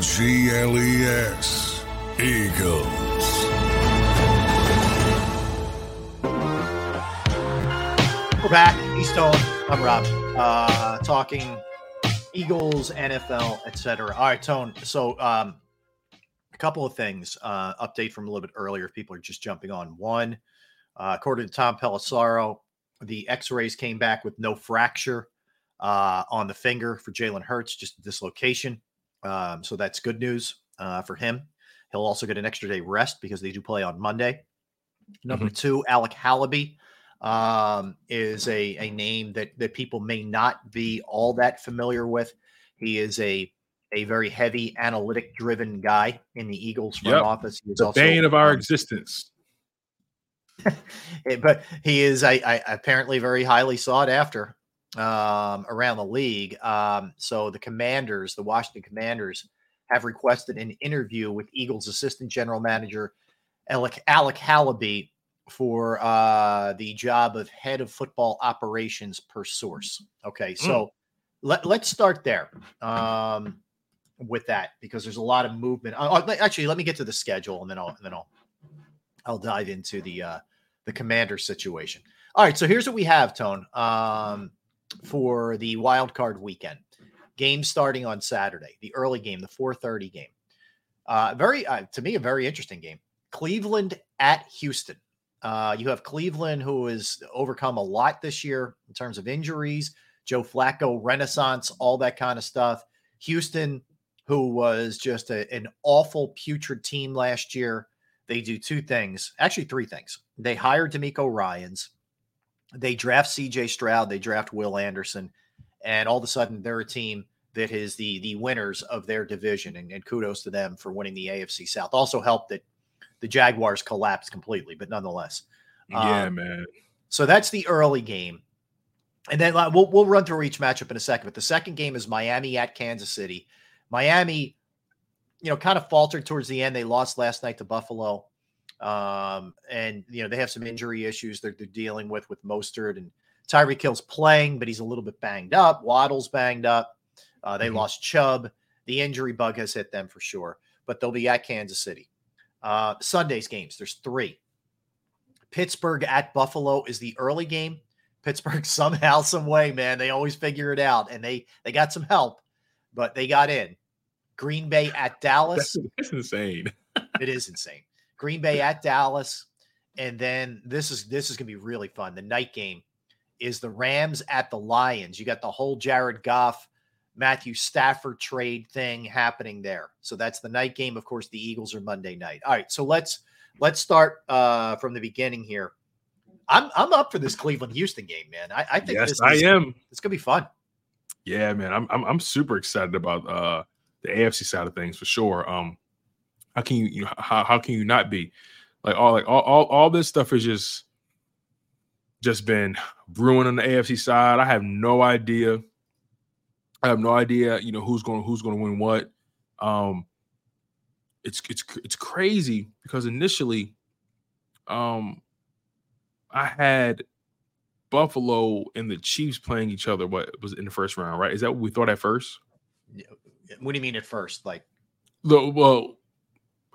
G L E S. Eagles. We're back. East Tone. I'm Rob. Uh, talking Eagles, NFL, etc. All right, Tone. So, um, a couple of things. Uh, update from a little bit earlier. People are just jumping on. One, uh, according to Tom Pelissero, the X-rays came back with no fracture uh, on the finger for Jalen Hurts, just dislocation. Um, so that's good news uh, for him. He'll also get an extra day rest because they do play on Monday. Number two, Alec Halaby um, is a, a name that, that people may not be all that familiar with. He is a a very heavy analytic driven guy in the Eagles front Yep. office. He is The also, bane of our um, existence. But he is I, I, apparently very highly sought after um, around the league. Um, so the Commanders, the Washington Commanders, have requested an interview with Eagles assistant general manager Alec, Alec Halaby for uh, the job of head of football operations per source. Okay, so let, let's start there um, with that because there's a lot of movement. Uh, uh, actually, let me get to the schedule and then I'll and then I'll I'll dive into the uh, the commander situation. All right, so here's what we have, Tone, um, for the wild card weekend. Game starting on Saturday, the early game, the 4:30 game. Uh, very uh, to me, a very interesting game. Cleveland at Houston. Uh, you have Cleveland, who has overcome a lot this year in terms of injuries, Joe Flacco renaissance, all that kind of stuff. Houston, who was just a- an awful, putrid team last year. They do two things, actually three things. They hire DeMeco Ryans, they draft CJ Stroud, they draft Will Anderson, and all of a sudden they're a team that is the the winners of their division. And, and kudos to them for winning the AFC South. Also helped that the Jaguars collapsed completely, but nonetheless. Yeah, Um, man. So that's the early game. And then uh, we'll, we'll run through each matchup in a second. But the second game is Miami at Kansas City. Miami, you know, kind of faltered towards the end. They lost last night to Buffalo. Um, and, you know, they have some injury issues they're, they're dealing with with Mostert and Tyreek Hill's playing, but he's a little bit banged up. Waddle's banged up. Uh, they lost Chubb. The injury bug has hit them for sure, but they'll be at Kansas City. Uh, Sunday's games, there's three. Pittsburgh at Buffalo is the early game. Pittsburgh somehow, some way, man, they always figure it out, and they they got some help, but they got in. Green Bay at Dallas. That's, that's insane. it is insane. Green Bay at Dallas, and then this is this is gonna be really fun. The night game is the Rams at the Lions. You got the whole Jared Goff, Matthew Stafford trade thing happening there. So that's the night game. Of course, the Eagles are Monday night. All right, so let's let's start uh, from the beginning here. I'm I'm up for this Cleveland Houston game, man. I, I think Yes, this I is, am. It's gonna be fun. Yeah, man, I'm, I'm I'm super excited about uh the AFC side of things for sure. Um, how can you, you know, how how can you not be like all like all all, all this stuff is just just been brewing on the AFC side. I have no idea. I have no idea, you know, who's going who's going to win what. Um, it's it's it's crazy because initially, um, I had Buffalo and the Chiefs playing each other. What was in the first round, right? Is that what we thought at first? Yeah. What do you mean at first? Like The, well,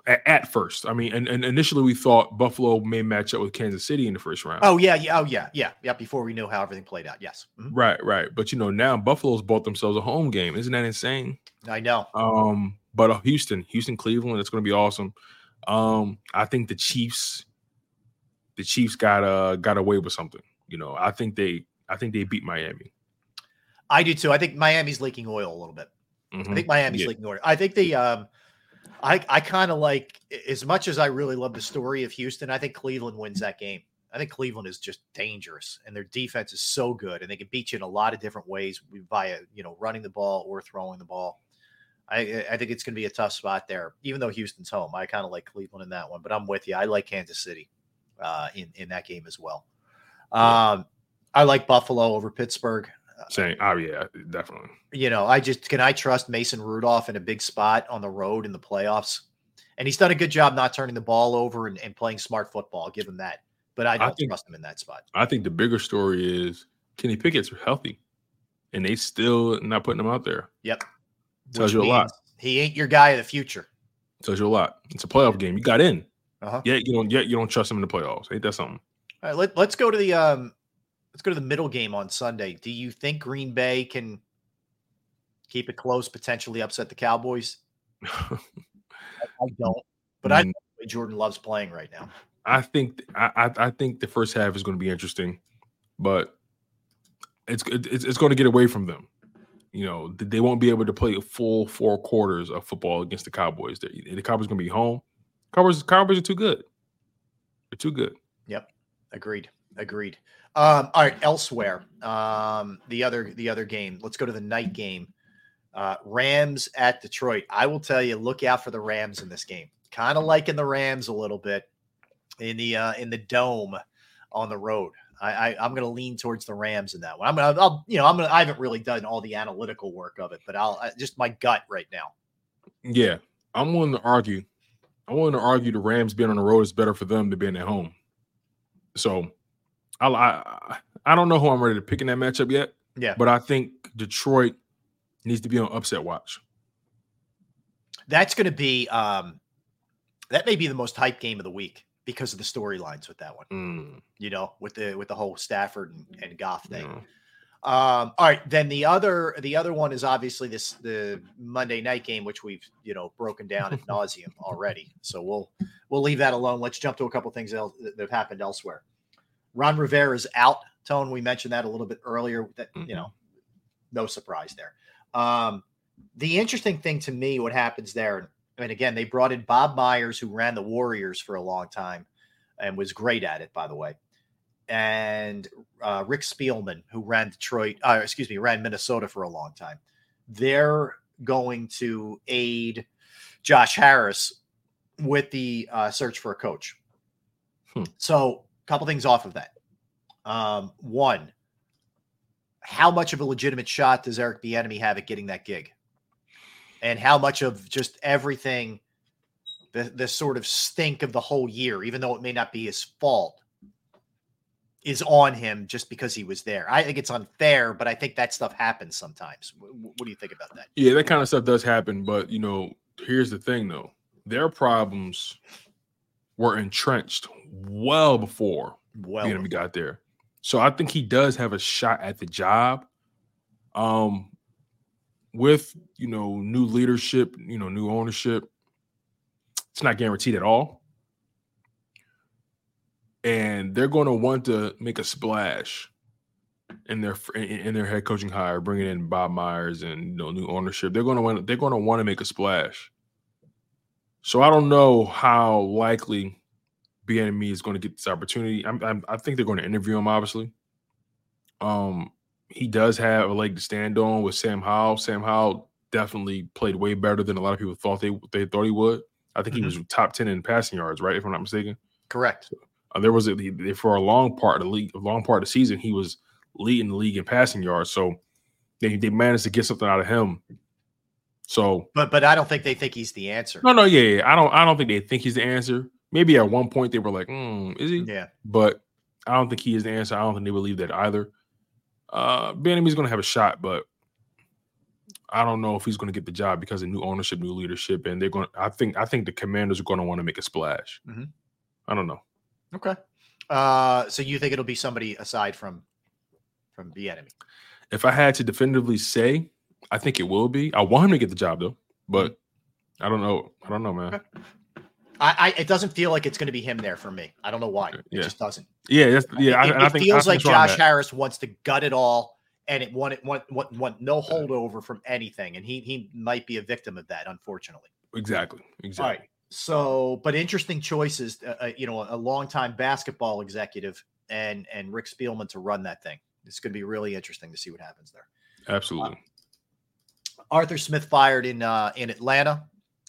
at, at first, I mean, and, and initially we thought Buffalo may match up with Kansas City in the first round. Oh yeah, yeah, oh yeah, yeah, yeah. Before we knew how everything played out, yes, Mhm. Right, right. But you know, now Buffalo's bought themselves a home game. Isn't that insane? I know. Um, but uh, Houston, Houston, Cleveland, it's going to be awesome. Um, I think the Chiefs, the Chiefs got uh got away with something. You know, I think they, I think they beat Miami. I do too. I think Miami's leaking oil a little bit. I Mhm. think Miami's Yeah. leaking oil. I think the um, I I kind of like as much as I really love the story of Houston. I think Cleveland wins that game. I think Cleveland is just dangerous, and their defense is so good, and they can beat you in a lot of different ways via you know running the ball or throwing the ball. I I think it's going to be a tough spot there, even though Houston's home. I kind of like Cleveland in that one, but I'm with you. I like Kansas City uh, in in that game as well. Um, I like Buffalo over Pittsburgh. Saying, oh yeah, definitely. You know, I just can I trust Mason Rudolph in a big spot on the road in the playoffs? And he's done a good job not turning the ball over and, and playing smart football. I'll give him that. But I don't think- trust him in that spot. I think the bigger story is Kenny Pickett's healthy, and they still not putting him out there. Yep. Tells Which you a lot. He ain't your guy of the future. Tells you a lot. It's a playoff game. You got in. Uh-huh. Yet you don't. Yet you don't trust him in the playoffs. Ain't that something? All right, let, let's go to the um let's go to the middle game on Sunday. Do you think Green Bay can keep it close, potentially upset the Cowboys? I, I don't, but I know Jordan loves playing right now. I think I, I I think the first half is going to be interesting, but it's it's, it's going to get away from them. You know, they won't be able to play a full four quarters of football against the Cowboys. The, the Cowboys going to be home. Cowboys Cowboys are too good. They're too good. Yep. Agreed. Agreed. Um, all right, elsewhere. Um, the other the other game. Let's go to the night game. Uh, Rams at Detroit. I will tell you, look out for the Rams in this game. Kind of liking the Rams a little bit in the uh, in the dome on the road. I, I I'm going to lean towards the Rams in that one. I'm gonna I'll you know I'm gonna I haven't really done all the analytical work of it, but I'll I, just my gut right now. Yeah, I'm willing to argue. I'm willing to argue the Rams being on the road is better for them than being at home. So, I I, I don't know who I'm ready to pick in that matchup yet. Yeah. but I think Detroit needs to be on upset watch. That's going to be um, that may be the most hype game of the week because of the storylines with that one. Mm. You know, with the with the whole Stafford and, and Goff thing. Um, all right, then the other the other one is obviously this the Monday night game, which we've you know broken down at nauseum already. So we'll we'll leave that alone. Let's jump to a couple things else that have happened elsewhere. Ron Rivera is out. Tone, we mentioned that a little bit earlier. That you know, no surprise there. Um, the interesting thing to me, what happens there, and again, they brought in Bob Myers, who ran the Warriors for a long time and was great at it, by the way, and uh, Rick Spielman, who ran Detroit, uh, excuse me, ran Minnesota for a long time. They're going to aid Josh Harris with the uh, search for a coach. So, a couple things off of that. Um, one, how much of a legitimate shot does Eric Bieniemy have at getting that gig? And how much of just everything, the the sort of stink of the whole year, even though it may not be his fault, is on him just because he was there. I think it's unfair, but I think that stuff happens sometimes. Wh- wh- What do you think about that? Yeah, that kind of stuff does happen, but you know, here's the thing though. Their problems were entrenched well before well Bieniemy got there. So I think he does have a shot at the job. Um with, you know, new leadership, you know, new ownership. It's not guaranteed at all. And they're going to want to make a splash in their in, in their head coaching hire, bringing in Bob Myers and you know new ownership. They're going to want they're going to want to make a splash. So I don't know how likely Bieniemy is going to get this opportunity. I'm, I'm, I think they're going to interview him. Obviously, um, he does have a leg to stand on with Sam Howell. Sam Howell definitely played way better than a lot of people thought they they thought he would. I think he was top ten in passing yards, right? If I'm not mistaken. Correct. Uh, there was a, for a long part of the league, a long part of the season, he was leading the league in passing yards. So they they managed to get something out of him. So But but I don't think they think he's the answer. no, no, yeah, yeah. I don't I don't think they think he's the answer. Maybe at one point they were like, mm, is he? Yeah. But I don't think he is the answer. I don't think they believe that either. Uh Bieniemy's gonna have a shot, but I don't know if he's gonna get the job because of new ownership, new leadership, and they're gonna I think I think the commanders are gonna want to make a splash. Mhm. I don't know. Okay. Uh, so you think it'll be somebody aside from from the enemy? If I had to definitively say, I think it will be. I want him to get the job though, but I don't know. I don't know, man. I, I it doesn't feel like it's going to be him there for me. I don't know why. It Yeah. just doesn't. Yeah, that's yeah. I, it, I it think feels I like think where I'm Josh. Harris wants to gut it all, and it want it want, want, want no holdover from anything, and he he might be a victim of that, unfortunately. Exactly. Exactly. right. So, but interesting choices. Uh, uh, you know, a longtime basketball executive and and Rick Spielman to run that thing. It's going to be really interesting to see what happens there. Absolutely. Arthur Smith fired in uh, in Atlanta.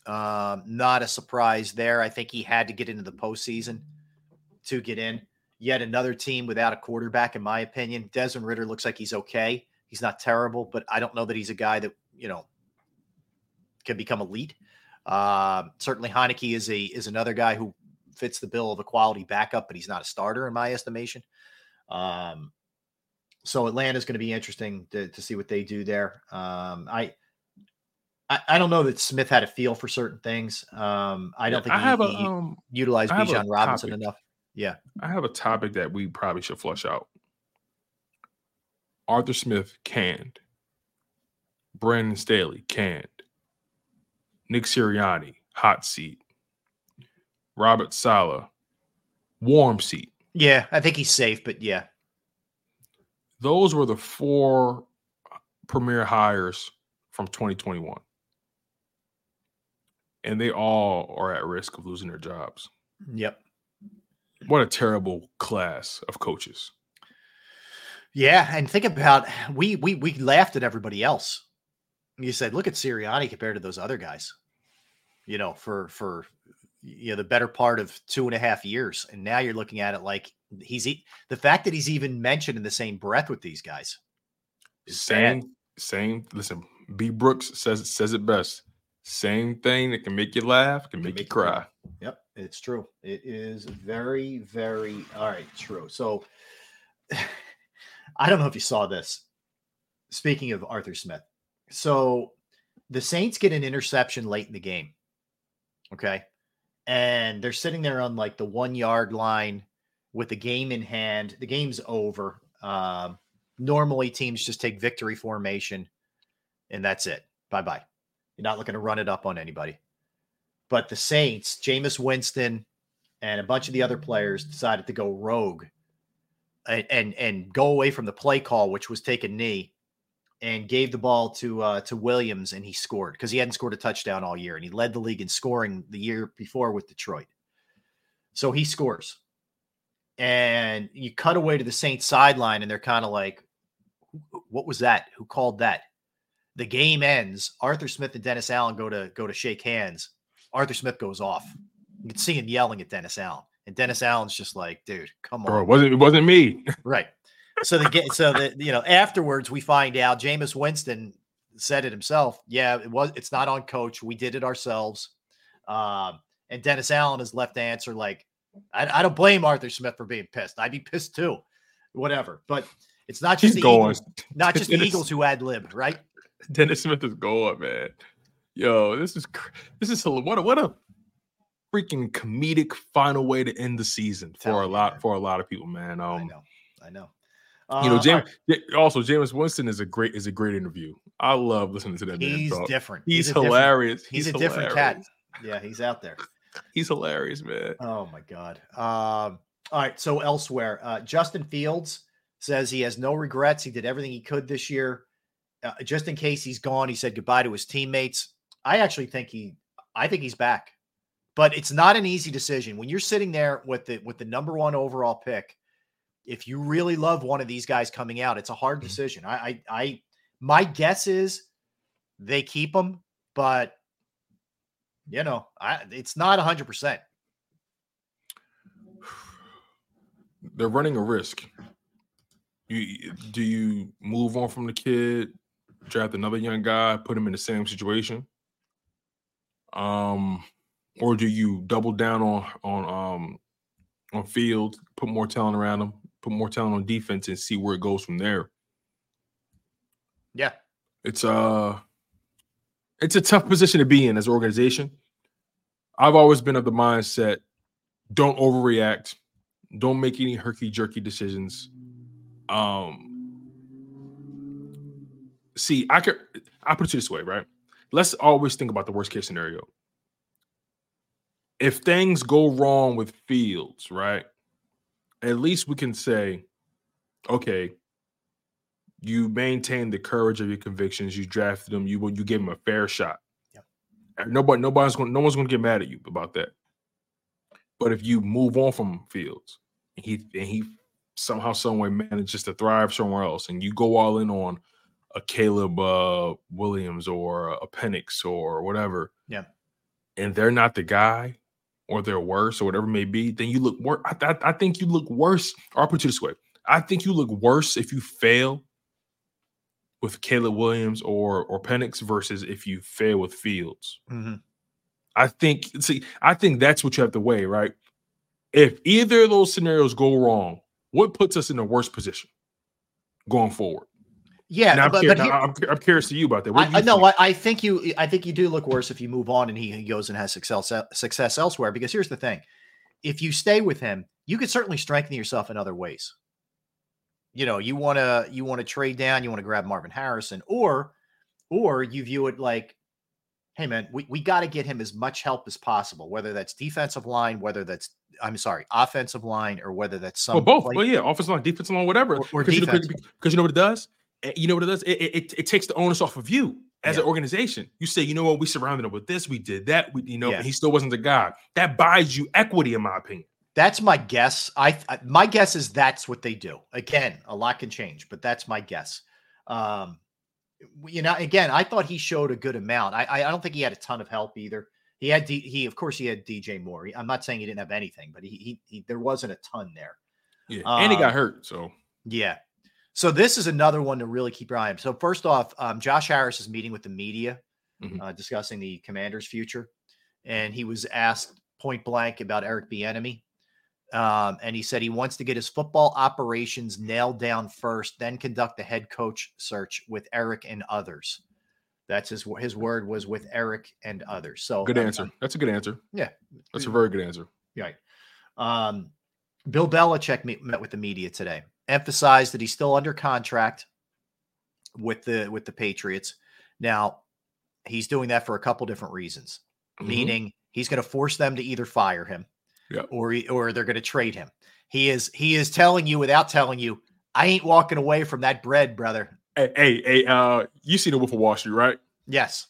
Um, not a surprise there. I think he had to get into the postseason to get in. Yet another team without a quarterback, in my opinion. Desmond Ridder looks like he's okay. He's not terrible, but I don't know that he's a guy that you know can become elite. Uh, certainly, Heinicke is a is another guy who fits the bill of a quality backup, but he's not a starter in my estimation. Um, so Atlanta's going to be interesting to, to see what they do there. Um, I I, I don't know that Smith had a feel for certain things. Um, I don't Yeah, think I he, have a, he um, utilized Bijan Robinson topic. enough. Yeah. I have a topic that we probably should flush out. Arthur Smith canned. Brandon Staley canned. Nick Sirianni hot seat. Robert Saleh warm seat. Yeah, I think he's safe, but yeah. Those were the four premier hires from 2021. And they all are at risk of losing their jobs. Yep. What a terrible class of coaches. Yeah, and think about we we we laughed at everybody else. You said, look at Sirianni compared to those other guys. You know, for for you know the better part of two and a half years, and now you're looking at it like he's the fact that he's even mentioned in the same breath with these guys. is bad. Same, same. Listen, B. Brooks says says it best. Same thing that can make you laugh can make, you cry. Yep, it's true. It is very, very all right. True. So, I don't know if you saw this. Speaking of Arthur Smith, so the Saints get an interception late in the game. Okay, and they're sitting there on like the one yard line with the game in hand. The game's over. Um, normally, teams just take victory formation, and that's it. Bye bye. You're not looking to run it up on anybody. But the Saints, Jameis Winston, and a bunch of the other players decided to go rogue and and, and go away from the play call, which was take a knee, and gave the ball to uh, to Williams, and he scored because he hadn't scored a touchdown all year, and he led the league in scoring the year before with Detroit. So he scores, and you cut away to the Saints sideline, and they're kind of like, "What was that? Who called that?" The game ends. Arthur Smith and Dennis Allen go to go to shake hands. Arthur Smith goes off. You can see him yelling at Dennis Allen, and Dennis Allen's just like, "Dude, come Bro, on." it wasn't it wasn't me. Right. So the get so that you know afterwards we find out Jameis Winston said it himself. Yeah, it was. It's not on coach. We did it ourselves. Um, and Dennis Allen is left to answer like, I, I don't blame Arthur Smith for being pissed. I'd be pissed too. Whatever. But it's not just He's the going. Eagles, not just the Eagles who ad libbed, right? Dennis Smith is going, man. Yo, this is this is what a, what a freaking comedic final way to end the season for a lot for a lot of people, man. Um, I know, I know. you know, Uh, James. Also, Jameis Winston is a great is a great interview. I love listening to that. man He's talk. different. He's, a different- hilarious. He's, a different cat. Yeah, he's out there. He's hilarious, man. Oh my god. Um, all right. So elsewhere, uh, Justin Fields says he has no regrets. He did everything he could this year. Uh, just in case he's gone, he said goodbye to his teammates. I actually think he, I think he's back, but it's not an easy decision when you're sitting there with the with the number one overall pick. If you really love one of these guys coming out, it's a hard decision. I, I, I my guess is they keep him, but you know, I, it's not hundred percent. They're running a risk. You do you move on from the kid, draft another young guy, put him in the same situation? Um, or do you double down on on um on field, put more talent around him, put more talent on defense, and see where it goes from there? Yeah. It's uh it's a tough position to be in as an organization. I've always been of the mindset don't overreact, don't make any herky jerky decisions. Um see, I could I put it this way, right? Let's always think about the worst case scenario. If things go wrong with Fields, right? At least we can say, okay, you maintain the courage of your convictions. You drafted them. You you gave him a fair shot. Nobody, nobody's going. No one's going to get mad at you about that. But if you move on from Fields, and he and he somehow, some way manages to thrive somewhere else, and you go all in on a Caleb uh, Williams or a Penix or whatever, Yeah. and they're not the guy, or they're worse, or whatever it may be, then you look worse. I, I, I think you look worse. Or I'll put it this way: I think you look worse if you fail with Caleb Williams or or Penix versus if you fail with Fields. Mm-hmm. I think see, I think that's what you have to weigh, right? If either of those scenarios go wrong, what puts us in the worst position going forward? Yeah, Now I'm, but- curious, but here- I'm, I'm curious to you about that. I, you no, think? I, I think you. I think you do look worse if you move on and he, he goes and has success uh, success elsewhere. Because here's the thing: if you stay with him, you could certainly strengthen yourself in other ways. You know, you want to you want to trade down, you want to grab Marvin Harrison, or or you view it like, hey man, we, we got to get him as much help as possible, whether that's defensive line, whether that's I'm sorry, offensive line, or whether that's some well, both. play- Well, yeah, offensive line, defensive line, whatever. Or- or you know, because you know what it does. Eh, You know what it does. It, it, it- takes the onus off of you as an organization. You say, you know what, we surrounded him with this, we did that. We, you know, Yeah. and he still wasn't the guy. That buys you equity, in my opinion. That's my guess. I I- my guess is that's what they do. Again, a lot can change, but that's my guess. Um, you know, again, I thought he showed a good amount. I I I don't think he had a ton of help either. He had D, he of course he had DJ Moore. I'm not saying he didn't have anything, but he he, he there wasn't a ton there. Yeah, and he got Um, hurt. So Yeah. So this is another one to really keep your eye on. So first off, um, Josh Harris is meeting with the media, uh, discussing the Commanders' future, and he was asked point blank about Eric Bieniemy, um, and he said he wants to get his football operations nailed down first, then conduct the head coach search with Eric and others. That's his his word was with Eric and others. So good answer. I'm- That's a good answer. Yeah. That's a very good answer. Right. Um, Bill Belichick meet, met with the media today, emphasized that he's still under contract with the with the Patriots. Now, he's doing that for a couple different reasons. Mhm. Meaning, he's going to force them to either fire him, Yeah. or or they're going to trade him. He is he is telling you without telling you, I ain't walking away from that bread, brother. Hey, hey, hey, uh, you see the Wolf of Wall Street, right? Yes.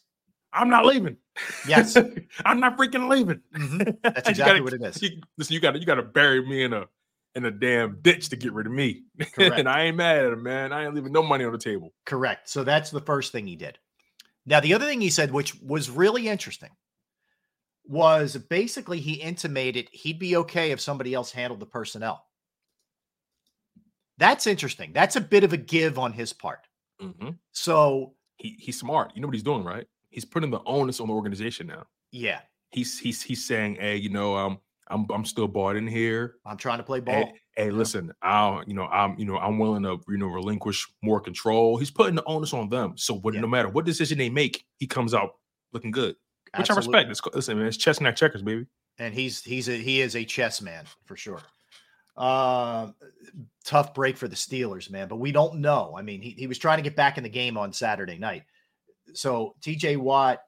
I'm not leaving. Yes. I'm not freaking leaving. That's You exactly gotta- what it is. You, listen, you got to you got to bury me in a in a damn ditch to get rid of me, Correct. and I ain't mad at him, man. I ain't leaving no money on the table. Correct. So that's the first thing he did. Now, the other thing he said, which was really interesting, was basically he intimated he'd be okay if somebody else handled the personnel. That's interesting. That's a bit of a give on his part. Mhm. So, He he's smart. You know what he's doing, right? He's putting the onus on the organization now. yeah, He's he's he's saying, hey, you know, um, I'm I'm still bought in here. I'm trying to play ball. Hey, hey, listen, I'll you know I'm you know I'm willing to you know relinquish more control. He's putting the onus on them. So what, no matter what decision they make, he comes out looking good, which I respect. Absolutely. It's, listen, man, it's chess not checkers, baby. and he's he's a he is a chess man for sure. Um, tough break for the Steelers, man, but we don't know. I mean, he, he was trying to get back in the game on Saturday night. So TJ Watt,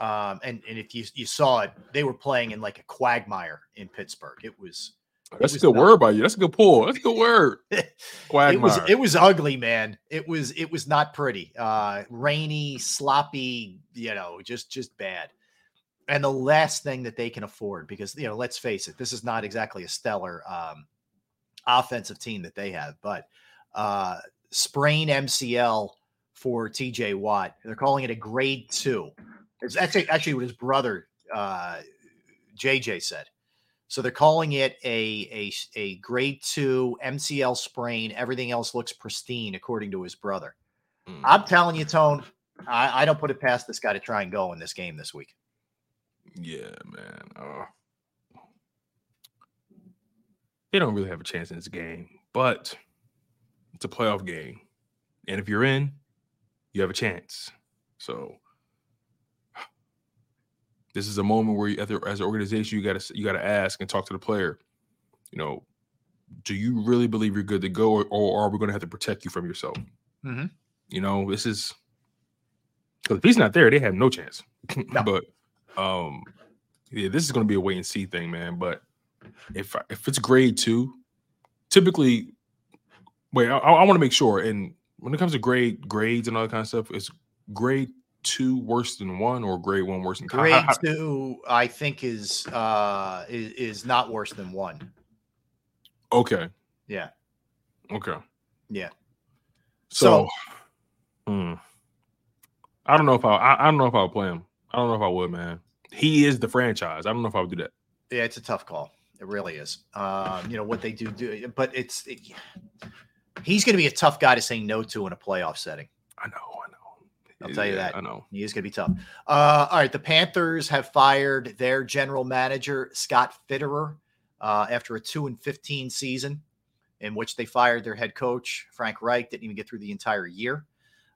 um, and and if you you saw it, they were playing in like a quagmire in Pittsburgh. It was That's a was good word by you. That's a good pull. That's a good word. it Quagmire. was it was ugly, man. It was it was not pretty. Uh rainy, sloppy, you know, just just bad. And the last thing that they can afford, because you know, let's face it, this is not exactly a stellar um offensive team that they have, but uh sprain MCL for TJ Watt. They're calling it a grade two. It's actually actually what his brother uh JJ said. So they're calling it a a a grade two MCL sprain. Everything else looks pristine, according to his brother. I'm telling you, Tone, I, I don't put it past this guy to try and go in this game this week. Yeah, man. Uh, they don't really have a chance in this game, but it's a playoff game, and if you're in, you have a chance. So this is a moment where, you, as, an organization, you got to you got to ask and talk to the player. You know, do you really believe you're good to go, or, or are we going to have to protect you from yourself? Mm-hmm. You know, this is because if he's not there, they have no chance. but um, yeah, this is going to be a wait and see thing, man. But if if it's grade two, typically, wait, I, I want to make sure. And when it comes to grade grades and all that kind of stuff, is grade two worse than one or grade one worse than Grade two, I think, is uh is, is not worse than one. Okay, Yeah, okay. yeah. So, hmm. I don't know if I, I I don't know if I'll play him. I don't know if I would, man. He is the franchise. I don't know if I would do that. Yeah, it's a tough call. It really is. Um, you know what they do do, but it's it, he's going to be a tough guy to say no to in a playoff setting. I know. I'll tell you Yeah, that. I know. He is going to be tough. Uh, all right, the Panthers have fired their general manager Scott Fitterer uh, after a two and fifteen season, in which they fired their head coach Frank Reich. Didn't even get through the entire year.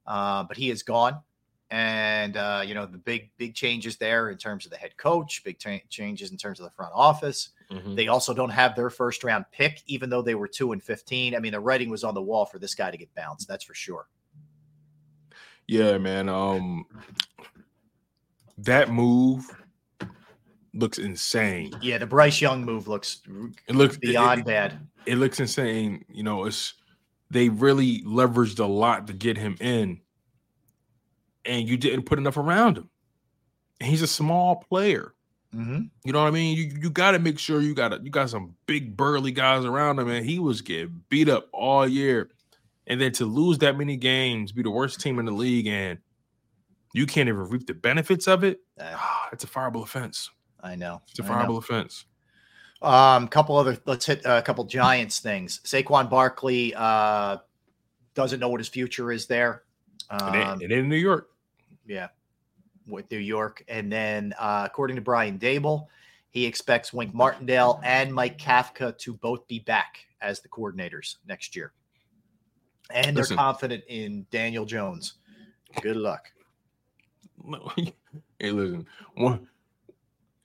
uh, but he is gone. And uh, you know the big big changes there in terms of the head coach, big ta- changes in terms of the front office. Mhm. They also don't have their first round pick, even though they were two and fifteen. I mean, the writing was on the wall for this guy to get bounced. That's for sure. Yeah, man. Um, that move looks insane. Yeah, the Bryce Young move looks It looks beyond it- bad. It looks insane. You know, it's they really leveraged a lot to get him in, and you didn't put enough around him. And he's a small player. Mm-hmm. You know what I mean? You you got to make sure you got you got some big burly guys around him, and he was getting beat up all year. And then to lose that many games, be the worst team in the league, and you can't even reap the benefits of it. ah, it's a fireable offense. I know. It's a fireable offense. Um, couple other. Let's hit a couple Giants things. Saquon Barkley uh, doesn't know what his future is there. And Um, it, it in New York. yeah, with New York, and then uh, according to Brian Daboll, he expects Wink Martindale and Mike Kafka to both be back as the coordinators next year, and they're confident in Daniel Jones. Good luck. hey, listen, one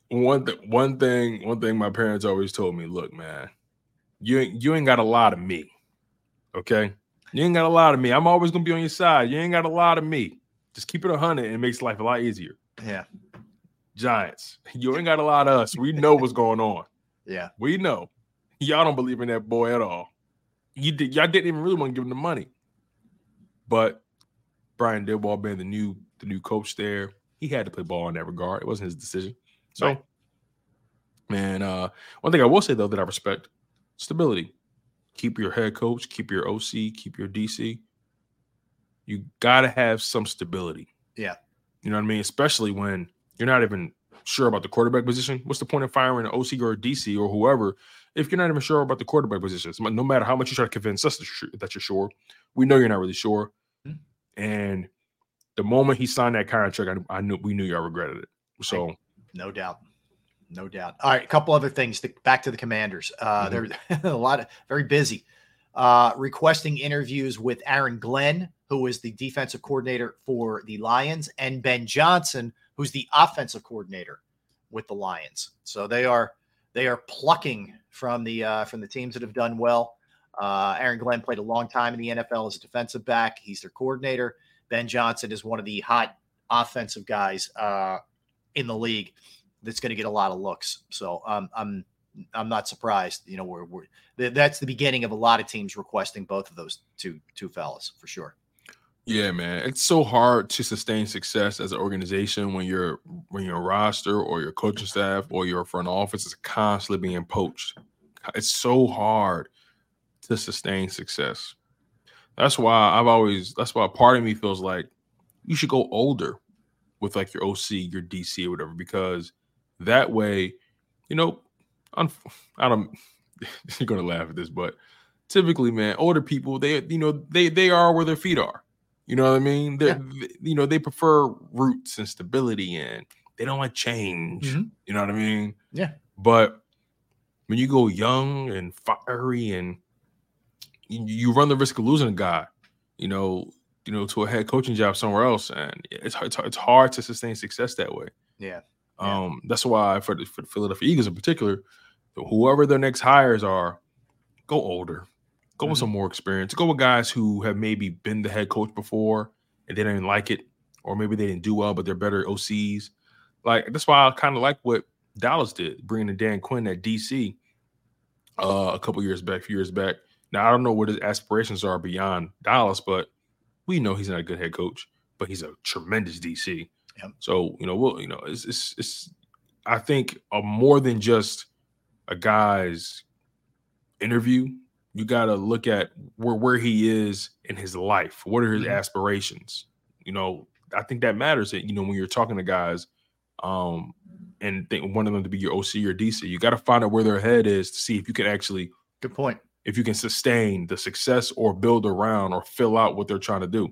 one th- one thing one thing my parents always told me, look, man, you ain't you ain't got a lot of me. Okay? You ain't got a lot of me. I'm always gonna be on your side. You ain't got a lot of me. Just keep it a hundred and it makes life a lot easier. Yeah, Giants, you ain't got a lot of us. We know what's going on. yeah. We know. Y'all don't believe in that boy at all. You did y'all didn't even really want to give him the money. But Brian Daboll being the new the new coach there, he had to play ball in that regard. It wasn't his decision. So Right. man, uh one thing I will say though that I respect stability. Keep your head coach, keep your OC, keep your DC. You gotta have some stability. Yeah. You know what I mean? Especially when you're not even sure about the quarterback position. What's the point of firing an OC or a DC or whoever if you're not even sure about the quarterback positions? No matter how much you try to convince us that you're sure- that you're sure, we know you're not really sure. And the moment he signed that contract, I, I knew we knew y'all regretted it. So No doubt. No doubt. All right, a couple other things. To, back to the Commanders. Uh, They're a lot of very busy. Uh, requesting interviews with Aaron Glenn, who is the defensive coordinator for the Lions, and Ben Johnson, who's the offensive coordinator with the Lions. So they are they are plucking from the uh, from the teams that have done well. Uh, Aaron Glenn played a long time in the NFL as a defensive back. He's their coordinator. Ben Johnson is one of the hot offensive guys uh, in the league that's going to get a lot of looks. So um, I'm I'm not surprised. You know, we're, we're that's the beginning of a lot of teams requesting both of those two two fellas for sure. Yeah, man, it's so hard to sustain success as an organization when your when your roster or your coaching staff or your front office is constantly being poached. It's so hard to sustain success. That's why I've always. That's why part of me feels like you should go older with like your OC, your DC, or whatever, because that way, you know, I'm, I don't. You're gonna laugh at this, but typically, man, older people they you know they they are where their feet are. You know what I mean? They are you know they prefer roots and stability, and they don't like change. Mhm. You know what I mean? Yeah. But when you go young and fiery, and you, you run the risk of losing a guy, you know, you know, to a head coaching job somewhere else, and it's hard, it's hard to sustain success that way. Yeah. Um, that's why for the, for the Philadelphia Eagles in particular, whoever their next hires are, go older, go with some more experience, go with guys who have maybe been the head coach before and they didn't like it, or maybe they didn't do well, but they're better OCs. Like that's why I kind of like what Dallas did, bringing in Dan Quinn at DC uh, a couple years back, a few years back. Now I don't know what his aspirations are beyond Dallas, but we know he's not a good head coach, but he's a tremendous DC. Yep. So you know, we'll you know, it's it's, it's I think a more than just a guy's interview. You got to look at where where he is in his life. What are his aspirations? You know, I think that matters. That you know when you're talking to guys, um, and think one of them to be your OC or DC, you got to find out where their head is to see if you can actually. Good point. If you can sustain the success or build around or fill out what they're trying to do.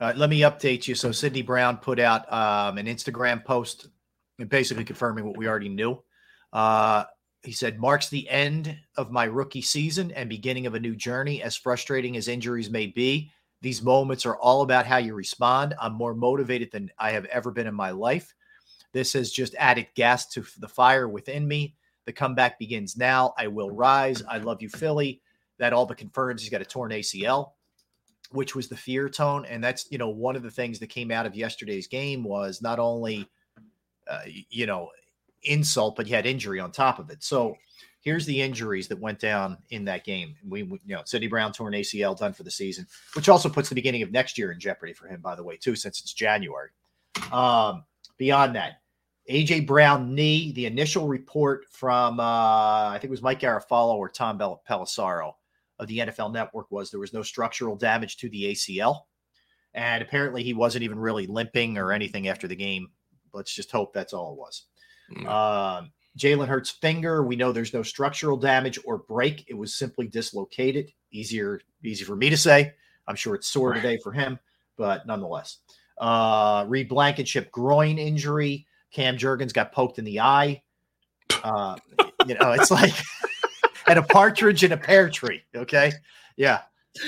Uh, let me update you. So Sydney Brown put out um, an Instagram post, and basically confirming what we already knew. Uh, he said, "Marks the end of my rookie season and beginning of a new journey. As frustrating as injuries may be, These moments are all about how you respond. I'm more motivated than I have ever been in my life. This has just added gas to the fire within me. The comeback begins now. I will rise. I love you, Philly. That all but confirms he's got a torn ACL, which was the fear tone. And that's, you know, one of the things that came out of yesterday's game was not only, uh, you know, insult, but you had injury on top of it. So here's the injuries that went down in that game. We, you know, Sydney Brown torn ACL done for the season, which also puts the beginning of next year in jeopardy for him, by the way, too, since it's January. Um, beyond that, AJ Brown knee. The initial report from uh, I think it was Mike Garafolo or Tom Bell- Pelissero of the NFL Network was there was no structural damage to the ACL, and apparently he wasn't even really limping or anything after the game. Let's just hope that's all it was. Um, Jalen Hurts' finger. We know there's no structural damage or break. It was simply dislocated. Easier, easy for me to say. I'm sure it's sore today for him, but nonetheless. Uh, Reed Blankenship groin injury. Cam Jurgens got poked in the eye. Uh, you know, it's like and a partridge in a pear tree. Okay, yeah,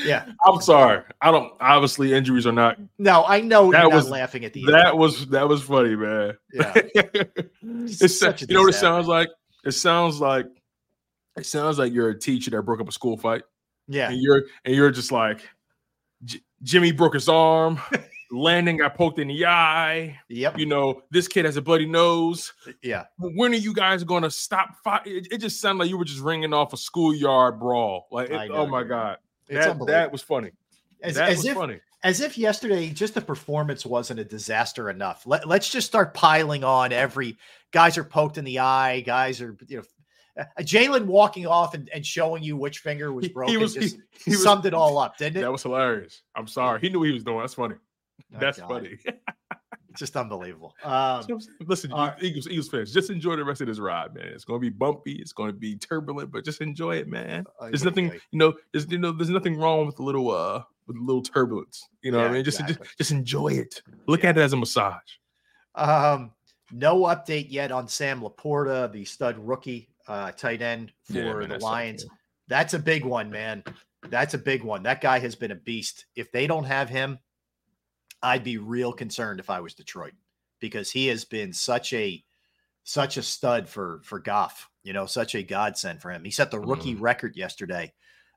yeah. I'm sorry. I don't. Obviously, injuries are not. No, I know That you're was not laughing at the That was that was funny, man. Yeah. it's such a you know what it sounds like? It sounds like it sounds like you're a teacher that broke up a school fight. Yeah. and you're and you're just like J- Jimmy broke his arm. Landon got poked in the eye. Yep. You know, this kid has a bloody nose. Yeah. When are you guys going to stop fight? It, it just sounded like you were just ringing off a schoolyard brawl. Like, it- oh know, oh my god, It's that, that was funny. As, that as was if, funny. As if yesterday, just the performance wasn't a disaster enough. Let, let's just start piling on every guys are poked in the eye, guys are, you know, uh, Jalen walking off and, and showing you which finger was broken was- just he- he was- summed it all up, didn't it? That was hilarious. I'm sorry. He knew what he was doing. That's funny. Oh, That's God. funny. just unbelievable. Um, Listen, Eagles, Eagles fans, just enjoy the rest of this ride, man. It's going to be bumpy. It's going to be turbulent, but just enjoy it, man. There's nothing, you know, there's you know, there's nothing wrong with a little uh with a little turbulence. You know what I mean? Just, exactly. just just enjoy it. Look at it as a massage. Um, no update yet on Sam LaPorta, the stud rookie uh, tight end for Yeah, man, the Lions. That's a big one, man. That's a big one. That guy has been a beast. If they don't have him, I'd be real concerned if I was Detroit because he has been such a such a stud for for Goff. You know, such a godsend for him. He set the rookie record yesterday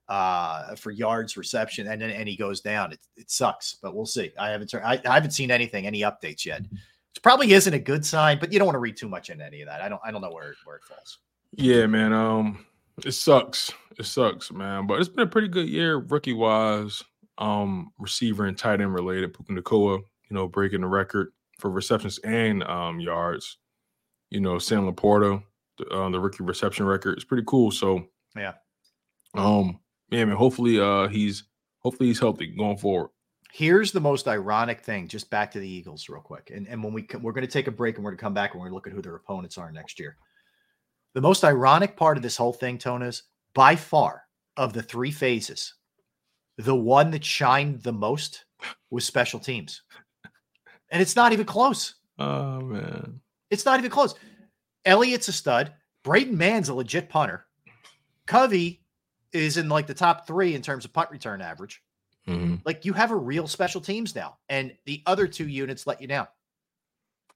uh for yards reception and then and he goes down it, it sucks but we'll see i haven't I, I haven't seen anything any updates yet which probably isn't a good sign but you don't want to read too much into any of that i don't i don't know where where it falls Yeah, man. Um, it sucks. It sucks, man. But it's been a pretty good year, rookie wise. Um, receiver and tight end related. Puka Nacua, you know, breaking the record for receptions and um yards. You know, Sam LaPorta, the, uh, the rookie reception record. It's pretty cool. So, yeah um, yeah, man. Hopefully, uh, he's hopefully he's healthy going forward. here's the most ironic thing just back to the eagles real quick and, and when we co- we're going to take a break and we're going to come back and we're going to look at who their opponents are next year the most ironic part of this whole thing tone is by far of the three phases the one that shined the most was special teams and it's not even close Oh man. It's not even close. Elliott's a stud. Braden Mann's a legit punter. Covey is in like the top three in terms of punt return average. Mhm. Like you have a real special teams now, and the other two units let you down.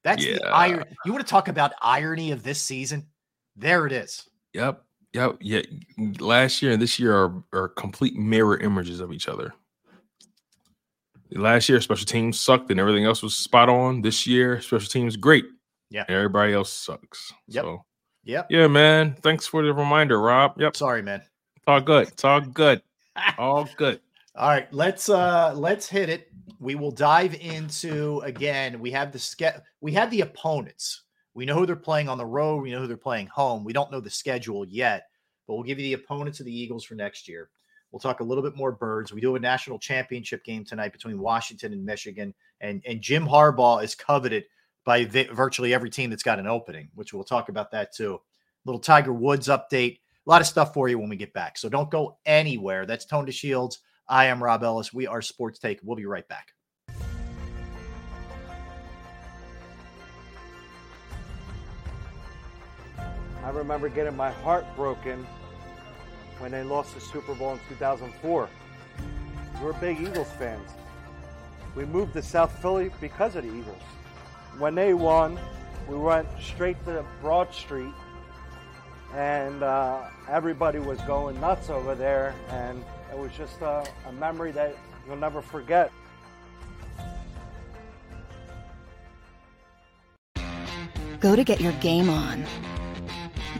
That's the Yeah. iron. You want to talk about irony of this season? There it is. Yep. Yep. Yeah. Last year and this year are, are complete mirror images of each other. Last year, special teams sucked and everything else was spot on. This year, special teams great. Yeah. And everybody else sucks. Yep. So Yep. yeah, man. Thanks for the reminder, Rob. Yep. Sorry, man. It's all good. It's all good. all good. All right, let's uh let's hit it. We will dive into again. We have the ske- we have the opponents. We know who they're playing on the road. We know who they're playing home. We don't know the schedule yet, but we'll give you the opponents of the Eagles for next year. We'll talk a little bit more birds. We do a national championship game tonight between Washington and Michigan, and and Jim Harbaugh is coveted by vi- virtually every team that's got an opening, which we'll talk about that too. Little Tiger Woods update. A lot of stuff for you when we get back. So don't go anywhere. That's Tone DeShields. I am Rob Ellis. We are Sports Take. We'll be right back. I remember getting my heart broken when they lost the Super Bowl in 2004. We're big Eagles fans. We moved to South Philly because of the Eagles. When they won, we went straight to Broad Street, and uh, everybody was going nuts over there, and it was just a, a memory that you'll never forget. Go to get your game on.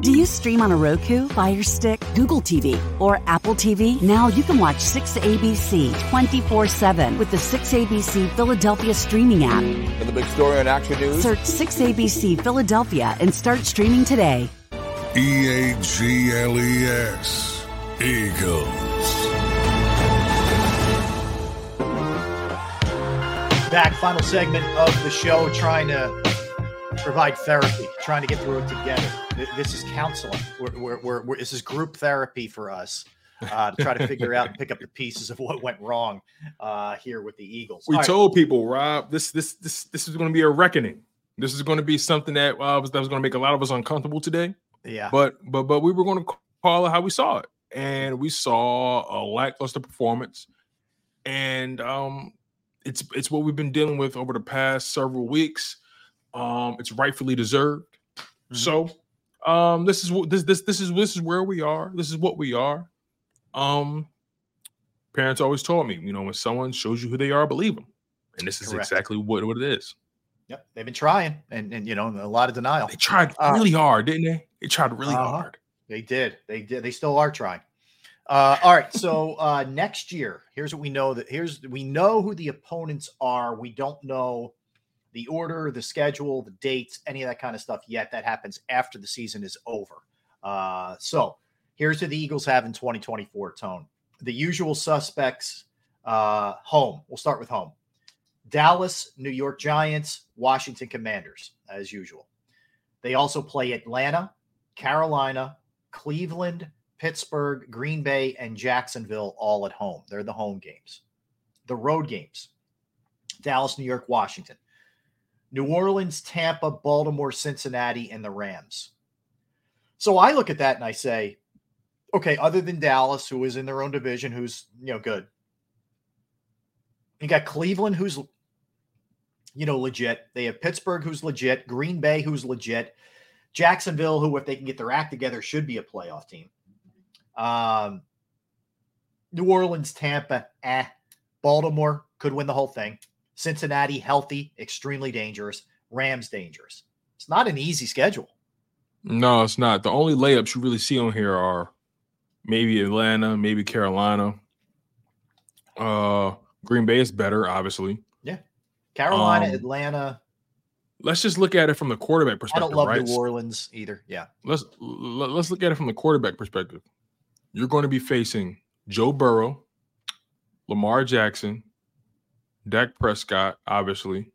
Do you stream on a Roku, Fire Stick, Google TV, or Apple TV? Now you can watch 6ABC 24 7 with the 6ABC Philadelphia streaming app. For the big story on Action News. Search 6ABC Philadelphia and start streaming today. E A G L E S. Eagles. Back, final segment of the show, trying to provide therapy, trying to get through it together. This is counseling. We're, we're, we're, we're- this is group therapy for us uh, to try to figure out and pick up the pieces of what went wrong uh, here with the Eagles. We All right. told people, Rob, this this this this is going to be a reckoning. This is going to be something that uh, was, that was going to make a lot of us uncomfortable today. Yeah. But but but we were going to call it how we saw it, and we saw a lackluster performance, and um, it's it's what we've been dealing with over the past several weeks. Um, it's rightfully deserved. So, um, this is what this this this is this is where we are. This is what we are. Um, parents always told me, you know, when someone shows you who they are, believe them, and this is Correct. exactly what what it is. Yep, they've been trying, and and you know a lot of denial. They tried really hard, didn't they? They tried really hard. They did. They did. They still are trying. Uh, all right. So uh, next year, here's what we know. That here's we know who the opponents are. We don't know the order, the schedule, the dates, any of that kind of stuff yet. That happens after the season is over. Uh, so here's who the Eagles have in 2024. Tone the usual suspects. Uh, home. We'll start with home. Dallas, New York Giants, Washington Commanders, as usual. They also play Atlanta, Carolina, Cleveland, Pittsburgh, Green Bay, and Jacksonville all at home. They're the home games. The road games Dallas, New York, Washington, New Orleans, Tampa, Baltimore, Cincinnati, and the Rams. So I look at that and I say, okay, other than Dallas, who is in their own division, who's, you know, good. You got Cleveland, who's, you know, legit. They have Pittsburgh, who's legit. Green Bay, who's legit. Jacksonville, who, if they can get their act together, should be a playoff team. Um, New Orleans, Tampa, eh. Baltimore could win the whole thing. Cincinnati, healthy, extremely dangerous. Rams, dangerous. It's not an easy schedule. No, it's not. The only layups you really see on here are maybe Atlanta, maybe Carolina. Uh Green Bay is better, obviously. Yeah. Carolina, Um, Atlanta. Let's just look at it from the quarterback perspective. I don't love right? New Orleans either. Yeah. Let's let's look at it from the quarterback perspective. You're going to be facing Joe Burrow, Lamar Jackson, Dak Prescott, obviously,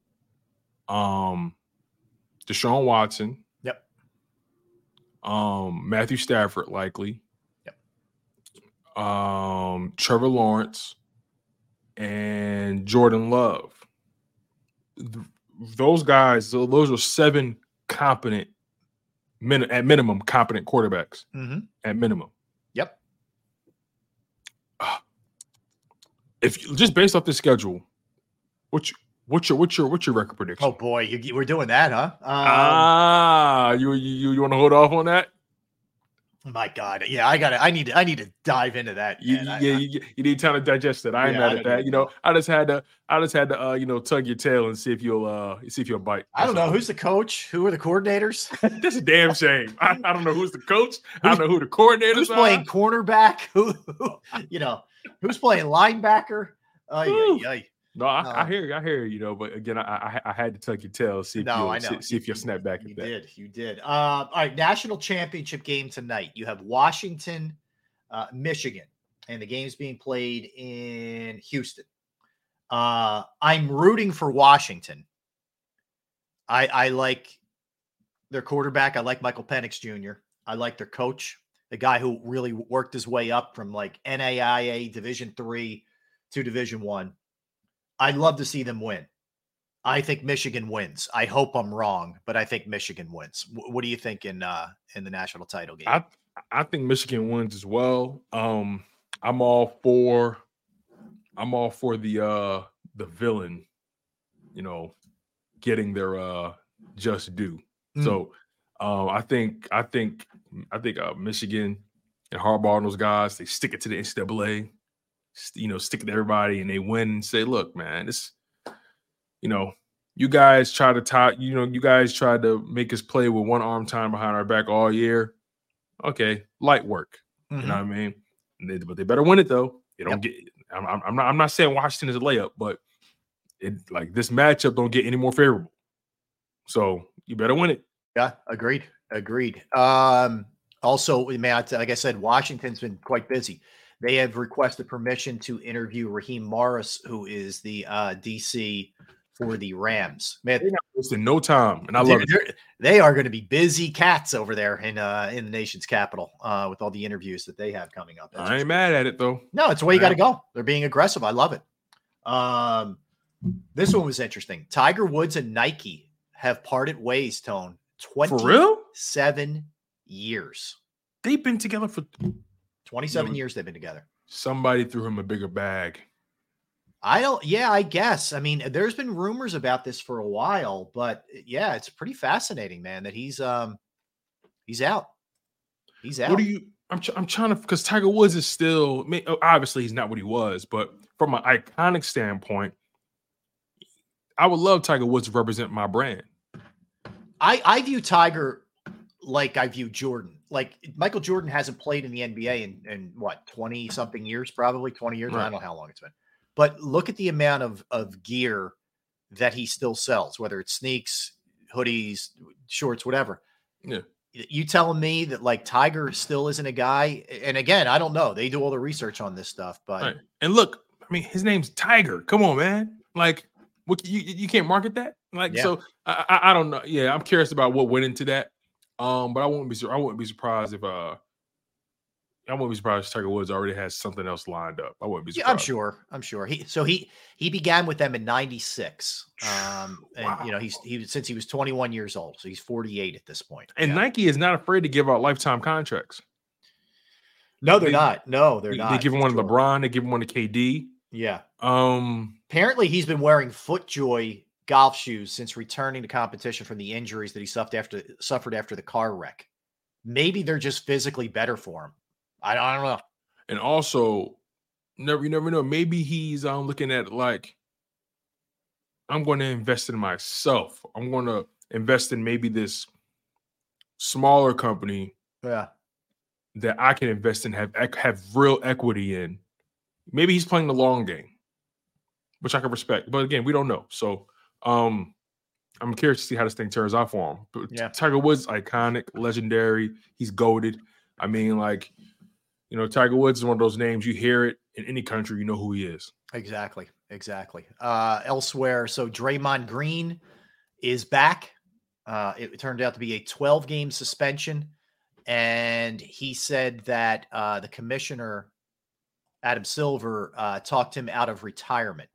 um, Deshaun Watson. Yep. Um, Matthew Stafford, likely. Yep. Um, Trevor Lawrence and Jordan Love. Th- Those guys, those are seven competent, min- at minimum, competent quarterbacks. Mm-hmm. At minimum. Yep. If you, just based off the schedule, what's your, what's your what's your what's your record prediction? Oh boy, you, we're doing that, huh? Um, ah, you you you want to hold off on that? my God, yeah, I got I need to, I need to dive into that. You, man. I- yeah, you, you need time to digest it. I ain't Yeah, mad at that. You know, I just had to, I just had to, uh, you know, tug your tail and see if you'll, uh, see if you'll bite. I don't know who's the coach. Who are the coordinators? That's a damn shame. I, I don't know who's the coach. I don't know who the coordinators who's are. playing cornerback? Who, who you know, who's playing linebacker? Ay, ay. No, I, I hear you. I hear you. You know, but again, I, I, I had to tuck your tail. See if No, you'll, I know. See, see if you'll snap back You at that. did. You did. Uh, all right. National championship game tonight. You have Washington, uh, Michigan, and the game's being played in Houston. Uh, I'm rooting for Washington. I I like their quarterback. I like Michael Penix Jr. I like their coach, the guy who really worked his way up from like NAIA Division three to Division one. I'd love to see them win. I think Michigan wins. I hope I'm wrong, but I think Michigan wins. Wh- What do you think in uh in the national title game? I I think Michigan wins as well. Um, I'm all for I'm all for the uh the villain, you know, getting their uh just due. Mm. So um I think I think I think uh Michigan and Harbaugh and those guys, they stick it to the NCAA, you know, stick to everybody and they win and say, look, man, this you know, you guys try to tie, you know, you guys tried to make us play with one arm time behind our back all year. Okay, light work. You know what I mean? They- but they better win it though. They don't get. I'm, I'm, I'm not. I'm not saying Washington is a layup, but it like this matchup don't get any more favorable. So you better win it. Yeah, agreed. Agreed. Um, also, Matt, like I said, Washington's been quite busy. They have requested permission to interview Raheem Morris, who is the uh, DC for the Rams. Man, They're not wasting no time, and I love it. they're- going to be busy cats over there in uh, in the nation's capital uh, with all the interviews that they have coming up. That's I ain't mad at it though. No, it's the way you got to go. They're being aggressive. I love it. Um, this one was interesting. Tiger Woods and Nike have parted ways. Tone twenty seven years. They've been together for twenty-seven No. years. They've been together. Somebody threw him a bigger bag. I don't. Yeah, I guess. I mean, there's been rumors about this for a while, but yeah, it's pretty fascinating, man. That he's um he's out. He's out. What do you? I'm I'm trying to because Tiger Woods is still. Obviously, he's not what he was, but from an iconic standpoint, I would love Tiger Woods to represent my brand. I I view Tiger like I view Jordan. Like Michael Jordan hasn't played in the NBA in, in what twenty something years, probably twenty years. I don't know how long it's been, but look at the amount of of gear that he still sells, whether it's sneaks, hoodies, shorts, whatever. Yeah. You telling me that like Tiger still isn't a guy? And again, I don't know. They do all the research on this stuff, but Right. And look, I mean, his name's Tiger. Come on, man. Like, what you you can't market that? Like, Yeah. so I, I I don't know. Yeah, I'm curious about what went into that. Um, but I wouldn't be I wouldn't be surprised if uh I wouldn't be surprised if Tiger Woods already has something else lined up. I wouldn't be Yeah, surprised. I'm sure. I'm sure. He so he he began with them in '96, um, and you know he's he since he was 21 years old, so he's 48 at this point. And Nike is not afraid to give out lifetime contracts. No, they're They- not. No, they're They, not. they give him one to sure. LeBron. They give him one to KD. Yeah. Um. Apparently, he's been wearing FootJoy golf shoes since returning to competition from the injuries that he suffered after suffered after the car wreck. Maybe they're just physically better for him. I, I don't know. And also, never you never know. Maybe he's um looking at like I'm going to invest in myself. I'm going to invest in maybe this smaller company Yeah. that I can invest in, have have real equity in. Maybe he's playing the long game, which I can respect. But again, we don't know. So um I'm curious to see how this thing turns out for him. But Yeah. Tiger Woods, iconic, legendary. He's goaded. I mean, like, you know, Tiger Woods is one of those names you hear it in any country, you know who he is. Exactly. Exactly. Uh, elsewhere, so Draymond Green is back. Uh, it turned out to be a 12 game suspension. And he said that uh, the commissioner, Adam Silver, uh, talked him out of retirement.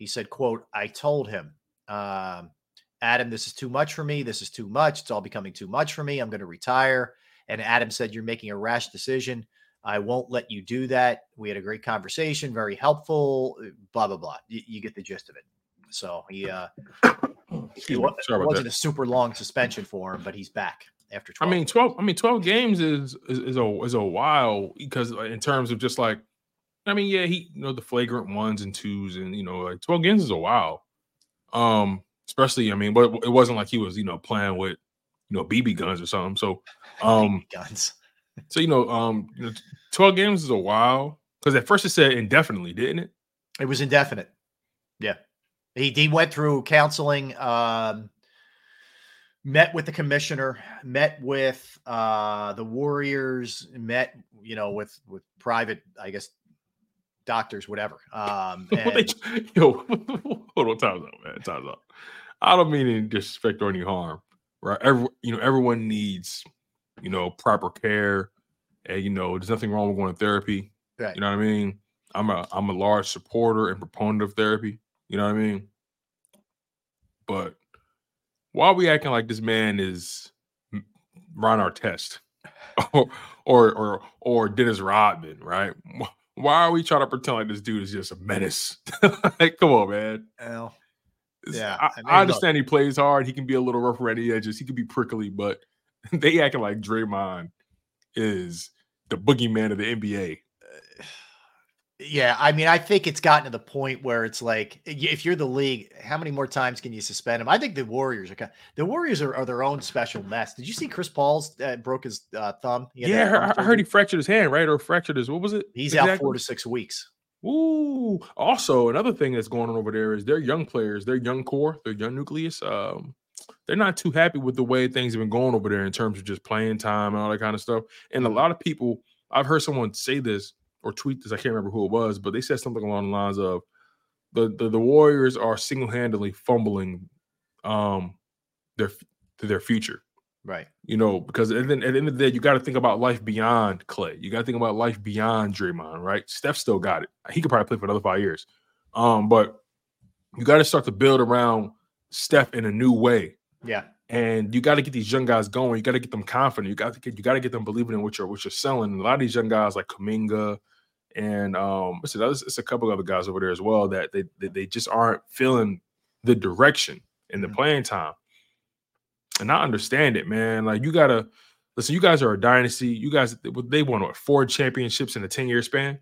He said, quote, I told him, um, Adam, this is too much for me. This is too much. It's all becoming too much for me. I'm going to retire. And Adam said, You're making a rash decision. I won't let you do that. We had a great conversation, very helpful, blah, blah, blah. You, you get the gist of it. So he, uh, he wa- Sorry wasn't that. a super long suspension for him, but he's back after 12. I mean, 12 I mean 12 games is is, is a is a while because in terms of just like I mean, yeah, he you know the flagrant ones and twos and you know like 12 games is a while. Um especially I mean, but it wasn't like he was, you know, playing with you know BB guns or something. So um guns. So you know, um you know, 12 games is a while cuz at first it said indefinitely, didn't it? It was indefinite. Yeah. He, he went through counseling, um, met with the commissioner, met with uh, the Warriors, met, you know, with with private, I guess, doctors, whatever. Um, they- and- Yo, hold on, time's up, man. Time's up. I don't mean any disrespect or any harm, right? Every, you know, everyone needs, you know, proper care, and you know, there's nothing wrong with going to therapy. Right. You know what I mean? I'm a I'm a large supporter and proponent of therapy. You know what I mean? But why are we acting like this man is Ron Artest or or or or Dennis Rodman, right? Wh- Why are we trying to pretend like this dude is just a menace? like, come on, man. Well, yeah, I, I mean, I look- understand he plays hard. He can be a little rough around the edges. He can be prickly, but they acting like Draymond is the boogeyman of the NBA. Yeah, I mean, I think it's gotten to the point where it's like, if you're the league, how many more times can you suspend him? I think the Warriors are kind the Warriors are, are their own special mess. Did you see Chris Paul's uh, broke his uh, thumb? He Yeah, thumb I, heard he fractured his hand, right? Or fractured his what was it? He's out four to six weeks. Ooh. Also, another thing that's going on over there is their young players, their young core, their young nucleus. Um, they're not too happy with the way things have been going over there in terms of just playing time and all that kind of stuff. And a lot of people, I've heard someone say this or tweet this. I can't remember who it was, but they said something along the lines of the the, the Warriors are single handedly fumbling um their their future. Right. You know, because at the, at the end of the day, you got to think about life beyond Clay. You got to think about life beyond Draymond, right? Steph still got it. He could probably play for another five years. Um, but you got to start to build around Steph in a new way. Yeah. And you got to get these young guys going. You got to get them confident. You got to get you got to get them believing in what you're what you're selling. And a lot of these young guys like Kaminga and um, what's it? There's, there's a couple other guys over there as well that they they, they just aren't feeling the direction and the playing time. And I understand it, man. Like you gotta listen. You guys are a dynasty. You guys they won what four championships in a ten year span,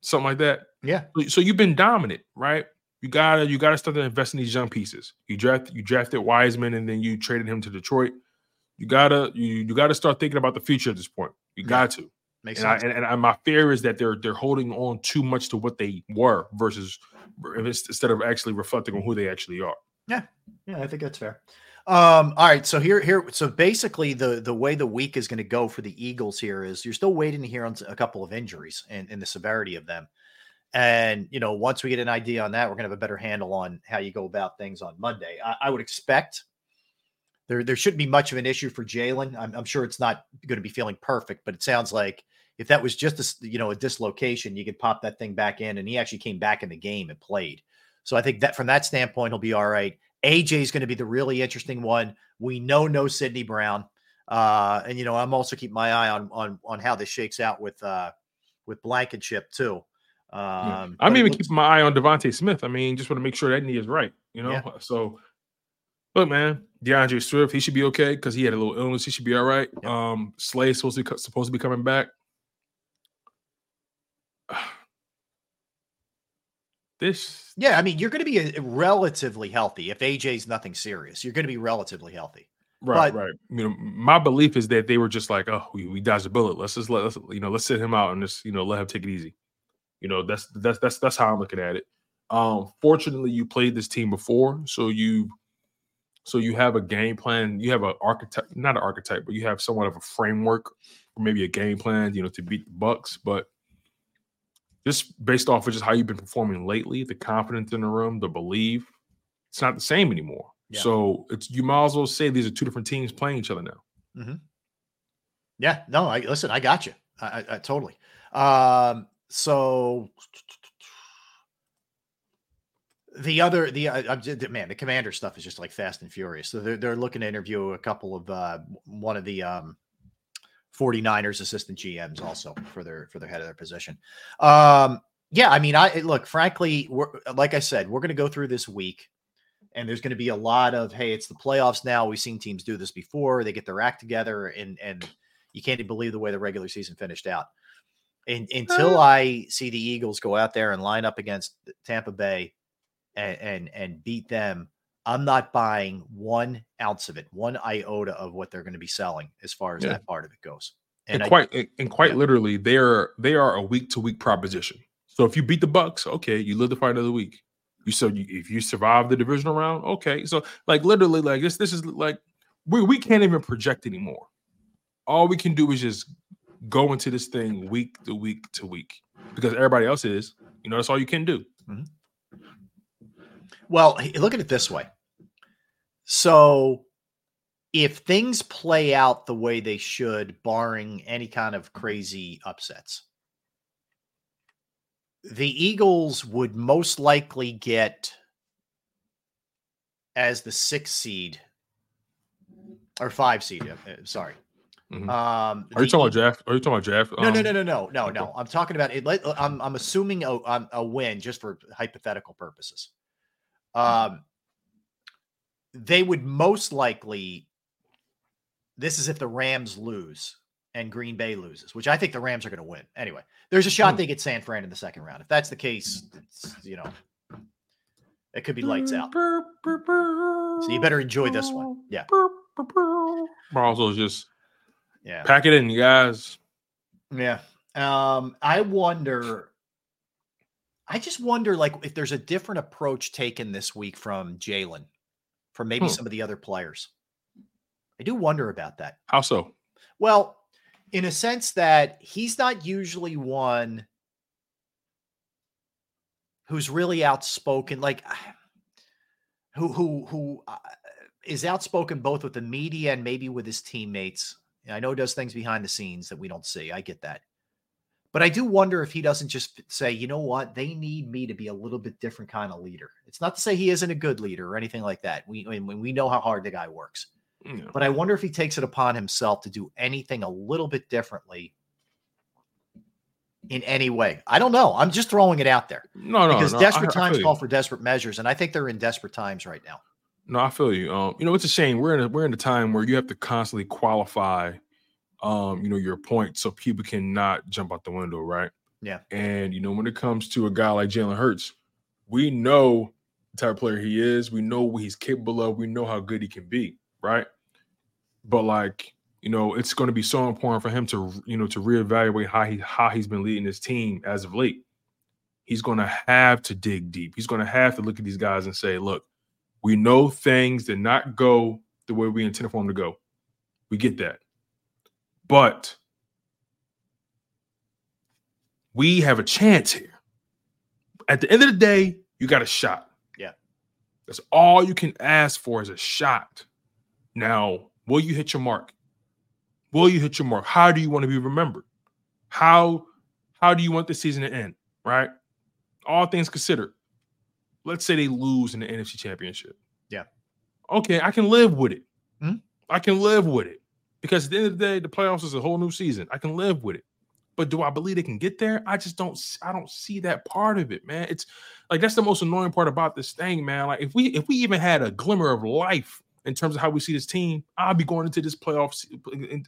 something like that. Yeah. So- So you've been dominant, right? You gotta you gotta start to invest in these young pieces. You draft you drafted Wiseman and then you traded him to Detroit. You gotta you you gotta start thinking about the future at this point. You got to. Makes and, I, sense. and, and my fear is that they're they're holding on too much to what they were versus instead of actually reflecting on who they actually are. Yeah, yeah, I think that's fair. Um, all right, so here, here, so basically, the the way the week is going to go for the Eagles here is you're still waiting to hear on a couple of injuries and, and the severity of them, and you know, once we get an idea on that, we're going to have a better handle on how you go about things on Monday. I, I would expect there there shouldn't be much of an issue for Jalen. I'm, I'm sure it's not going to be feeling perfect, but it sounds like if that was just a you know a dislocation, you could pop that thing back in, and he actually came back in the game and played. So I think that from that standpoint, he'll be all right. AJ is going to be the really interesting one. We know no Sydney Brown, uh, and you know I'm also keeping my eye on on on how this shakes out with uh, with Blankenship too. Um, I'm even looks- keeping my eye on DeVonta Smith. I mean, just want to make sure that knee is right, you know. Yeah. So, look, man, D'Andre Swift, he should be okay because he had a little illness. He should be all right. Um, Slay is supposed to be, supposed to be coming back. This, Yeah, I mean, you're going to be uh, relatively healthy if AJ's nothing serious. You're going to be relatively healthy. right, But- right. You know, my belief is that they were just like, oh, we, we dodged a bullet. Let's just let us, you know, let's sit him out and just, you know, let him take it easy. You know, that's that's that's that's how I'm looking at it. Um, fortunately, you played this team before, so you so you have a game plan. You have an archetype, not an archetype, but you have somewhat of a framework, or maybe a game plan, you know, to beat the Bucks. But just based off of just how you've been performing lately, the confidence in the room, the belief, it's not the same anymore. Yeah. So it's you might as well say these are two different teams playing each other now. hmm Yeah, no, I listen, I got you. I, I, I totally. Um, so the other, the uh, man, the commander stuff is just like fast and furious. So they're they're looking to interview a couple of uh, one of the um 49ers assistant GMs also for their for their head of their position. Um, yeah, I mean, I look, frankly, we're like I said, we're going to go through this week, and there's going to be a lot of hey, it's the playoffs now. We've seen teams do this before. They get their act together, and and you can't even believe the way the regular season finished out. And until I see the Eagles go out there and line up against Tampa Bay and and, and beat them, I'm not buying one ounce of it, one iota of what they're going to be selling as far as Yeah. that part of it goes. And, I- quite and- and quite literally, they are they are a week to week proposition. So if you beat the Bucks, okay, you live to fight another week. You so you, if you survive the divisional round, okay. So like literally, like this this is like we we can't even project anymore. All we can do is just go into this thing week to week to week because everybody else is. You know, that's all you can do. Mm-hmm. Well, look at it this way. So, if things play out the way they should, barring any kind of crazy upsets, the Eagles would most likely get as the sixth seed or five seed. uh, sorry. Mhm. Um, Are you the talking about draft? Are you talking about draft? no, no, um, no, no, no, no, no. I'm talking about it. I'm I'm assuming a um, a win just for hypothetical purposes. Um, they would most likely. This is if the Rams lose and Green Bay loses, which I think the Rams are going to win. Anyway, there's a shot Hmm. they get San Fran in the second round. If that's the case, it's, you know, it could be lights out. So you better enjoy this one. Yeah, But also just yeah. pack it in, you guys. Yeah. Um, I wonder. I just wonder, like, if there's a different approach taken this week from Jalen, from maybe Hmm. some of the other players. I do wonder about that. How so? Well, in a sense that he's not usually one who's really outspoken, like who who who uh, is outspoken both with the media and maybe with his teammates. I know does things behind the scenes that we don't see. I get that. But I do wonder if he doesn't just say, you know what, they need me to be a little bit different kind of leader. It's not to say he isn't a good leader or anything like that. We we, we know how hard the guy works. But I wonder if he takes it upon himself to do anything a little bit differently in any way. I don't know. I'm just throwing it out there. No, no, because no, desperate I times feel call for desperate measures, and I think they're in desperate times right now. No, I feel you. Um, you know, it's a shame. We're in a we're in a time where you have to constantly qualify um, you know, your point so people cannot jump out the window, right? Yeah. And you know, when it comes to a guy like Jalen Hurts, we know the type of player he is, we know what he's capable of, we know how good he can be, right? But like, you know, it's going to be so important for him to, you know, to reevaluate how he how he's been leading his team as of late. He's going to have to dig deep. He's going to have to look at these guys and say, look, we know things did not go the way we intended for them to go. We get that. But we have a chance here. At the end of the day, you got a shot. Yeah. That's all you can ask for is a shot. Now, will you hit your mark? Will you hit your mark? How do you want to be remembered? How how do you want the season to end? Right? All things considered. Let's say they lose in the NFC Championship. Yeah. Okay, I can live with it. Hmm? I can live with it because at the end of the day, the playoffs is a whole new season. I can live with it. But do I believe they can get there? I just don't. I don't see that part of it, man. It's like that's the most annoying part about this thing, man. Like if we if we even had a glimmer of life in terms of how we see this team, I'll be going into this playoffs,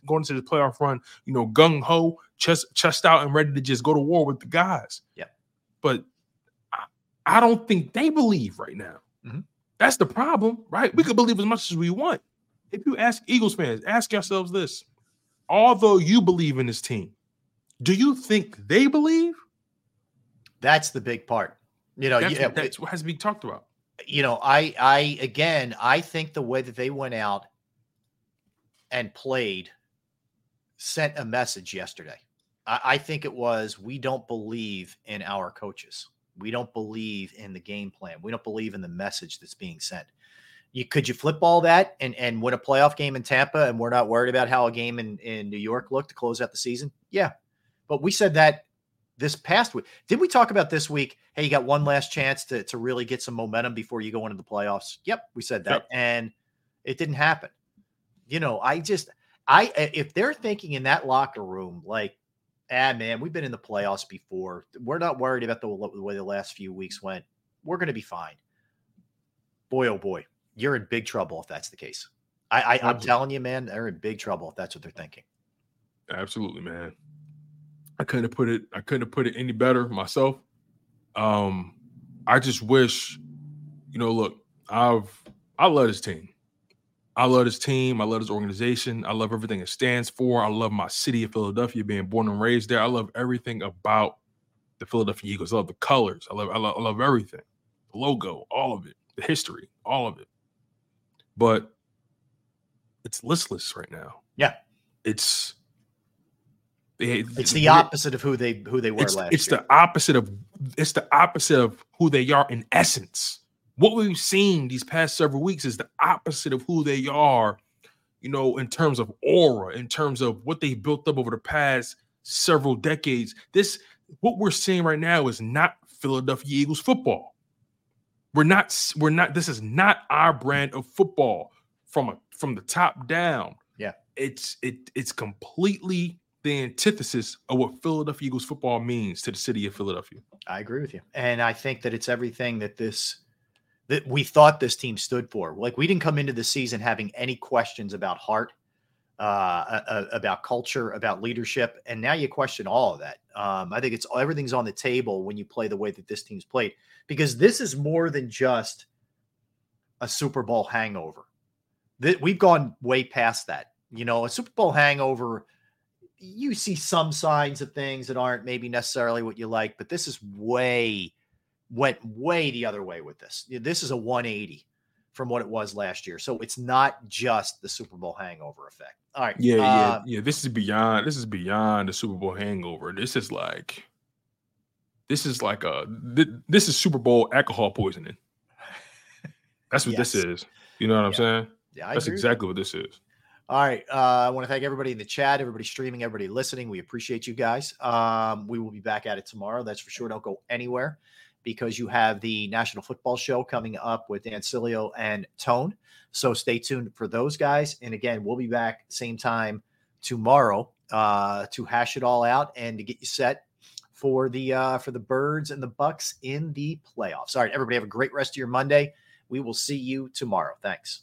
going into the playoff run, you know, gung ho, chest chest out, and ready to just go to war with the guys. Yeah. But I, I don't think they believe right now. Mhm. That's the problem, right? We could believe as much as we want. If you ask Eagles fans, ask yourselves this: Although you believe in this team, do you think they believe? That's the big part. You know, That's, yeah, that's what has to be talked about. you know, I I again, I think the way that they went out and played sent a message yesterday. I, I think it was we don't believe in our coaches. We don't believe in the game plan. We don't believe in the message that's being sent. You could you flip all that and and win a playoff game in Tampa, and we're not worried about how a game in in New York looked to close out the season? Yeah, but we said that this past week. Did we talk about this week? Hey, you got one last chance to, to really get some momentum before you go into the playoffs. Yep, we said that. Yep. And it didn't happen. You know, I just I if they're thinking in that locker room, like, ah man, we've been in the playoffs before. We're not worried about the, the way the last few weeks went. We're gonna be fine. Boy, oh boy, you're in big trouble if that's the case. I, I I'm telling you, man, they're in big trouble if that's what they're thinking. Absolutely, man. I couldn't have put it. I couldn't have put it any better myself. Um, I just wish, you know, look, I've I love this team. I love this team. I love this organization. I love everything it stands for. I love my city of Philadelphia, being born and raised there. I love everything about the Philadelphia Eagles. I love the colors. I love, I love, I love everything. The logo, all of it, the history, all of it. But it's listless right now. Yeah. It's they- It's the opposite of who they who they were it's, last it's year. the opposite of it's the opposite of who they are in essence. What we've seen these past several weeks is the opposite of who they are, you know, in terms of aura, in terms of what they built up over the past several decades. This what we're seeing right now is not Philadelphia Eagles football. We're not we're not this is not our brand of football from a from the top down. Yeah. It's it it's completely the antithesis of what Philadelphia Eagles football means to the city of Philadelphia. I agree with you. And I think that it's everything that this that we thought this team stood for. Like we didn't come into the season having any questions about heart, uh, uh, uh, about culture, about leadership, and now you question all of that. Um, I think it's everything's on the table when you play the way that this team's played because this is more than just a Super Bowl hangover. That we've gone way past that. You know, a Super Bowl hangover you see some signs of things that aren't maybe necessarily what you like, but this is way went way the other way with this. This is a 180 from what it was last year. So it's not just the Super Bowl hangover effect. All right. Yeah, yeah, uh, yeah. This is beyond. This is beyond the Super Bowl hangover. This is like, this is like a. thi- This is Super Bowl alcohol poisoning. That's what this is. You know what I'm saying? Yeah, I That's agree exactly what this is. All right. Uh, I want to thank everybody in the chat, everybody streaming, everybody listening. We appreciate you guys. Um, we will be back at it tomorrow. That's for sure. Don't go anywhere because you have the National Football Show coming up with Dan Sileo and Tone. So stay tuned for those guys. And again, we'll be back same time tomorrow uh, to hash it all out and to get you set for the uh, for the Birds and the Bucks in the playoffs. All right, everybody, have a great rest of your Monday. We will see you tomorrow. Thanks.